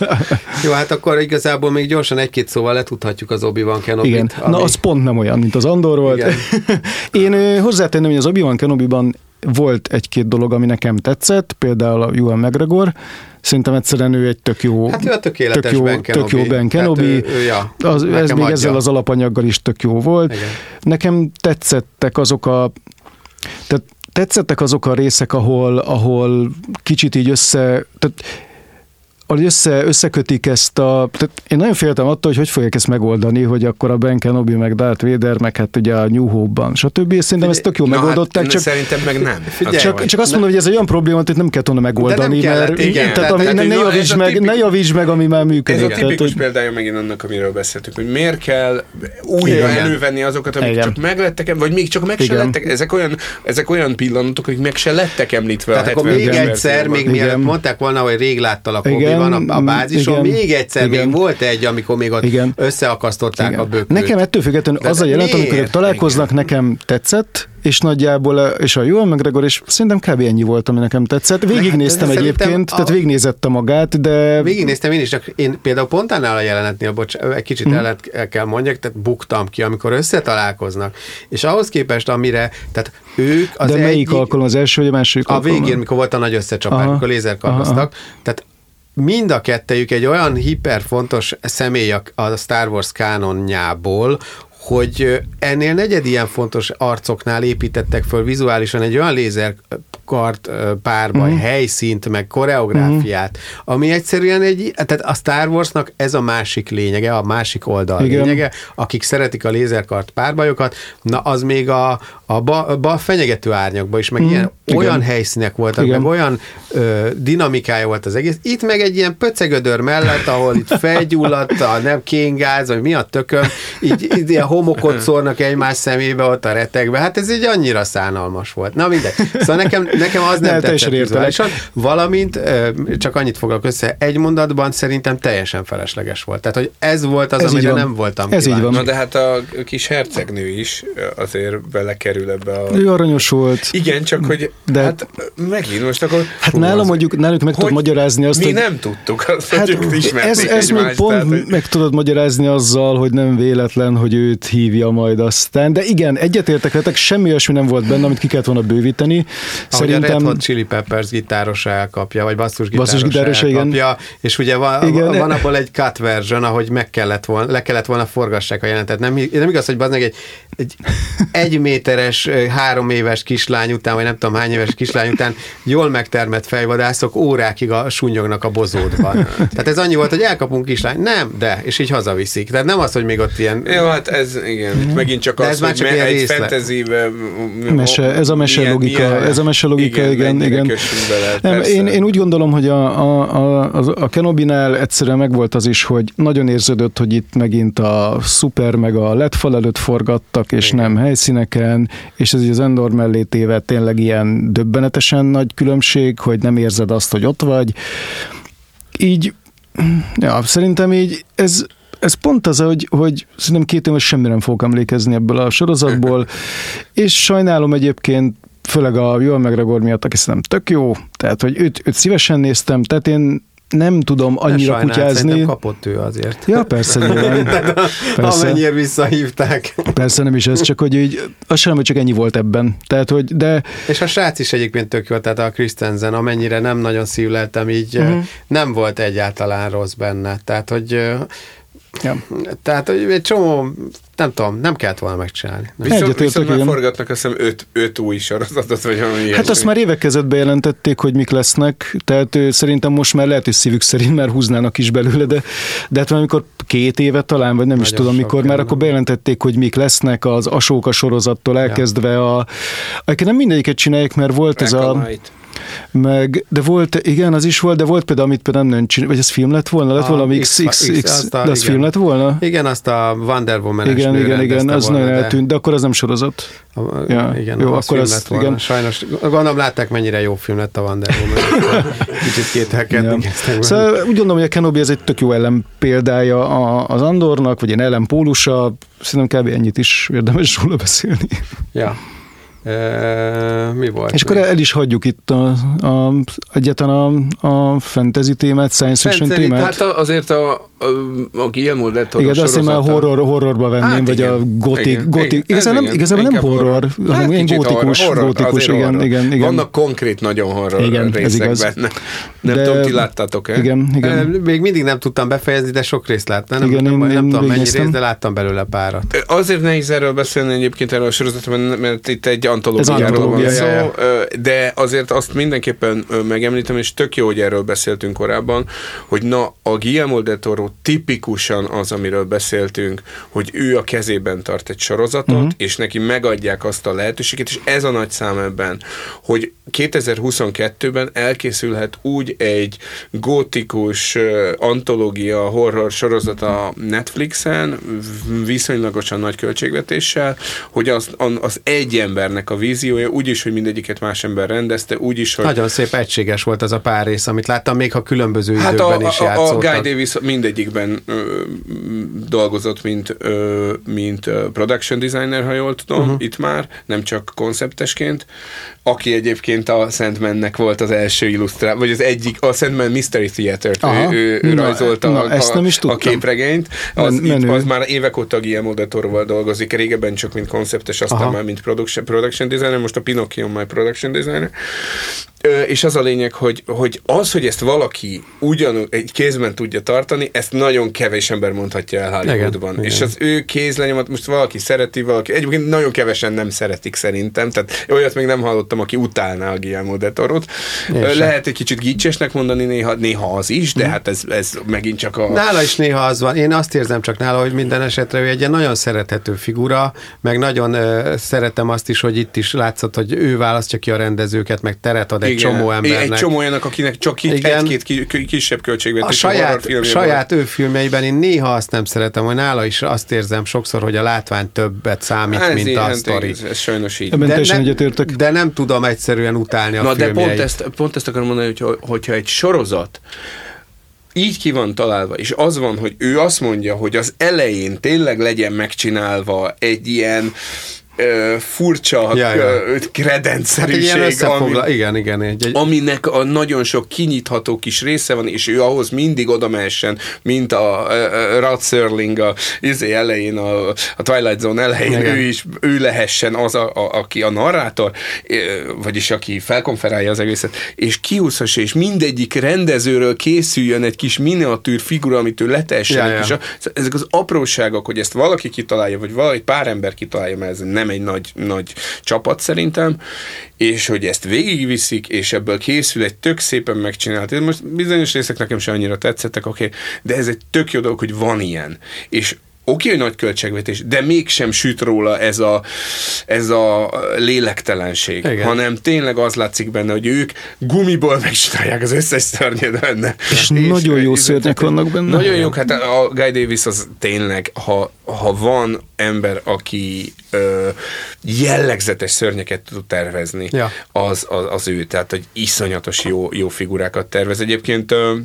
Jó, hát akkor igazából még gyorsan egy-két szóval letudhatjuk az Obi-Wan kenobi
Igen, ami... na az pont nem olyan, mint az Andor volt. Én hozzátenném, hogy az Obi-Wan Kenobi-ban volt egy-két dolog, ami nekem tetszett, például a Ewan McGregor, Szerintem egyszerűen ő egy tök jó,
hát ő a
tök jó,
ben
Tök jó Ben Kenobi. Ő, ő, ja, az, ez még adja. ezzel az alapanyaggal is tök jó volt. Igen. Nekem tetszettek azok a tehát tetszettek azok a részek, ahol, ahol kicsit így össze, tehát ahogy össze, összekötik ezt a... Tehát én nagyon féltem attól, hogy hogy fogják ezt megoldani, hogy akkor a Ben Kenobi, meg Darth Vader, meg hát ugye a New Hope-ban, stb. És szerintem ezt tök jól megoldották.
Hát,
csak,
szerintem meg nem.
Figyelj, csak, csak azt mondom, hogy ez egy olyan probléma, hogy nem kell volna megoldani,
de nem kellett, mert igen,
tehát, ami, ne, ne, javítsd meg, ne javítsd meg, ami már működik.
Ez a tipikus tehát, példája megint annak, amiről beszéltük, hogy miért kell újra elővenni azokat, amik csak meglettek, vagy még csak meg se lettek. Ezek olyan, ezek olyan pillanatok, hogy meg se lettek említve.
Tehát akkor még egyszer, még mielőtt mondták volna, hogy rég láttalak van a bázis, igen. még egyszer igen. még volt egy, amikor még ott igen. összeakasztották igen. a bökőt.
Nekem ettől függetlenül az a jelent, amikor ők találkoznak, igen. nekem tetszett, és nagyjából, és a Joel McGregor, és szerintem kb. ennyi volt, ami nekem tetszett. Végignéztem hát, egyébként, a... tehát végignézette magát, de...
Végignéztem én is, csak én például pont annál a jelenetnél, bocs, egy kicsit hmm. el kell mondjak, tehát buktam ki, amikor összetalálkoznak. És ahhoz képest, amire, tehát ők
az De melyik egyik, alkalom, az első vagy a második
A alkalom? végén, mikor volt a nagy összecsapás, aha, mikor lézerkardoztak, tehát mind a kettejük egy olyan hiperfontos személy a Star Wars kánonjából, hogy ennél negyed ilyen fontos arcoknál építettek föl vizuálisan egy olyan lézerkart párba, mm. helyszínt, meg koreográfiát, mm. ami egyszerűen egy, tehát a Star Warsnak ez a másik lényege, a másik oldal Igen. lényege, akik szeretik a lézerkart párbajokat, na az még a, a, ba, a fenyegető árnyakban is, meg mm. ilyen Igen. olyan helyszínek voltak, Igen. meg olyan ö, dinamikája volt az egész. Itt meg egy ilyen pöcegödör mellett, ahol itt felgyulladt, a nem kéngáz, vagy mi a tököm, így, így ilyen homokot szórnak egymás szemébe ott a retegbe. Hát ez egy annyira szánalmas volt. Na mindegy. Szóval nekem, nekem az nem, nem tetszett valamint csak annyit foglak össze, egy mondatban szerintem teljesen felesleges volt. Tehát, hogy ez volt az, ez amire nem voltam
Ez így van. Na de hát a kis hercegnő is azért belekerül ebbe a...
Ő aranyos volt.
Igen, csak hogy de... hát megint most akkor...
Hát nálam mondjuk, náluk meg tudod magyarázni azt,
mi hogy... nem tudtuk azt, hát, hogy
ez, ez még pont tehát, hogy... meg tudod magyarázni azzal, hogy nem véletlen, hogy őt hívja majd aztán. De igen, egyetértek veletek, semmi olyasmi nem volt benne, amit ki kellett volna bővíteni. Ahogy
Szerintem... a Red Hot Chili Peppers gitáros elkapja, vagy basszus gitáros, basszus elkapja, igen. és ugye van, igen. van abból egy cut version, ahogy meg kellett volna, le kellett volna forgassák a jelentet. Nem, nem igaz, hogy bazdmeg egy, egy egy méteres, három éves kislány után, vagy nem tudom hány éves kislány után jól megtermett fejvadászok órákig a sunyognak a bozódban. Tehát ez annyi volt, hogy elkapunk kislány. Nem, de, és így hazaviszik. Tehát nem az, hogy még ott ilyen...
Jó, hát ez igen, megint csak de az, ez már csak hogy egy fantasy
mese, ez a mese logika, ez a mese logika, igen, igen. igen. Bele, nem, én, én, úgy gondolom, hogy a, a, a, a, Kenobinál egyszerűen megvolt az is, hogy nagyon érződött, hogy itt megint a szuper meg a LED fal előtt forgattak, és igen. nem helyszíneken, és ez az Endor mellé téve tényleg ilyen döbbenetesen nagy különbség, hogy nem érzed azt, hogy ott vagy. Így, ja, szerintem így ez, ez pont az, hogy, hogy szerintem két éves semmire nem fogok emlékezni ebből a sorozatból, és sajnálom egyébként főleg a Joel McGregor miatt, aki szerintem tök jó, tehát hogy őt, őt szívesen néztem, tehát én nem tudom annyira sajnál, kutyázni.
kapott ő azért.
Ja, persze, nyilván.
persze. Amennyire visszahívták.
Persze, nem is ez, csak hogy így, az sem, hogy csak ennyi volt ebben. Tehát, hogy, de...
És a srác is egyébként tök jó, tehát a Christensen, amennyire nem nagyon szívleltem, így uh-huh. nem volt egyáltalán rossz benne. Tehát, hogy Ja. Tehát hogy egy csomó, nem tudom, nem kellett volna megcsinálni.
Viszont, viszont már forgatnak azt hiszem öt, öt új sorozatot, vagy valami
Hát azt már évek között bejelentették, hogy mik lesznek, tehát szerintem most már lehet, hogy szívük szerint már húznának is belőle, de, de hát amikor két éve talán, vagy nem Nagyon is tudom mikor, már akkor bejelentették, hogy mik lesznek az Asóka sorozattól elkezdve ja. a... Nem mindegyiket csinálják, mert volt ez a... Meg, de volt, igen, az is volt, de volt például, amit például nem csinál, vagy ez film lett volna, lett volna, X, X, X, X de az igen. film lett volna?
Igen, azt a Wonder woman
Igen, igen, igen, az nagyon eltűnt, de akkor az nem sorozat.
A, ja, igen, jó, az akkor az, lett volna. Igen. Sajnos, gondolom látták, mennyire jó film lett a Wonder Woman. Kicsit kételkedni
ja. Szóval úgy gondolom, hogy a Kenobi ez egy tök jó ellen példája az Andornak, vagy egy ellenpólusa, szerintem kb. ennyit is érdemes róla beszélni.
Ja. E, mi volt?
És még? akkor el is hagyjuk itt a, a, egyetlen a, a fantasy témát, science fiction fantasy, témát.
Hát azért a, a Guillermo del Toro
Igen, de azt én már horror, horrorba venném, hát vagy igen. a gotik, igen. gotik. Igazán nem, igazán nem horror, horror hanem hát ilyen gótikus, horror, gótikus, igen, horror. igen, igen.
Vannak konkrét nagyon horror igen, részek ez igaz. benne. Nem de, tudom, ti láttátok-e?
Igen, igen.
Még mindig nem tudtam befejezni, de sok részt láttam. Nem, igen, nem, nem, nem tudom mennyi részt, de láttam belőle párat.
Azért nehéz erről beszélni egyébként erről a sorozatban, mert itt egy antológiáról van szó, de azért azt mindenképpen megemlítem, és tök jó, hogy erről beszéltünk korábban, hogy na, a Guillermo del Toro tipikusan az, amiről beszéltünk, hogy ő a kezében tart egy sorozatot, uh-huh. és neki megadják azt a lehetőséget, és ez a nagy szám ebben, hogy 2022-ben elkészülhet úgy egy gótikus antológia horror sorozat a Netflixen, viszonylagosan nagy költségvetéssel, hogy az, az egy embernek a víziója, úgyis, hogy mindegyiket más ember rendezte, úgyis, hogy...
Nagyon szép egységes volt az a pár rész, amit láttam, még ha különböző hát időben a, is játszottak.
A Guy Davis mindegyikben ö, dolgozott, mint, ö, mint production designer, ha jól tudom, uh-huh. itt már, nem csak konceptesként, aki egyébként a Sandmannek volt az első illusztrál, vagy az egyik, a Sandman Mystery Theater-t, ő, ő, ő na, rajzolta na, a, ezt nem is a képregényt, az, Men, itt, az már évek óta Guillermo de Toroval dolgozik, régebben csak mint konceptes, aztán Aha. már mint production, production designer, most a Pinocchio már production designer, és az a lényeg, hogy, hogy az, hogy ezt valaki ugyanúgy egy kézben tudja tartani, ezt nagyon kevés ember mondhatja el Hollywoodban.
Igen,
és
igen.
az ő kézlenyomat most valaki szereti, valaki, egyébként nagyon kevesen nem szeretik szerintem, tehát olyat még nem hallottam, aki utálná a Guillermo del Torot. Lehet egy kicsit gicsesnek mondani néha, néha az is, de hát ez, ez megint csak a...
Nála is néha az van, én azt érzem csak nála, hogy minden esetre ő egy nagyon szerethető figura, meg nagyon uh, szeretem azt is, hogy itt is látszott, hogy ő választja ki a rendezőket, meg teret ad egy
Igen.
csomó embernek.
Egy csomó olyannak, akinek csak egy-két ki, ki, kisebb
a
költségvetésű
saját,
horrorfilmje
saját ő filmjeiben én néha azt nem szeretem, hogy nála is azt érzem sokszor, hogy a látvány többet számít.
Ez
mint
ilyen,
a sztori.
Ez, ez sajnos így.
Teljesen
nem, de nem tudom egyszerűen utálni a
Na de
filmjeit.
pont ezt, pont ezt akarom mondani, hogy hogyha egy sorozat így ki van találva, és az van, hogy ő azt mondja, hogy az elején tényleg legyen megcsinálva egy ilyen ö, furcsa
Ja, ja.
ö,
Hát
ami,
igen, igen. Egy, egy,
aminek a nagyon sok kinyitható kis része van, és ő ahhoz mindig oda mehessen, mint a, a, a Rod Serling a izé elején, a, a Twilight Zone elején,
Igen.
ő is, ő lehessen az, a, a, aki a narrátor, vagyis aki felkonferálja az egészet, és kiúszhassa, és mindegyik rendezőről készüljön egy kis miniatűr figura, amit ő letessen.
Ja, ja.
kis a- Szóval ezek az apróságok, hogy ezt valaki kitalálja, vagy valahogy pár ember kitalálja, mert ez nem egy nagy, nagy csapat szerintem, és hogy ezt végigviszik, és ebből készül egy tök szépen megcsinált. Most bizonyos részek nekem sem annyira tetszettek, oké, okay, de ez egy tök jó dolog, hogy van ilyen. És oké, hogy nagy költségvetés, de mégsem süt róla ez a, ez a lélektelenség,
Igen.
hanem tényleg az látszik benne, hogy ők gumiból megcsinálják az összes szörnyet benne.
És nagyon jó szörnyek vannak benne.
Nagyon jók, hát a Guy Davis az tényleg, ha, ha van ember, aki ö, jellegzetes szörnyeket tud tervezni,
Ja.
az, az, az ő, tehát hogy iszonyatos jó, jó figurákat tervez. Egyébként ö,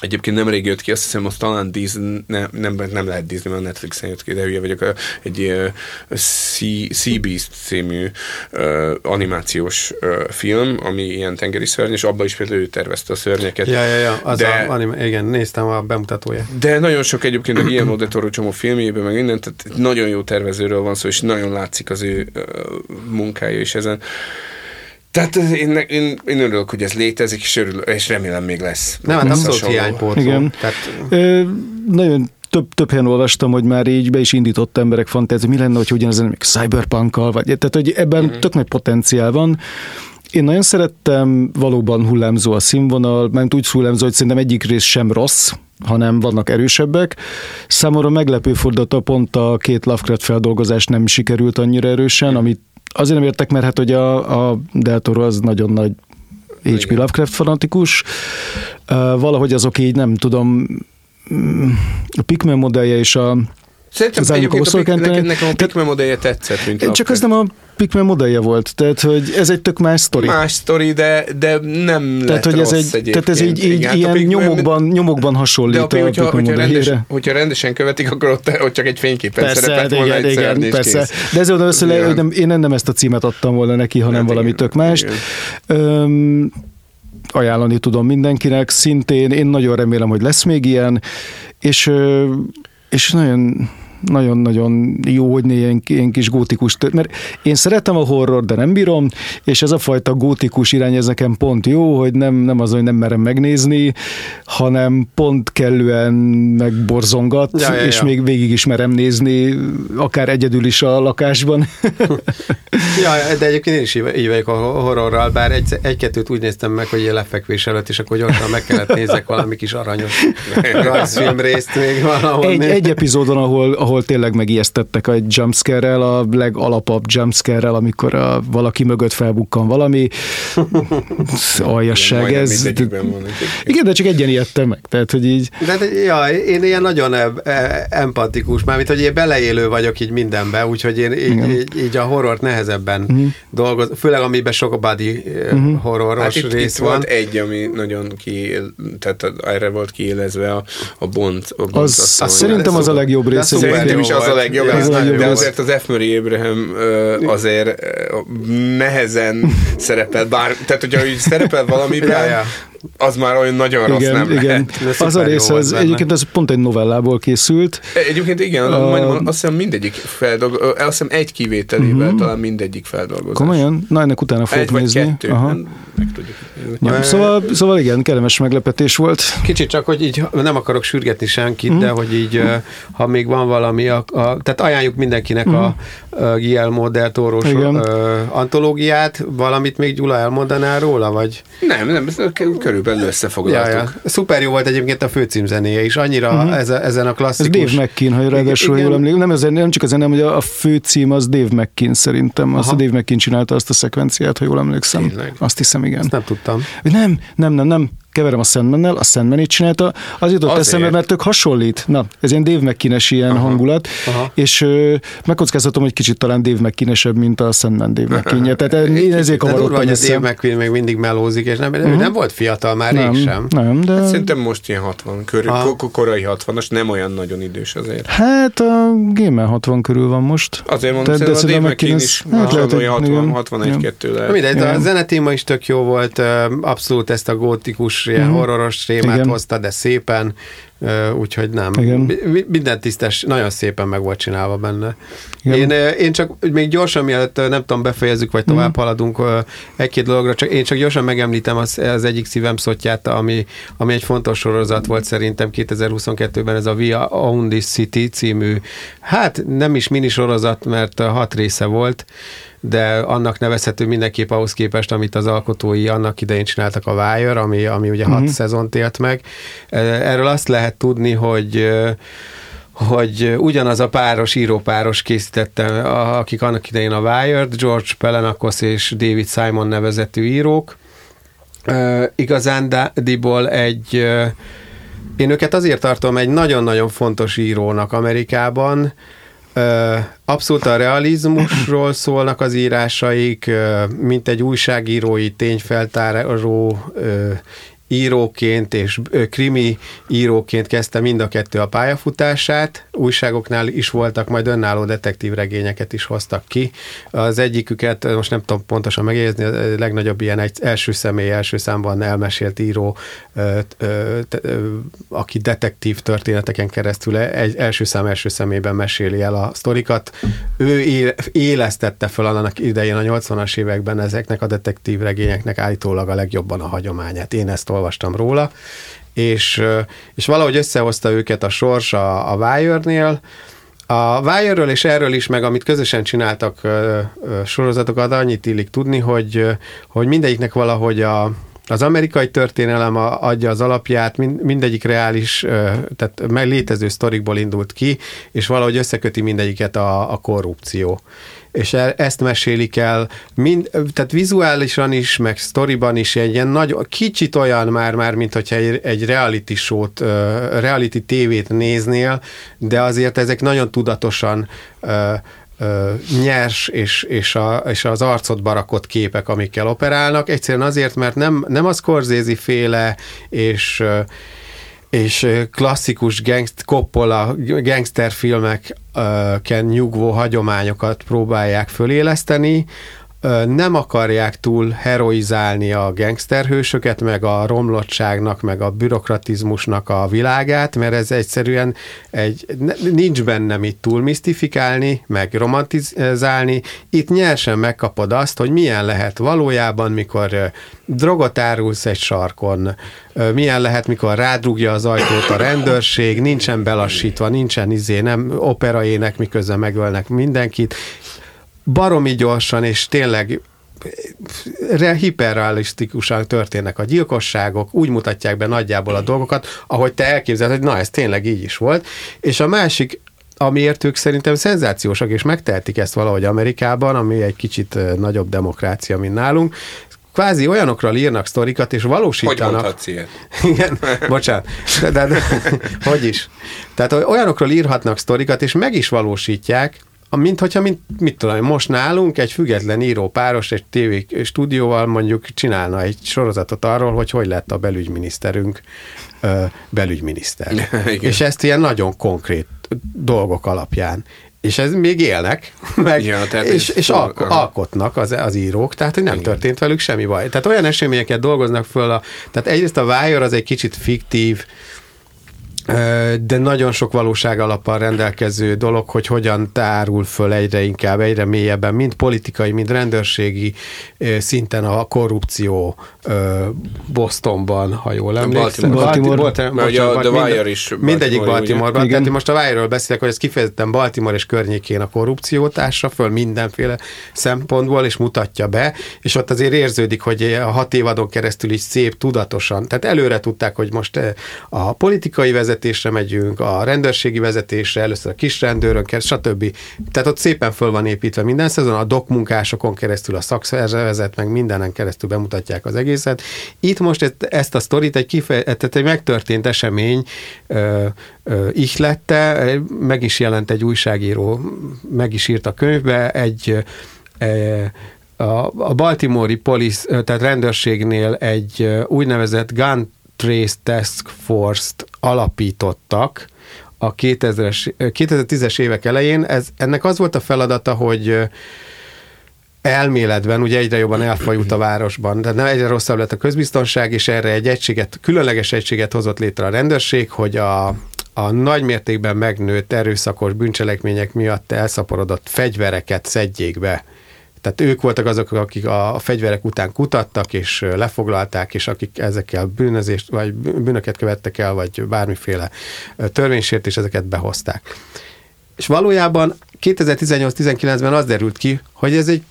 Egyébként nemrég jött ki, azt hiszem, az talán Disney, nem, nem, nem lehet Disney, mert Netflixen jött ki, de hülye vagyok, egy ö, Sea, sea Beast című ö, animációs ö, film, ami ilyen tengeri szörny, és abban is például ő tervezte a szörnyeket.
ja, ja, ja, az
de,
a, anime, igen, néztem a bemutatóját.
de nagyon sok egyébként a Guillermo del Toro csomó filmjében, meg mindent, tehát nagyon jó tervezőről van szó, és nagyon látszik az ő ö, munkája is ezen. Tehát én, én, én örülök, hogy ez létezik, és, örülök, és remélem még lesz.
Nem, hát abszolút
Hasonló.
hiánypótló.
Igen.
Tehát,
Ö, nagyon több, több helyen olvastam, hogy már így be is indított emberek fantázi, mi lenne, hogy ugyanezen még cyberpunkkal, vagy tehát, hogy ebben
Mhm.
uh-huh. tök nagy potenciál van. Én nagyon szerettem, valóban hullámzó a színvonal, mert úgy hullámzó, hogy szerintem egyik rész sem rossz, hanem vannak erősebbek. Számomra meglepő fordulata pont a két Lovecraft feldolgozás nem sikerült annyira erősen, amit azért nem értek, mert hát hogy a, a Del Toro az nagyon nagy H.P. Lovecraft fanatikus. Uh, valahogy azok így nem tudom, mm, a Pikmin modellje és a
Szerintem
Az
egyébként a Pik-
oszlókentenek-
nekem, a Pikmin modellje tetszett, mint
csak az nem a Pikmin modellje volt, tehát hogy ez egy tök más sztori.
Más sztori, de, de nem
tehát, hogy ez egy, tehát ez így,
egyébként.
így
Igen, hát
ilyen
Pikmin-
nyomokban, nyomokban hasonlít
De a,
a,
hogyha,
Pikmin
hogyha, rendes, hogyha rendesen követik, akkor ott, ott csak egy fényképen
Persze,
szerepelt
hát
volna
igen,
egy szörny,
igen, persze.
kész.
De ezért össze,
Igen.
hogy nem, én nem ezt a címet adtam volna neki, hanem
Hát
valami
igen,
tök mást.
igen.
Ajánlani tudom mindenkinek, szintén én nagyon remélem, hogy lesz még ilyen, és, és nagyon nagyon-nagyon jó, hogy ilyen, ilyen kis gótikus, tör- mert én szeretem a horror, de nem bírom, és ez a fajta gótikus irány, ez nekem pont jó, hogy nem, nem az, hogy nem merem megnézni, hanem pont kellően megborzongat,
Ja, ja,
és
ja.
még végig is merem nézni, akár egyedül is a lakásban.
ja, de egyébként én is így, vagyok a horrorral, bár egy, egy-kettőt úgy néztem meg, hogy ilyen lefekvés előtt, és akkor gyorsan meg kellett nézzek valami kis aranyos rajzfilm részt még valahol.
Egy, egy epizódon, ahol, ahol tényleg megijesztettek a jumpscare-rel, a legalapabb jumpscare-rel, amikor a, valaki mögött felbukkan valami. Aljasság ez. Igen, de csak egyen ijedtem meg. Tehát, hogy így
De, de ja, én ilyen nagyon empatikus, mármint, hogy én beleélő vagyok így mindenbe, úgyhogy én így,
Igen.
így, így a horrort nehezebben
Mhm.
uh-huh. dolgoz, főleg amiben sok body uh-huh. horroros
Hát itt,
rész
itt
van.
volt egy, ami nagyon ki, tehát erre volt kiélezve a, a Bond. A Bond
az, az szerintem az a legjobb
de
része.
Szerintem is az a legjobb,
Ja,
az
de azért az F. Murray Abraham azért nehezen szerepel, bár, tehát hogyha úgy szerepel valamiben,
Ja, ja.
Az már olyan nagyon rossz
igen,
nem
igen.
lehet.
Az a rész, az, egyébként ez pont egy novellából készült.
Egyébként igen, uh, majdnem, azt hiszem mindegyik feldolgozás, azt hiszem egy kivételével uh-huh. talán mindegyik feldolgozás.
Komolyan? Na, ennek utána fogok
egy vagy
nézni.
kettő,
Aha.
nem, meg tudjuk.
Ja, szóval, szóval igen, kellemes meglepetés volt.
Kicsit csak, hogy így nem akarok sürgetni senkit,
Mhm.
de hogy így, ha még van valami, a, a, tehát ajánljuk mindenkinek a, a Guillermo del Toro
Mhm.
Antológiát, valamit még Gyula elmondanál róla, vagy?
Nem, nem, ezt körülbelül
Ja,
összefoglaltuk.
ja. Szuper jó volt egyébként a főcímzenéje is, annyira uh-huh. ez a, ezen a
Ez
klasszikus...
Dave McKean, ha ráadásul jól emlékszem. Nem, ez, nem csak az nem, hogy a, a fő cím az Dave McKean szerintem. Azt
Aha.
a Dave McKean csinálta azt a szekvenciát, ha jól emlékszem.
Tényleg?
Azt hiszem, igen.
Ezt nem tudtam.
Nem, nem, nem, nem. Keverem a Sandmannel, a Sandman itt csinálta. Az jutott
Azért.
eszembe, mert tök hasonlít. Na, ez ilyen Dave mckean ilyen Aha. hangulat,
Aha.
és ö, megkockáztatom, hogy kicsit talán Dave mckean mint a Sandman Dave mckean Tehát én ezért
De
kavarodtam
hogy a. Dave McQueen még mindig melózik, és nem, uh-huh. nem volt fiatal már
nem,
rég sem.
nem, de...
Szerintem most ilyen 60 körül, ko- korai 60-as, nem olyan nagyon idős azért.
Hát a Game 60 körül van most.
Azért mondom,
Tehát- de
szerintem a Dave McKean is
hát lehet, hogy-
60,
igen.
61
Igen.
2 lehet.
Mindegy, de a zenetéma is tök jó volt, abszolút ezt a gótikus, ilyen
Mhm.
horroros témát
Igen.
hozta, de szépen, úgyhogy nem.
Igen.
Mi- Minden tisztes, nagyon szépen meg volt csinálva benne.
Igen.
Én, én csak még gyorsan, mielőtt nem tudom, befejezzük, vagy tovább
Mhm.
haladunk egy-két dologra, csak én csak gyorsan megemlítem az, az egyik szívem szotját, ami, ami egy fontos sorozat volt szerintem 2022-ben, ez a We Own This City című, hát nem is minisorozat, mert ö, hat része volt, de annak nevezhető mindenképp ahhoz képest, amit az alkotói annak idején csináltak a Wire, ami, ami ugye hat
Mhm.
szezont élt meg. Erről azt lehet tudni, hogy hogy ugyanaz a páros, írópáros készítette, akik annak idején a Wired, George Pelenakos és David Simon nevezetű írók. Uh, igazándiból egy uh, én őket azért tartom egy nagyon-nagyon fontos írónak Amerikában, Abszolút a realizmusról szólnak az írásaik, mint egy újságírói tényfeltáró íróként és krimi íróként kezdte mind a kettő a pályafutását. Újságoknál is voltak, majd önálló detektív regényeket is hoztak ki. Az egyiküket, most nem tudom pontosan megjegyezni, a legnagyobb ilyen egy első személy, első számban elmesélt író, aki detektív történeteken keresztül egy első szám első szemében meséli el a sztorikat. Ő élesztette fel annak idején a 80-as években ezeknek a detektív regényeknek állítólag a legjobban a hagyományát. Én ezt olvastam róla, és, és valahogy összehozta őket a sors a, a Wire-nél, a Wire-ről és erről is, meg amit közösen csináltak ö, ö, sorozatokat, annyit illik tudni, hogy, ö, hogy mindegyiknek valahogy a, az amerikai történelem adja az alapját, mind, mindegyik reális, tehát meg létező sztorikból indult ki, és valahogy összeköti mindegyiket a, a korrupció. És e- ezt mesélik el, mind, tehát vizuálisan is, meg sztoriban is egy ilyen nagy, kicsit olyan már, már mint hogyha egy, egy reality show-t, reality tévét néznél, de azért ezek nagyon tudatosan nyers és, és, a, és az arcot barakott képek, amikkel operálnak. Egyszerűen azért, mert nem, nem a Scorsese féle és és klasszikus gangst, Coppola gangsterfilmeken nyugvó hagyományokat próbálják föléleszteni, nem akarják túl heroizálni a gangsterhősöket, meg a romlottságnak, meg a bürokratizmusnak a világát, mert ez egyszerűen egy, nincs benne mit túl misztifikálni, meg romantizálni. Itt nyersen megkapod azt, hogy milyen lehet valójában, mikor drogot árulsz egy sarkon, milyen lehet, mikor rádrugja az ajtót a rendőrség, nincsen belassítva, nincsen izé, nem operaének, miközben megölnek mindenkit, baromi gyorsan, és tényleg re- hiperrealisztikusan történnek a gyilkosságok, úgy mutatják be nagyjából a dolgokat, ahogy te elképzeled, hogy na, ez tényleg így is volt. És a másik, amiért ők szerintem szenzációsak, és megtehetik ezt valahogy Amerikában, ami egy kicsit nagyobb demokrácia, mint nálunk, kvázi olyanokról írnak sztorikat, és
Hogy
valósítanak.
mondhatsz ilyet?
Igen, bocsánat. De, de, de, hogy is? Tehát olyanokról írhatnak sztorikat, és meg is valósítják, mint hogyha, mint, mit tudom, most nálunk egy független író páros egy TV stúdióval mondjuk csinálna egy sorozatot arról, hogy hogy lett a belügyminiszterünk ö, belügyminiszter.
Igen.
és ezt ilyen nagyon konkrét dolgok alapján. és ez még élnek, meg,
Ja,
és, és
aha.
alkotnak az, az írók, tehát hogy nem
Igen.
történt velük semmi baj. Tehát olyan eseményeket dolgoznak föl, a, tehát egyrészt a Wire az egy kicsit fiktív, de nagyon sok valóság alappal rendelkező dolog, hogy hogyan tárul föl egyre inkább, egyre mélyebben, mind politikai, mind rendőrségi szinten a korrupció Bostonban, ha jól emlékszem.
Baltimore.
Baltimore.
Ugye a
bocsánat,
The
mind-
Wire is
Mindegyik
Baltimore, ugye?
Baltimoreban. Tehát én most a Wire-ről beszélek, hogy ez kifejezetten Baltimore és környékén a korrupciót ássa föl mindenféle szempontból, és mutatja be, és ott azért érződik, hogy a hat évadon keresztül is szép, tudatosan. Tehát előre tudták, hogy most a politikai vezetésre megyünk, a rendőrségi vezetésre, először a kis rendőrön keresztül, stb. Tehát ott szépen föl van építve minden szezon, a dokmunkásokon keresztül, a szakszervezet, meg mindenen keresztül bemutatják az egészet. Itt most ezt, ezt a sztorit egy, kife, tehát egy megtörtént esemény ö, ö, ihlette, meg is jelent egy újságíró, meg is írt a könyvbe, egy ö, a, a Baltimore-i police, tehát rendőrségnél egy úgynevezett Gun Trace Task Force-t alapítottak a 2000-es, 2010-es évek elején. Ez, ennek az volt a feladata, hogy elméletben ugye egyre jobban elfajult a városban, de nem egyre rosszabb lett a közbiztonság, és erre egy egységet, különleges egységet hozott létre a rendőrség, hogy a, a nagy mértékben megnőtt erőszakos bűncselekmények miatt elszaporodott fegyvereket szedjék be. Tehát ők voltak azok, akik a, a fegyverek után kutattak, és lefoglalták, és akik ezekkel bűnözést, vagy bűnöket követtek el, vagy bármiféle ö, törvénysértés, ezeket behozták. És valójában 2018-19-ben az derült ki, hogy ez egy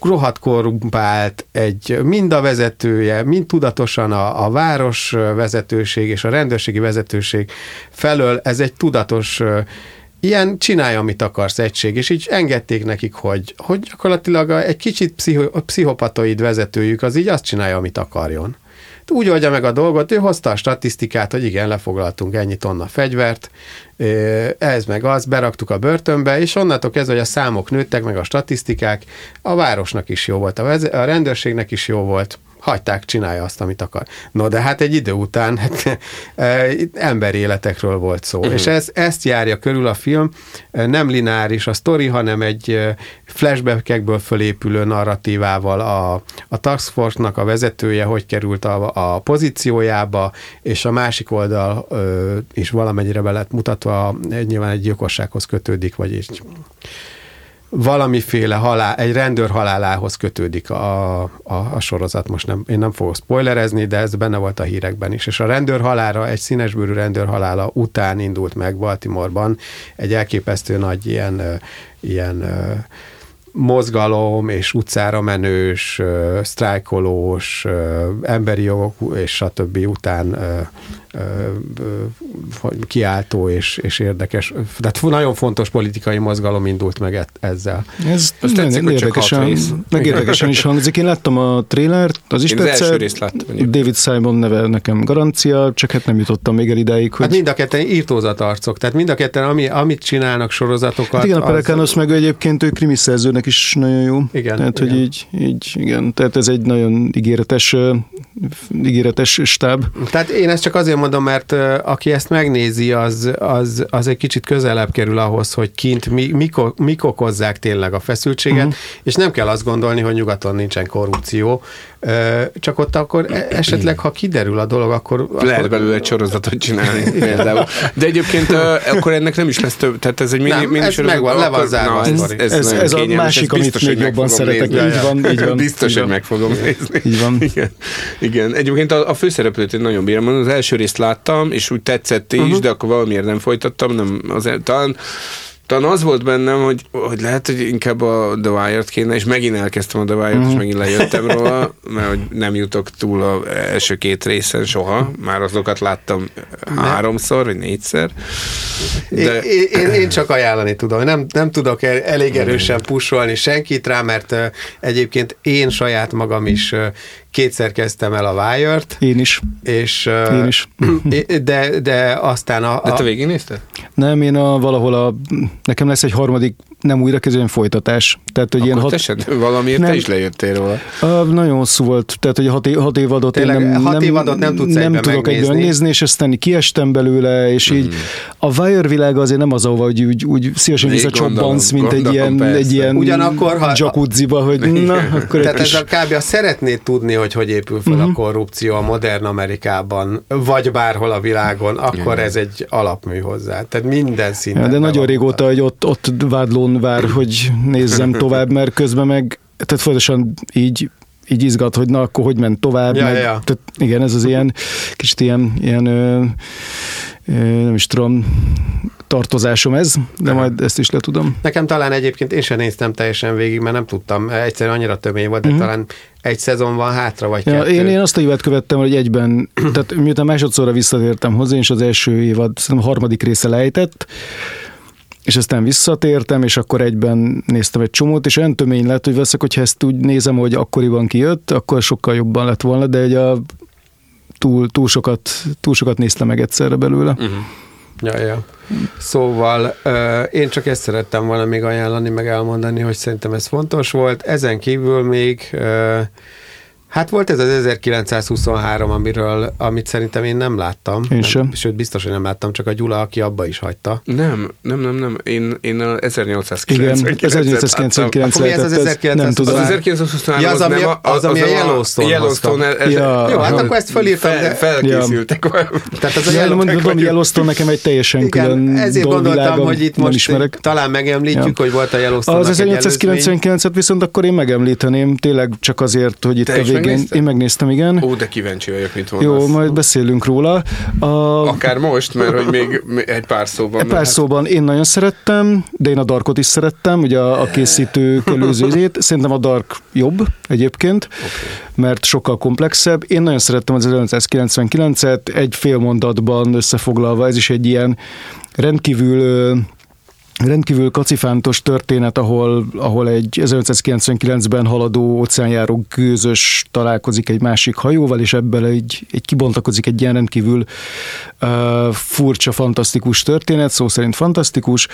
rohadt korrumpált, egy, mind a vezetője, mind tudatosan a, a város vezetőség és a rendőrségi vezetőség felől ez egy tudatos ilyen csinálja, amit akarsz egység, és így engedték nekik, hogy, hogy gyakorlatilag egy kicsit pszicho, pszichopatoid vezetőjük az így azt csinálja, amit akarjon. Úgy oldja meg a dolgot, ő hozta a statisztikát, hogy igen, lefoglaltunk ennyi tonna fegyvert, ez meg az, beraktuk a börtönbe, és onnantól kezdve, hogy a számok nőttek, meg a statisztikák, a városnak is jó volt, a rendőrségnek is jó volt, hagyták, csinálja azt, amit akar. No, de hát egy idő után hát, eh, emberéletekről volt szó. Uh-huh. És ez, ezt járja körül a film, Eh, nem lineáris a sztori, hanem egy eh, flashbackekből fölépülő narratívával a, a Task Force-nak a vezetője hogy került a, a pozíciójába, és a másik oldal ö, is valamennyire be lett mutatva, nyilván egy gyilkossághoz kötődik, vagy így valamiféle halál, egy rendőr halálához kötődik a, a, a sorozat. Most nem, én nem fogok spoilerezni, de ez benne volt a hírekben is. És a rendőr halála, egy színesbőrű rendőr halála után indult meg Baltimoreban egy elképesztő nagy ilyen, ilyen mozgalom és utcára menős, sztrájkolós, emberi jogok és stb. után kiáltó és, és érdekes. Tehát nagyon fontos politikai mozgalom indult meg e- ezzel.
Ez
Azt tetszik, hogy
érdekesen,
rész.
meg érdekesen is hangzik. Én láttam a trélert, az is
Én az első
tetszett.
részt láttam egyébként.
David Simon neve nekem garancia, csak hát nem jutottam még el idáig, hogy...
Hát mind a ketten írtózat arcok, tehát mind a ketten, ami, amit csinálnak sorozatokat.
Hát igen, a
az-
Pelekanos meg ő egyébként ő krimiszerzőnek is nagyon jó.
Igen,
Tehát,
igen.
hogy így, így, igen. Tehát ez egy nagyon ígéretes, ígéretes stáb.
Tehát én ezt csak azért mondom, mert aki ezt megnézi, az, az, az egy kicsit közelebb kerül ahhoz, hogy kint mi, mik, mik okozzák tényleg a feszültséget, uh-huh. és nem kell azt gondolni, hogy nyugaton nincsen korrupció, csak ott akkor e- esetleg, ha kiderül a dolog, akkor...
Lehet
akkor
belőle egy sorozatot csinálni például. De egyébként akkor ennek nem is lesz több, tehát ez egy mini,
Nem,
mini
ez
sorozat,
megvan, le van zárva a
ez, ez,
Ez- ez a másik,
ez
amit
biztos,
még
hogy meg
jobban szeretek.
nézni.
Így van, így van.
Biztos, hogy meg fogom nézni.
Így van.
Igen. Igen. Egyébként a, a főszereplőt én nagyon bírom. Az első részt láttam, és úgy tetszett is, uh-huh. de akkor valamiért nem folytattam. Nem, az, talán talán az volt bennem, hogy, hogy lehet, hogy inkább a The Wire-t kéne, és megint elkezdtem a The Wire-t,
Mhm.
és megint lejöttem róla, mert hogy nem jutok túl az első két részen soha. Már azokat láttam háromszor, vagy négyszer.
De... Én, én, én csak ajánlani tudom. Nem, nem tudok el, elég erősen pusolni senkit rá, mert uh, egyébként én saját magam is uh, kétszer kezdtem el a Wire-t,
Én is.
és
Én is.
de, de aztán a,
De
a,
te végignézted?
Nem, én a, valahol a, nekem lesz egy harmadik nem újra kezdődjön folytatás. Tehát, hogy
Akkor
ilyen
hat...
hat,
te se, valamiért
Nem.
te is lejöttél róla.
Uh, nagyon hosszú volt, tehát hogy hat, hat évadot
Tényleg,
én nem,
hat évadot nem tudsz
nem
egyben
tudok egyben
megnézni.
megnézni, és aztán kiestem belőle, és így a Wire világa azért nem az, ahova hogy úgy, úgy szívesen
Még
visszacsobbansz,
gondolom,
mint egy ilyen,
persze.
egy ilyen
Ugyanakkor, ha-
jacuzziba, hogy na, akkor
Tehát ez a kb. ha szeretnéd tudni, hogy hogy épül fel
Mhm.
a korrupció a modern Amerikában, vagy bárhol a világon, akkor ez egy alapmű hozzá. Tehát minden szinten.
Ja, de nagyon régóta, hogy ott, ott vádlón vár, hogy nézzem tovább, mert közben meg, tehát folyamatosan így így izgat, hogy na, akkor hogy ment tovább.
Ja,
meg,
ja, ja.
Tehát igen, ez az ilyen, kicsit ilyen, ilyen ö, ö, nem is tudom, tartozásom ez, de majd ezt is le tudom.
Nekem talán egyébként én sem néztem teljesen végig, mert nem tudtam, egyszerűen annyira tömény volt, de
Mhm.
talán egy szezon van hátra, vagy
Ja,
kettő.
én, én azt a évet követtem, hogy egyben, tehát miután másodszorra visszatértem hozzá, és az első évad, szerintem harmadik része lejtett, és aztán visszatértem, és akkor egyben néztem egy csomót, és olyan tömény lett, hogy veszek, hogyha ezt úgy nézem, hogy akkoriban kijött, akkor sokkal jobban lett volna, de egy a túl, túl, sokat, túl sokat néztem meg egyszerre belőle.
Uh-huh.
Ja, ja. Szóval uh, én csak ezt szerettem volna még ajánlani, meg elmondani, hogy szerintem ez fontos volt. Ezen kívül még uh, Hát volt ez az 1923, amiről, amit szerintem én nem láttam.
Én sem.
Nem, sőt, biztos, hogy nem láttam, csak a Gyula, aki abba is hagyta.
Nem, nem, nem, nem. Én, én a 1899
Igen, 1999
Akkor mi ez az
lehetett, ez nem
1923?
tudom.
Az 1923
Ja, az,
az,
ami
nem
a- az, ami a Yellowstone
Yellowstone ez,
Ja,
Jó, hát akkor ezt fölírtam,
fel, felkészültek.
Tehát az a
Ja,
Yellow-
mondom, mondom, Yellowstone nekem egy teljesen külön
Igen, ezért gondoltam, hogy itt most
ismerek.
talán megemlítjük,
Ja.
hogy volt a yellowstone
Az 1899-et viszont akkor én megemlíteném, tényleg csak azért, hogy itt
Megnézted?
Én megnéztem, igen.
Ó, de kíváncsi vagyok, mit mondasz.
Jó, majd beszélünk róla. A,
Akár most, mert hogy még egy pár szóban.
Egy pár szóban én nagyon szerettem, de én a Darkot is szeretem, ugye a, a készítők előzőjét. Szerintem a Dark jobb egyébként, okay. mert sokkal komplexebb. Én nagyon szerettem az 1999-et, egy fél mondatban összefoglalva, ez is egy ilyen rendkívül rendkívül kacifántos történet, ahol, ahol egy 1999-ben haladó óceánjáró gőzös találkozik egy másik hajóval, és ebből egy, egy kibontakozik egy ilyen rendkívül uh, furcsa, fantasztikus történet, szó szerint fantasztikus.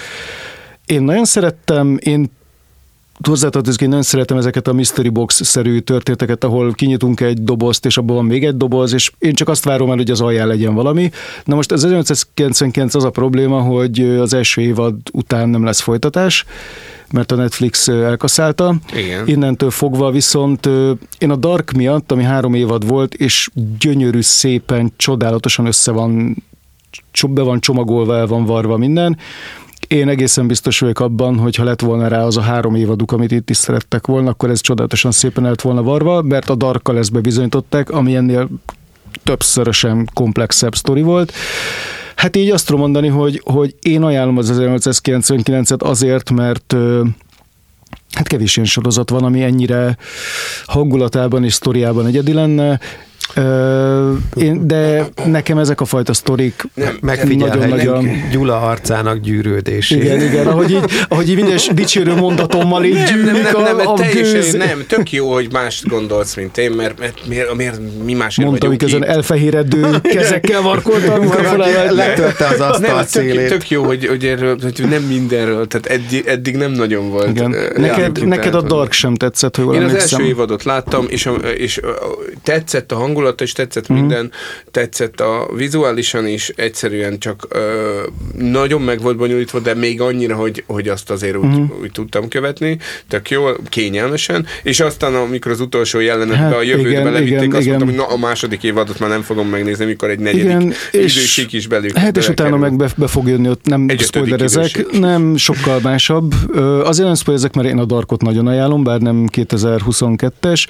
Én nagyon szerettem, én hozzátartozik, én nagyon szeretem ezeket a mystery box-szerű történeteket, ahol kinyitunk egy dobozt, és abban van még egy doboz, és én csak azt várom el, hogy az alján legyen valami. Na most az 1999 az a probléma, hogy az első évad után nem lesz folytatás, mert a Netflix elkaszálta.
Igen.
Innentől fogva viszont én a Dark miatt, ami három évad volt, és gyönyörű, szépen, csodálatosan össze van, be van csomagolva, el van varva minden, én egészen biztos vagyok abban, hogy ha lett volna rá az a három évaduk, amit itt is szerettek volna, akkor ez csodálatosan szépen lett volna varva, mert a Darkkal ezt bebizonyították, ami ennél többszörösen komplexebb sztori volt. Hát így azt tudom mondani, hogy, hogy én ajánlom az 1899-et azért, mert hát kevés ilyen sorozat van, ami ennyire hangulatában és sztoriában egyedi lenne. Ö, én, de nekem ezek a fajta sztorik nagyon-nagyon...
Gyula arcának gyűrődését.
Igen, igen, ahogy így, ahogy így minden dicsérő mondatommal így
Nem, nem,
gyűlik
nem, nem,
a, a
teljesen,
gőz.
nem, tök jó, hogy mást gondolsz, mint én, mert, mert miért, miért mi másért
Mondta,
vagyunk
miközben
itt.
elfehéredő kezekkel varkolta a mikrofonával.
Letörte az asztal
Nem, tök,
szélét.
tök jó, hogy, hogy erről, hogy nem mindenről, tehát eddig, eddig nem nagyon volt.
Igen. Neked, neked a Dark sem tetszett, hogy
Én az első évadot láttam, és, a, és a, tetszett a hangulata, és tetszett
Mhm.
minden, tetszett a vizuálisan is, egyszerűen csak ö, nagyon meg volt bonyolítva, de még annyira, hogy, hogy azt azért úgy,
Mhm.
úgy tudtam követni, tök jó, kényelmesen, és aztán amikor az utolsó jelenetbe
Hát,
a jövőbe
igen,
belevitték,
igen,
azt
igen.
mondtam, hogy na, a második évadot már nem fogom megnézni, mikor egy negyedik
Igen,
idősík is belül.
Hát és utána meg be, be fog jönni, ott nem spoilerezek, nem sokkal másabb. Azért nem spoilerezek, mert én a Darkot nagyon ajánlom, bár nem 2022-es.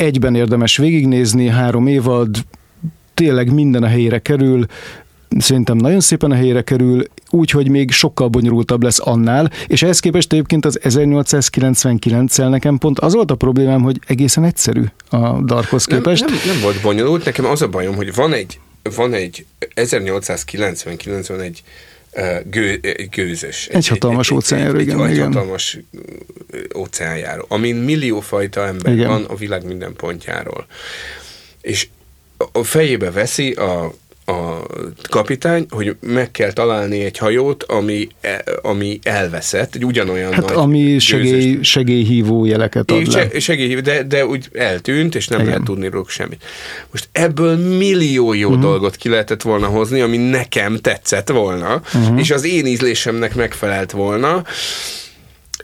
Egyben érdemes végignézni, három évad, tényleg minden a helyére kerül, szerintem nagyon szépen a helyére kerül, úgyhogy még sokkal bonyolultabb lesz annál, és ehhez képest egyébként az 1899-el nekem pont az volt a problémám, hogy egészen egyszerű a Darkhoz
nem,
képest.
nem, nem volt bonyolult, nekem az a bajom, hogy van egy, van egy 1890-91 egy ö, gő, egy gőzös.
Egy hatalmas óceánjáró,
egy,
igen,
Egy, egy
igen.
hatalmas óceánjáró, amin milliófajta ember
Igen.
van a világ minden pontjáról. És a fejébe veszi a, a kapitány, hogy meg kell találni egy hajót, ami, e, ami elveszett, egy ugyanolyan
Hát
nagy
ami segély,
győzős-
segélyhívó jeleket ad le.
se- segélyhívó, de, de úgy eltűnt, és nem
Igen.
lehet tudni róluk semmit. Most ebből millió jó uh-huh. dolgot ki lehetett volna hozni, ami nekem tetszett volna, uh-huh. és az én ízlésemnek megfelelt volna,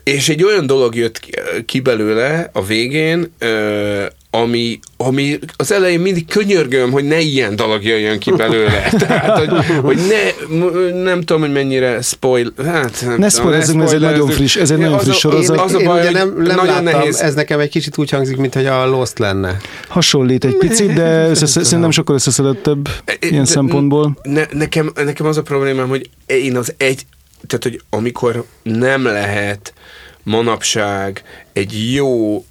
és egy olyan dolog jött ki- belőle a végén, ami, ami az elején mindig könyörgöm, hogy ne ilyen dolog jöjjön ki belőle. Tehát, hogy, hogy ne, m- nem tudom, hogy mennyire spoil... Hát, nem
Ne spoilezzünk, ez egy nagyon friss- ez egy nagyon friss sorozat.
én- Az a
Én
baj, hogy
nem, nem
nagyon
láttam,
nehéz.
ez nekem egy kicsit úgy hangzik, mint hogy a Lost lenne.
Hasonlít egy picit, de szerintem sokkal összeszedettebb ilyen
De-
szempontból.
Ne, nekem, nekem az a problémám, hogy én az egy, tehát hogy amikor nem lehet manapság egy jó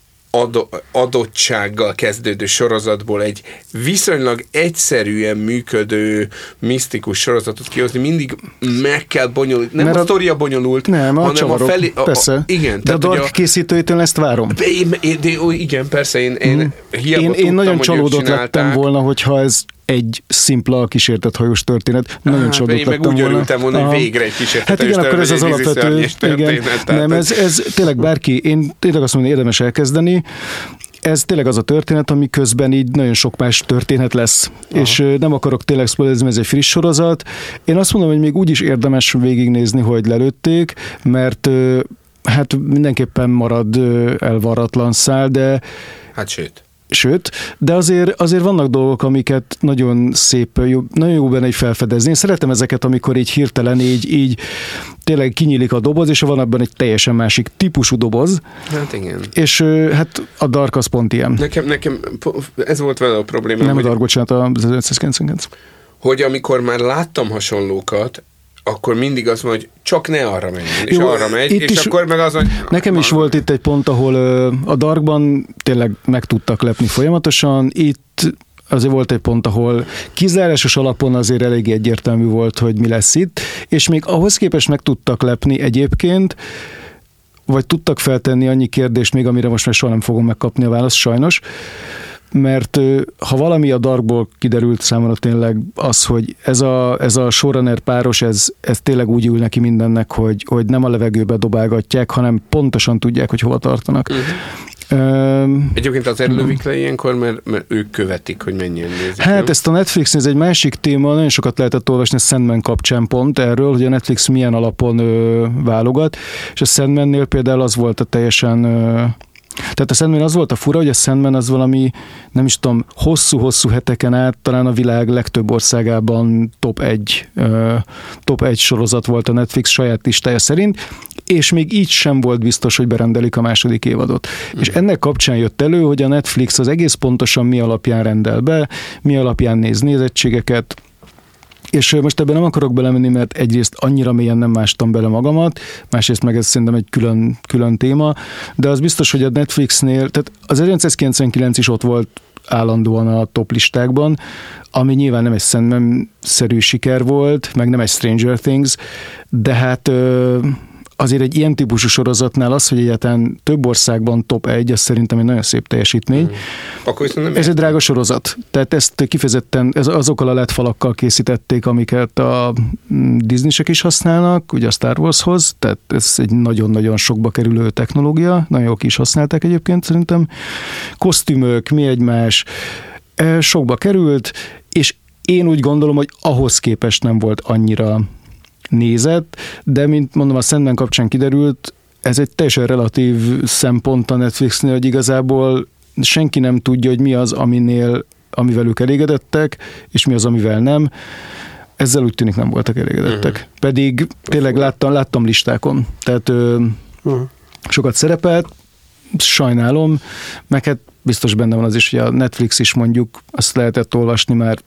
adottsággal kezdődő sorozatból egy viszonylag egyszerűen működő misztikus sorozatot kihozni, mindig meg kell bonyolult, nem
Mert
a,
a-
sztoria bonyolult,
Nem, a
hanem
csavarok,
a felé, a,
persze.
A, igen,
de a Dark készítőitől ezt várom.
én, én, ó, igen, persze, én, én hiába
Én,
tudtam,
én nagyon csalódott lettem volna, hogyha ez egy szimpla kísértett hajós történet. Nagyon
Hát,
csalódott
én meg úgy
volna.
örültem volna, hogy végre egy kísértetes
Hát igen, akkor ez az alapvető. Igen. Nem, ez, ez tényleg bárki, én tényleg azt mondom, érdemes elkezdeni. Ez tényleg az a történet, ami közben így nagyon sok más történet lesz. Aha. És nem akarok tényleg spoilerezni, ez egy friss sorozat. Én azt mondom, hogy még úgy is érdemes végignézni, hogy lelőtték, mert hát mindenképpen marad elvarratlan szál, de
Hát sőt.
Sőt, de azért, azért vannak dolgok, amiket nagyon szép, jó, nagyon jó benne egy felfedezni. Én szeretem ezeket, amikor így hirtelen így, így tényleg kinyílik a doboz, és van abban egy teljesen másik típusú doboz,
Hát igen.
és hát a Dark az pont ilyen.
Nekem, nekem ez volt vele a problémám,
Nem a
hogy,
Dark, bocsánat, a 1999.
hogy amikor már láttam hasonlókat, akkor mindig az van, hogy csak ne arra menjen, és
Jó,
arra megy, és
is-
akkor meg az, hogy...
Nekem is volt itt egy pont, ahol ö, a Darkban tényleg meg tudtak lepni folyamatosan, itt azért volt egy pont, ahol kizárásos alapon azért elég egyértelmű volt, hogy mi lesz itt, és még ahhoz képest meg tudtak lepni egyébként, vagy tudtak feltenni annyi kérdést még, amire most már soha nem fogom megkapni a választ, sajnos, mert ha valami a Darkból kiderült számomra tényleg az, hogy ez a, ez a showrunner páros, ez, ez tényleg úgy ül neki mindennek, hogy, hogy nem a levegőbe dobálgatják, hanem pontosan tudják, hogy hova tartanak.
Mhm.
Ö,
Egyébként azért lövik le ilyenkor, mert, mert ők követik, hogy mennyien nézik. nem?
Hát ezt a Netflix, ez egy másik téma, nagyon sokat lehetett olvasni a Sandman kapcsán pont erről, hogy a Netflix milyen alapon ö, válogat, és a Sandmannél például az volt a teljesen ö, tehát a Sandman az volt a fura, hogy a Sandman az valami, nem is tudom, hosszú-hosszú heteken át, talán a világ legtöbb országában top egy, ö, top egy sorozat volt a Netflix saját listája szerint, és még így sem volt biztos, hogy berendelik a második évadot. Mm. És ennek kapcsán jött elő, hogy a Netflix az egész pontosan mi alapján rendel be, mi alapján néz nézettségeket, és most ebben nem akarok belemenni, mert egyrészt annyira mélyen nem mástam bele magamat, másrészt meg ez szerintem egy külön, külön téma, de az biztos, hogy a Netflixnél, tehát az 1999 is ott volt állandóan a top listákban, ami nyilván nem egy Sandman-szerű siker volt, meg nem egy Stranger Things, de hát azért egy ilyen típusú sorozatnál az, hogy egyáltalán több országban top 1, az szerintem egy nagyon szép teljesítmény.
Akkor viszont nem
Ez egy drága sorozat, tehát ezt kifejezetten ez azokkal a LED falakkal készítették, amiket a mm, Disney-sek is használnak, ugye a Star Warshoz, tehát ez egy nagyon-nagyon sokba kerülő technológia, nagyon jók is használták egyébként szerintem. Kosztümök, mi egymás, eh, sokba került, és én úgy gondolom, hogy ahhoz képest nem volt annyira nézett, de mint mondom, a Sandman kapcsán kiderült, ez egy teljesen relatív szempont a Netflixnél, hogy igazából senki nem tudja, hogy mi az, aminél, amivel ők elégedettek, és mi az, amivel nem. Ezzel úgy tűnik nem voltak elégedettek. Uh-huh. Pedig tényleg láttam, láttam listákon. Tehát ö,
Uh-huh.
sokat szerepelt, sajnálom, meg hát biztos benne van az is, hogy a Netflix is mondjuk azt lehetett olvasni már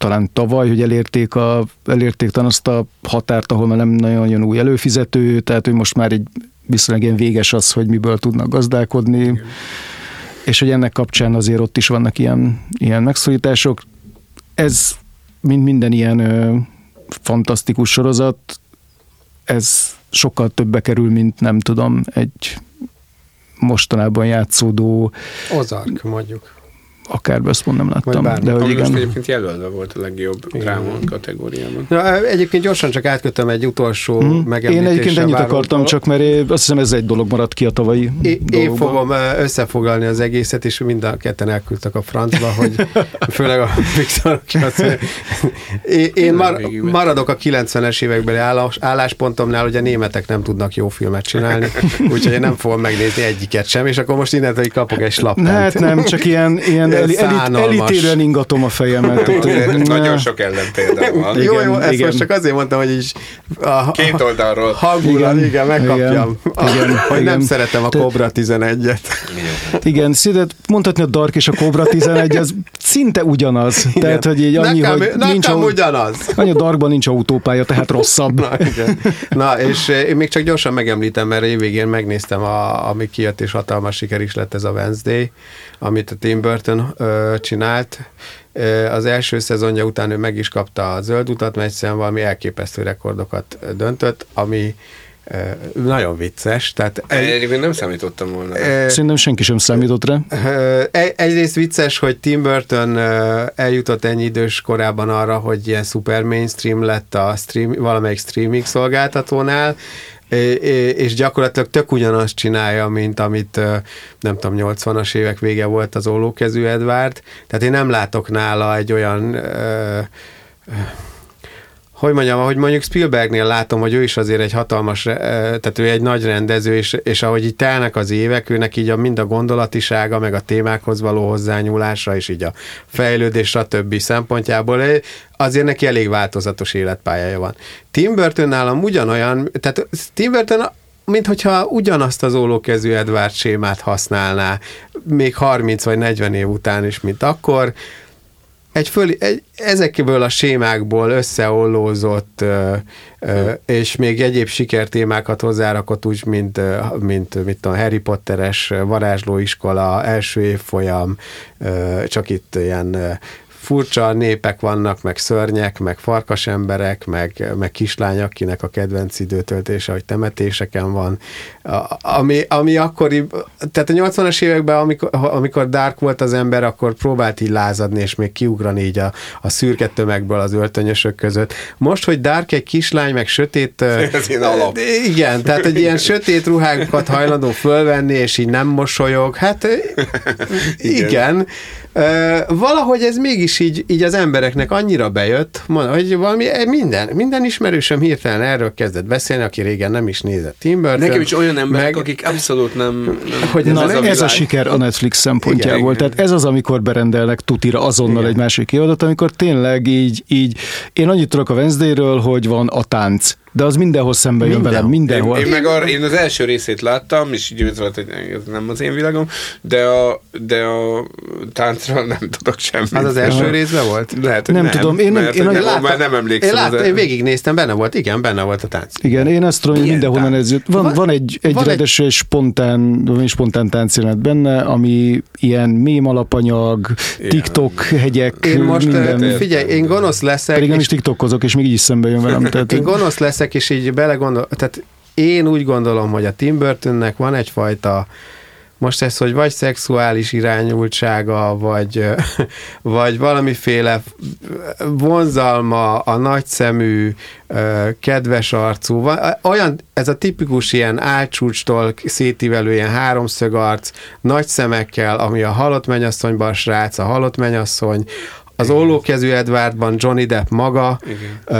talán tavaly, hogy elérték, a, elérték talán azt a határt, ahol már nem nagyon jön új előfizető, tehát hogy most már egy viszonylag ilyen véges az, hogy miből tudnak gazdálkodni, Igen. és hogy ennek kapcsán azért ott is vannak ilyen, ilyen megszorítások. Ez, mint minden ilyen ö, fantasztikus sorozat, ez sokkal többbe kerül, mint nem tudom, egy mostanában játszódó
Ozark, mondjuk.
Akár Best Pont nem láttam.
bármi.
De hogy
most
igen.
egyébként jelölve volt a legjobb dráma kategóriában.
Na, egyébként gyorsan csak átkötöm egy utolsó
Mhm.
megemlítésre
Én egyébként ennyit akartam,
dolog.
csak mert én azt hiszem ez egy dolog maradt ki a tavalyi
Én, én fogom összefoglalni az egészet, és mind a ketten elküldtek a francba, hogy főleg a Viktor, aki azt mondja, én, én mar, maradok a 90-es évekbeli állás, álláspontomnál, hogy a németek nem tudnak jó filmet csinálni, úgyhogy én nem fogom megnézni egyiket sem, és akkor most innentől kapok egy slaptent.
Hát nem, csak ilyen, ilyen
Ez
elit,
szánalmas.
elítélően ingatom a fejemet.
Nagyon sok ellenpélda van.
Igen,
jó, jó, ezt
igen.
most csak azért mondtam, hogy is a,
Két oldalról.
hangulat, igen,
Igen,
igen, megkapjam.
igen, igen,
hogy nem
igen.
szeretem a Cobra 11-et.
Igen, szinte mondhatni a Dark és a Cobra 11, az szinte ugyanaz. Tehát, hogy így annyi,
nekem,
hogy
nekem
nincs, au-
ugyanaz.
annyi a Darkban nincs autópálya, tehát rosszabb.
Na, igen. Na, és eh, én még csak gyorsan megemlítem, mert évvégén megnéztem, a, ami kijött, és hatalmas siker is lett ez a Wednesday, amit a Tim Burton ö, csinált. Az első szezonja után ő meg is kapta a zöld utat, mert egyszerűen valami elképesztő rekordokat döntött, ami nagyon vicces. Tehát
Egyébként nem számítottam volna.
ö,
Szerintem senki sem számított rá.
Egy- Egyrészt vicces, hogy Tim Burton eljutott ennyi idős korában arra, hogy ilyen super mainstream lett a stream, valamelyik streaming szolgáltatónál, és gyakorlatilag tök ugyanazt csinálja, mint amit nem tudom, 80-as évek vége volt az ollókezű Edward. Tehát én nem látok nála egy olyan hogy mondjam, ahogy mondjuk Spielbergnél látom, hogy ő is azért egy hatalmas, eh, tehát ő egy nagy rendező, és, és ahogy így telnek az évek, őnek így a, mind a gondolatisága, meg a témákhoz való hozzányúlása, és így a fejlődés, stb. szempontjából eh, azért neki elég változatos életpályája van. Tim Burton nálam ugyanolyan, tehát Tim Burton mint hogyha ugyanazt az ólókezű Edward sémát használná, még 30 vagy 40 év után is, mint akkor, egy föl, egy, ezekből a sémákból összeollózott ö, ö, és még egyéb sikertémákat hozzárakott úgy, mint, mint mit tudom, Harry Potteres varázslóiskola, első évfolyam, ö, csak itt ilyen furcsa népek vannak, meg szörnyek, meg farkasemberek, meg, meg kislány, akinek a kedvenc időtöltése, hogy temetéseken van. A- Ami, ami akkori, tehát a 80-as években, amikor, amikor dark volt az ember, akkor próbált így lázadni, és még kiugrani így a, a szürke tömegből az öltönyösök között. Most, hogy dark egy kislány, meg sötét...
Ez ilyen alap.
Igen, tehát egy ilyen sötét ruhákat hajlandó fölvenni, és így nem mosolyog. Hát igen. igen. Valahogy ez mégis így, így az embereknek annyira bejött, hogy valami minden, minden ismerősöm hirtelen erről kezdett beszélni, aki régen nem is nézett Tim Burton.
Nekem is olyan emberek,
meg-
akik abszolút nem... nem
Hogy
Na, ez,
ez
a, ez a siker a Netflix szempontjából.
Igen,
Tehát ez az, amikor berendelnek tutira azonnal
Igen.
egy másik évadot, amikor tényleg így, így, én annyit tudok a Wednesday-ről, hogy van a tánc, de az mindenhol szembe jön
Mindenhol.
velem, mindenhol.
Én, én meg arra, én az első részét láttam, és így volt, hogy ez nem az én világom, de a, de a táncról nem tudok semmit.
Az az első részben volt?
Lehet, hogy
Nem
nem,
tudom, én
mert,
én
hogy
nagyon-
nem, már nem emlékszem.
Én, láttam,
az-
én végignéztem, benne volt, igen, benne volt a tánc.
Igen, én ezt tudom, hogy mindenhonnan ez jött. Van,
Van-
van egy, egy
van egy-
rendes és spontán, van egy spontán táncjelenet benne, ami ilyen mém alapanyag, TikTok hegyek,
Én most,
minden.
ö, figyelj, én gonosz leszek,
Pedig nem is TikTokozok, és még így is szembe jön velem. Tehát,
Én gonosz leszek, és így belegondol, tehát én úgy gondolom, hogy a Tim Burtonnek van egyfajta most ez, hogy vagy szexuális irányultsága, vagy, vagy valamiféle vonzalma, a nagyszemű, kedves arcú, olyan, ez a tipikus ilyen álcsúcstól szétívelő ilyen háromszög arc, nagy szemekkel, ami a halott mennyasszonyban a srác, a halott mennyasszony, az ollókezű Edwardban Johnny Depp maga, uh,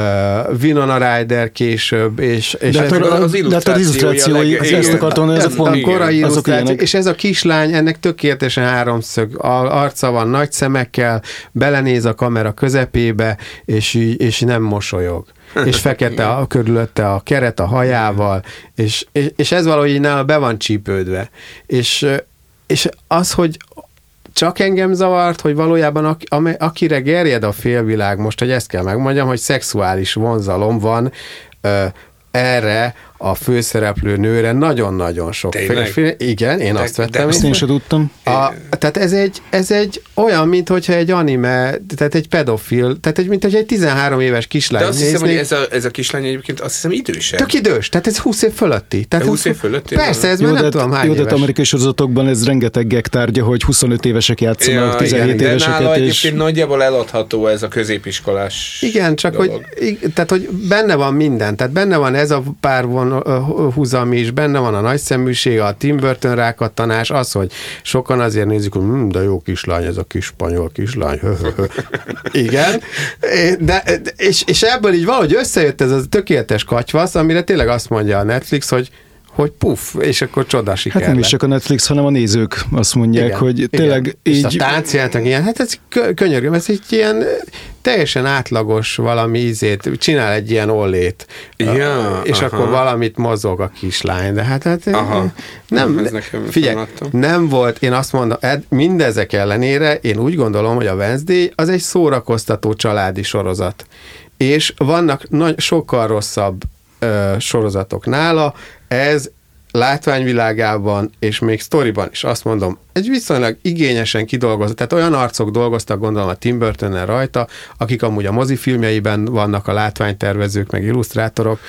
Winona Ryder később, és, és
de, hát
ez,
a,
az
de hát az
illusztrációi leg-
ezt
igen.
akartam ez a
igen.
korai
azok
illusztráció, és ez a kislány, ennek tökéletesen háromszög arca van, nagy szemekkel, belenéz a kamera közepébe, és, és nem mosolyog. És fekete a, körülötte a keret a hajával, és, és, és ez valahogy nála be van csípődve. És, és az, hogy csak engem zavart, hogy valójában ak- akire gerjed a félvilág, most, hogy ezt kell megmondjam, hogy szexuális vonzalom van ö, erre a főszereplő nőre nagyon-nagyon sok film. Igen, én
De-
azt
de
vettem.
Ezt én sem tudtam.
A, tehát ez egy, ez egy olyan, mint hogyha egy anime, tehát egy pedofil, tehát egy, mint hogy egy 13 éves kislány
De azt hiszem, hogy ez a, ez a kislány egyébként azt hiszem idősebb.
Tök idős, tehát ez 20 év fölötti. Tehát
De
ez
20 év fölötti?
Persze, ez
Jó,
már
de,
nem tudom hány
jó, de hát amerikai sorozatokban ez rengeteg gag tárgya, hogy 25 évesek játszanak, 17
de nála
éveseket, és
egyébként nagyjából eladható ez a középiskolás
Igen, csak
dolog.
hogy, tehát, hogy benne van minden, tehát benne van ez a pár von, ö, húzam is, benne van a nagyszeműség, a Tim Burton rákattanás, az, hogy sokan azért nézik, hogy hm, de jó kislány, ez a kis spanyol kislány. Igen, de, és, és ebből így valahogy összejött ez a tökéletes katyvasz, amire tényleg azt mondja a Netflix, hogy hogy puff, és akkor csoda siker
Hát nem is csak a Netflix, hanem a nézők azt mondják,
Igen,
hogy
igen.
tényleg
És a
így...
táncjátok ilyen, hát ez kö- könyörgöm, ez egy ilyen teljesen átlagos valami ízét, csinál egy ilyen ollét,
Ja,
és
aha.
akkor valamit mozog a kislány, de hát, hát
Aha.
nem,
nekem
figyelj,
nem
nem volt, én azt mondom, ed- mindezek ellenére én úgy gondolom, hogy a Wednesday az egy szórakoztató családi sorozat. És vannak nagy, sokkal rosszabb ö, sorozatok nála, ez látványvilágában és még sztoriban is azt mondom, egy viszonylag igényesen kidolgozott, tehát olyan arcok dolgoztak gondolom a Tim burton rajta, akik amúgy a mozifilmjeiben vannak a látványtervezők, meg illusztrátorok,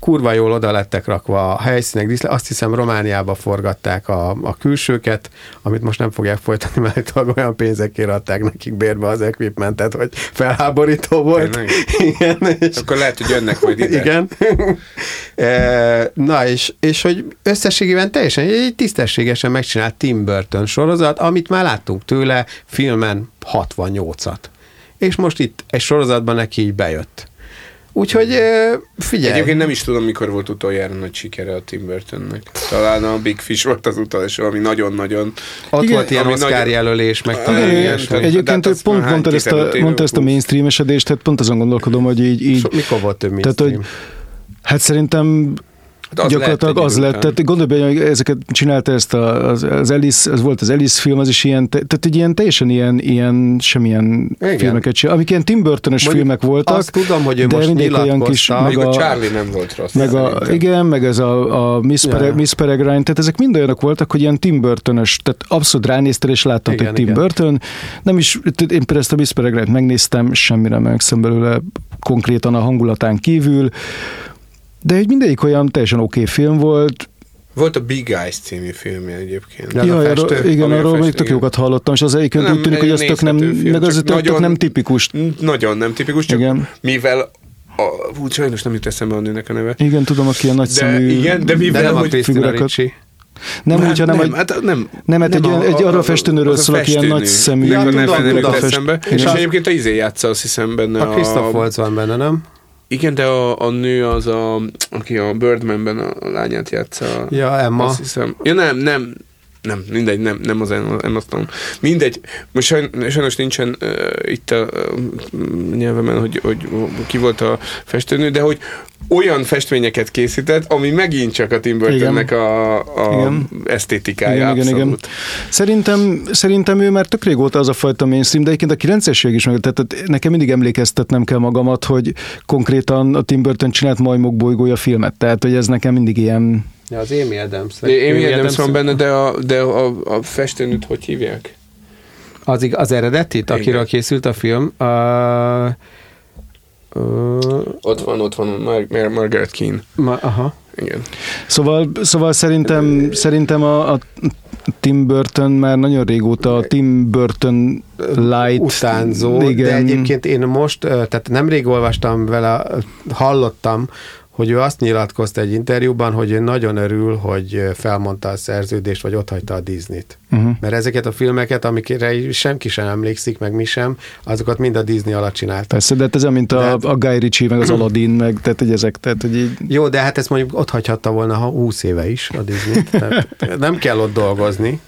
kurva jól oda lettek rakva a helyszínek, díszle. azt hiszem Romániába forgatták a, a külsőket, amit most nem fogják folytatni, mert olyan pénzekért adták nekik bérbe az equipmentet, hogy felháborító volt.
Tényleg?
Igen, és
Akkor lehet, hogy jönnek majd ide.
igen. E, Na, és, és hogy összességében teljesen egy tisztességesen megcsinált Tim Burton sorozat, amit már láttunk tőle filmen 68-at. És most itt egy sorozatban neki így bejött. Úgyhogy figyelj.
Egyébként nem is tudom, mikor volt utoljára nagy sikere a Tim Burtonnek. Talán a Big Fish volt az utolsó, ami nagyon-nagyon...
Ott
Igen,
volt ilyen
ami
Oscar
nagyon-
jelölés, meg talán
tehát-
Egyébként ő pont mondta ezt, a, mondta ezt a
húsz.
mainstreamesedést, tehát pont azon gondolkodom, hogy így, így
So, mikor volt több
tehát, hogy hát szerintem
Hát az
gyakorlatilag
lehet,
az lett, tehát gondolj hogy ezeket csinálta ezt a, az, az Alice, ez volt az Alice film, az is ilyen, te- tehát egy ilyen teljesen ilyen, ilyen semmilyen
Igen.
filmeket csinál, amik ilyen Tim Burton-ös
Mondjuk
filmek voltak,
azt tudom, hogy ő
de
most
olyan kis,
nyilatkozta.
meg
a,
a,
Charlie nem volt rossz.
meg a, igen, meg ez a, a Miss,
Ja,
Pere. Miss Peregrine, tehát ezek mind olyanok voltak, hogy ilyen Tim Burton-ös, tehát abszolút ránéztél, és láttad,
Igen,
hogy Tim
igen.
Burton. Nem is, én például ezt a Miss Peregrine-t megnéztem, semmire nem emlékszem belőle konkrétan a hangulatán kívül, de egy mindegyik olyan teljesen oké okay film volt,
Volt a Big Eyes című filmje egyébként.
Ja, az a festő,
igen,
a
arról még tök jókat hallottam, és az egyébként
Nem,
úgy tűnik, hogy ez tök nem,
film,
meg az
csak
tök,
nagyon-
nem tipikus.
Nagyon nem tipikus, csak
Igen.
mivel a, úgy sajnos nem jut eszembe a nőnek a neve.
Igen, tudom, aki ilyen nagy
De
szemű
igen, de
De
mivel,
nem a
hogy
figurákat- nem
Hát
úgy, hanem
nem,
hogy
hát nem,
nem, hát egy,
nem
olyan-
a-
egy arra
a-
a festőnőről
az a
szól, aki ilyen nagy szemű.
Ja,
tudom,
nem
tudom.
Igen.
És egyébként a izé játsza, azt hiszem benne
A Christoph Waltz van benne, nem?
Igen, de a, a nő az a, aki a Birdmanben a lányát játsza.
Ja, Emma.
Azt hiszem. Ja, nem, nem, nem, mindegy, nem, nem az Emma Stone. Mindegy, most sajn, sajnos nincsen uh, itt a uh, nyelvemen, hogy, hogy ki volt a festőnő, de hogy olyan festményeket készített, ami megint csak a Tim Burtonnek a, a
Igen.
esztétikája
Igen, igen, igen. Szerintem, szerintem ő már tök régóta az a fajta mainstream, de egyébként a 90-es is meg, tehát nekem mindig emlékeztetnem kell magamat, hogy konkrétan a Tim Burton csinált Majmok bolygója filmet, tehát hogy ez nekem mindig ilyen
Ja, az Amy Adams.
Amy Adams van benne, de a, de a, a festőnőt hogy hívják?
Az, ig- az eredetit,
Igen.
akiről készült a film. Uh, uh,
Ott van, ott van Mar- Mar- Margaret Keane.
ma, aha.
Igen.
Szóval, szóval szerintem, szerintem a, a Tim Burton már nagyon régóta a Tim Burton light.
utánzó,
igen.
de egyébként én most, tehát nemrég olvastam vele, hallottam, hogy ő azt nyilatkozta egy interjúban, hogy ő nagyon örül, hogy felmondta a szerződést, vagy otthagyta a Disney-t.
Uh-huh.
Mert ezeket a filmeket, amikre senki sem emlékszik, meg mi sem, azokat mind a Disney alatt csinálta.
Persze, de hát ez mint a,
hát-
a Guy Ritchie, meg az Aladdin, meg tehát, hogy ezek, tehát, hogy így,
Jó, de hát ezt mondjuk ott hagyhatta volna ha 20 éve is a Disney. Tehát nem kell ott dolgozni.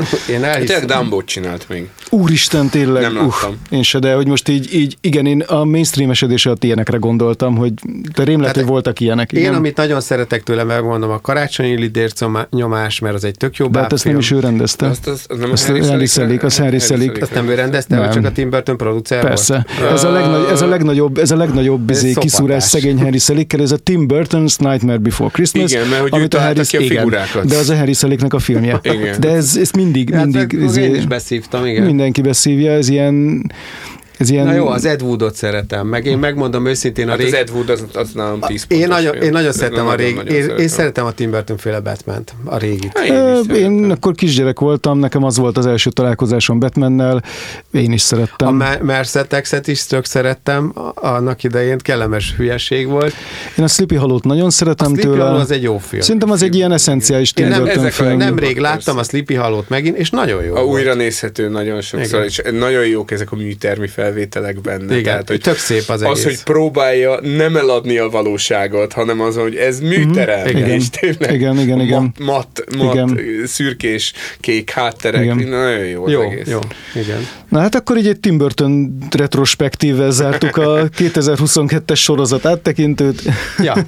Én
Tényleg
elhiszem.
Dumbo csinált még.
Úristen, tényleg.
Nem
uff,
láttam.
én se, de hogy most így, így igen, én a mainstream esedés alatt ilyenekre gondoltam, hogy de rém lett,
Hát
hogy voltak ilyenek. Igen.
Én, amit nagyon szeretek tőle, megmondom, a karácsonyi lidérc nyomás, mert az egy tök jó
de hát ezt nem is ő rendezte.
Azt, az, az nem
Azt
a Harry Selick-
Selick, az Harry Selick.
Azt nem ő rendezte,
Nem.
vagy csak a Tim Burton producer
Persze.
volt?
Ez a, legnagy, ez a legnagyobb, ez a legnagyobb
Ez
izé, kiszúrás szegény Harry Selickkel, ez a Tim Burton's Nightmare Before Christmas.
Igen, mert hogy
amit a Harry,
ki a
igen,
figurákat.
De az a Harry Selicknek a filmje.
Igen.
De ez, ez mindig,
Hát,
mindig
meg-
izé,
én is beszívtam, igen.
mindenki beszívja, ez ilyen ez ilyen...
Na jó, az Ed Woodot szeretem, meg én megmondom őszintén a
Hát az
rég...
Ed Wood az, az nálam 10
Én nagyon, én nagyon szeretem a régi,
nagyon
én,
szeretem.
én szeretem a Tim Burton féle batman a régit.
Én
Én
szeretem.
akkor kisgyerek voltam, nekem az volt az első találkozásom Batmannel, én is
A
szerettem.
Ma- Mercedes-et is tök szerettem, a- annak idején kellemes hülyeség volt.
Én a Sleepy Hollow-t nagyon
A
szeretem
Sleepy
tőle.
Hollow az egy jó film.
Szerintem az egy ilyen eszenciális
Én
Tim
nem,
Burton
ezek a
film.
nemrég láttam a Sleepy Hollow-t megint, és nagyon jó
A újra nézhető nagyon sokszor, és nagyon jók ezek a műtermi felvételek benne.
Igen,
Tehát, hogy
tök szép az
az,
egész.
hogy próbálja nem eladni a valóságot, hanem az, hogy ez műterem,
Igen.
és tényleg
Igen, igen, igen.
mat, mat, mat
Igen.
szürkés, kék hátterek,
Igen.
nagyon jó az
jó,
egész.
jó, igen.
Na hát akkor így egy Tim Burton retrospektívvel zártuk a 2022-es sorozat áttekintőt.
Ja.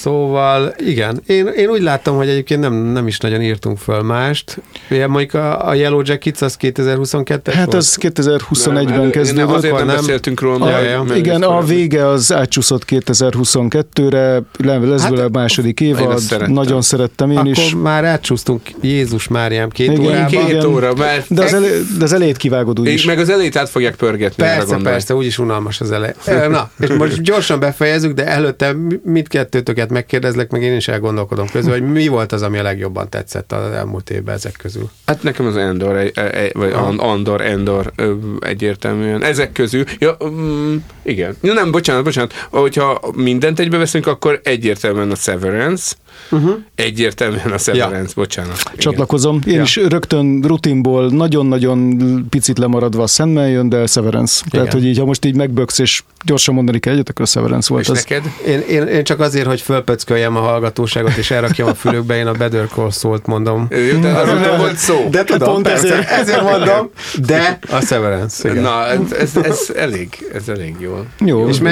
Szóval igen, én, én úgy láttam, hogy egyébként nem, nem is nagyon írtunk föl mást. Ugye mondjuk a, a Yellow Jackets az 2022-es
Hát
volt?
az
Nem,
2021-ben
nem,
kezdődött.
Azért nem,
nem?
beszéltünk róla,
Ja,
mert-
ja.
mert
Igen, a vége az átcsúszott 2022-re, le- lesz
Hát,
vele a második évad,
szerettem.
nagyon szerettem én
Akkor
is.
már átsúsztunk Jézus Máriám két
Igen,
órában.
Két
Igen.
óra, mert
De az, elé, de az elejét kivágod
és
úgyis.
meg az elejét át fogják pörgetni.
Persze, persze, úgyis unalmas az elej. Na, és most gyorsan befejezzük, de előtte mindkettőtöket megkérdezlek, meg én is elgondolkodom közül, hogy mi volt az, ami a legjobban tetszett az elmúlt évben ezek közül.
Hát nekem az Endor, egy- egy- vagy
Ah.
An- Andor, Endor egyértelműen. Ezek közül, ja, mm, igen. Ja, nem, bocsánat, bocsánat. Hogyha mindent egybe veszünk, akkor egyértelműen a Severance. Uh-huh. Egyértelműen a Severance, ja. bocsánat. Igen.
Csatlakozom. Én
Ja.
is rögtön rutinból nagyon-nagyon picit lemaradva a Sandman jön, de Severance. Tehát,
Igen.
hogy így, ha most így megböksz, és gyorsan mondani kell egyet, akkor a Severance volt
És
az.
neked?
Én, én, én csak azért, hogy fölpöcköljem a hallgatóságot, és elrakjam a fülükbe, én a Better Call szólt mondom.
Jó, de arról nem volt szó.
De tudom,
Pont
persze,
ezért.
ezért mondom, de a Severance. Igen.
Na, ez, ez, elég, ez elég jól.
Jó,
És
jó.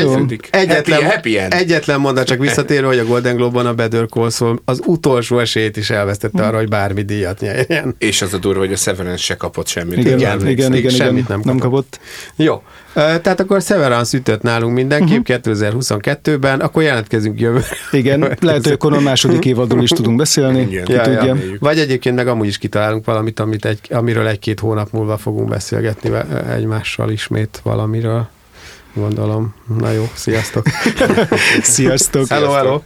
egyetlen,
Happy- happy end.
egyetlen mondat csak visszatérő, hogy a Golden Globe-on a Better Call Saul az utolsó esélyt is elvesztette arra, hogy bármi díjat nyerjen.
És az a durva, hogy a Severance se kapott semmit.
Igen, igen, igen, igen, igen,
semmit nem
nem
kapott.
kapott.
Jó. Tehát akkor Severance ütött nálunk mindenképp
Mhm.
2022-ben, akkor jelentkezünk jövő.
Igen, lehet, hogy akkor a második évadról is tudunk beszélni.
Igen.
Ki
Ja, ja.
tudja.
Vagy egyébként meg amúgy is kitalálunk valamit, amit egy, amiről egy-két hónap múlva fogunk beszélgetni egymással ismét valamiről. Gondolom. Na jó, sziasztok!
Sziasztok!
hello, hello!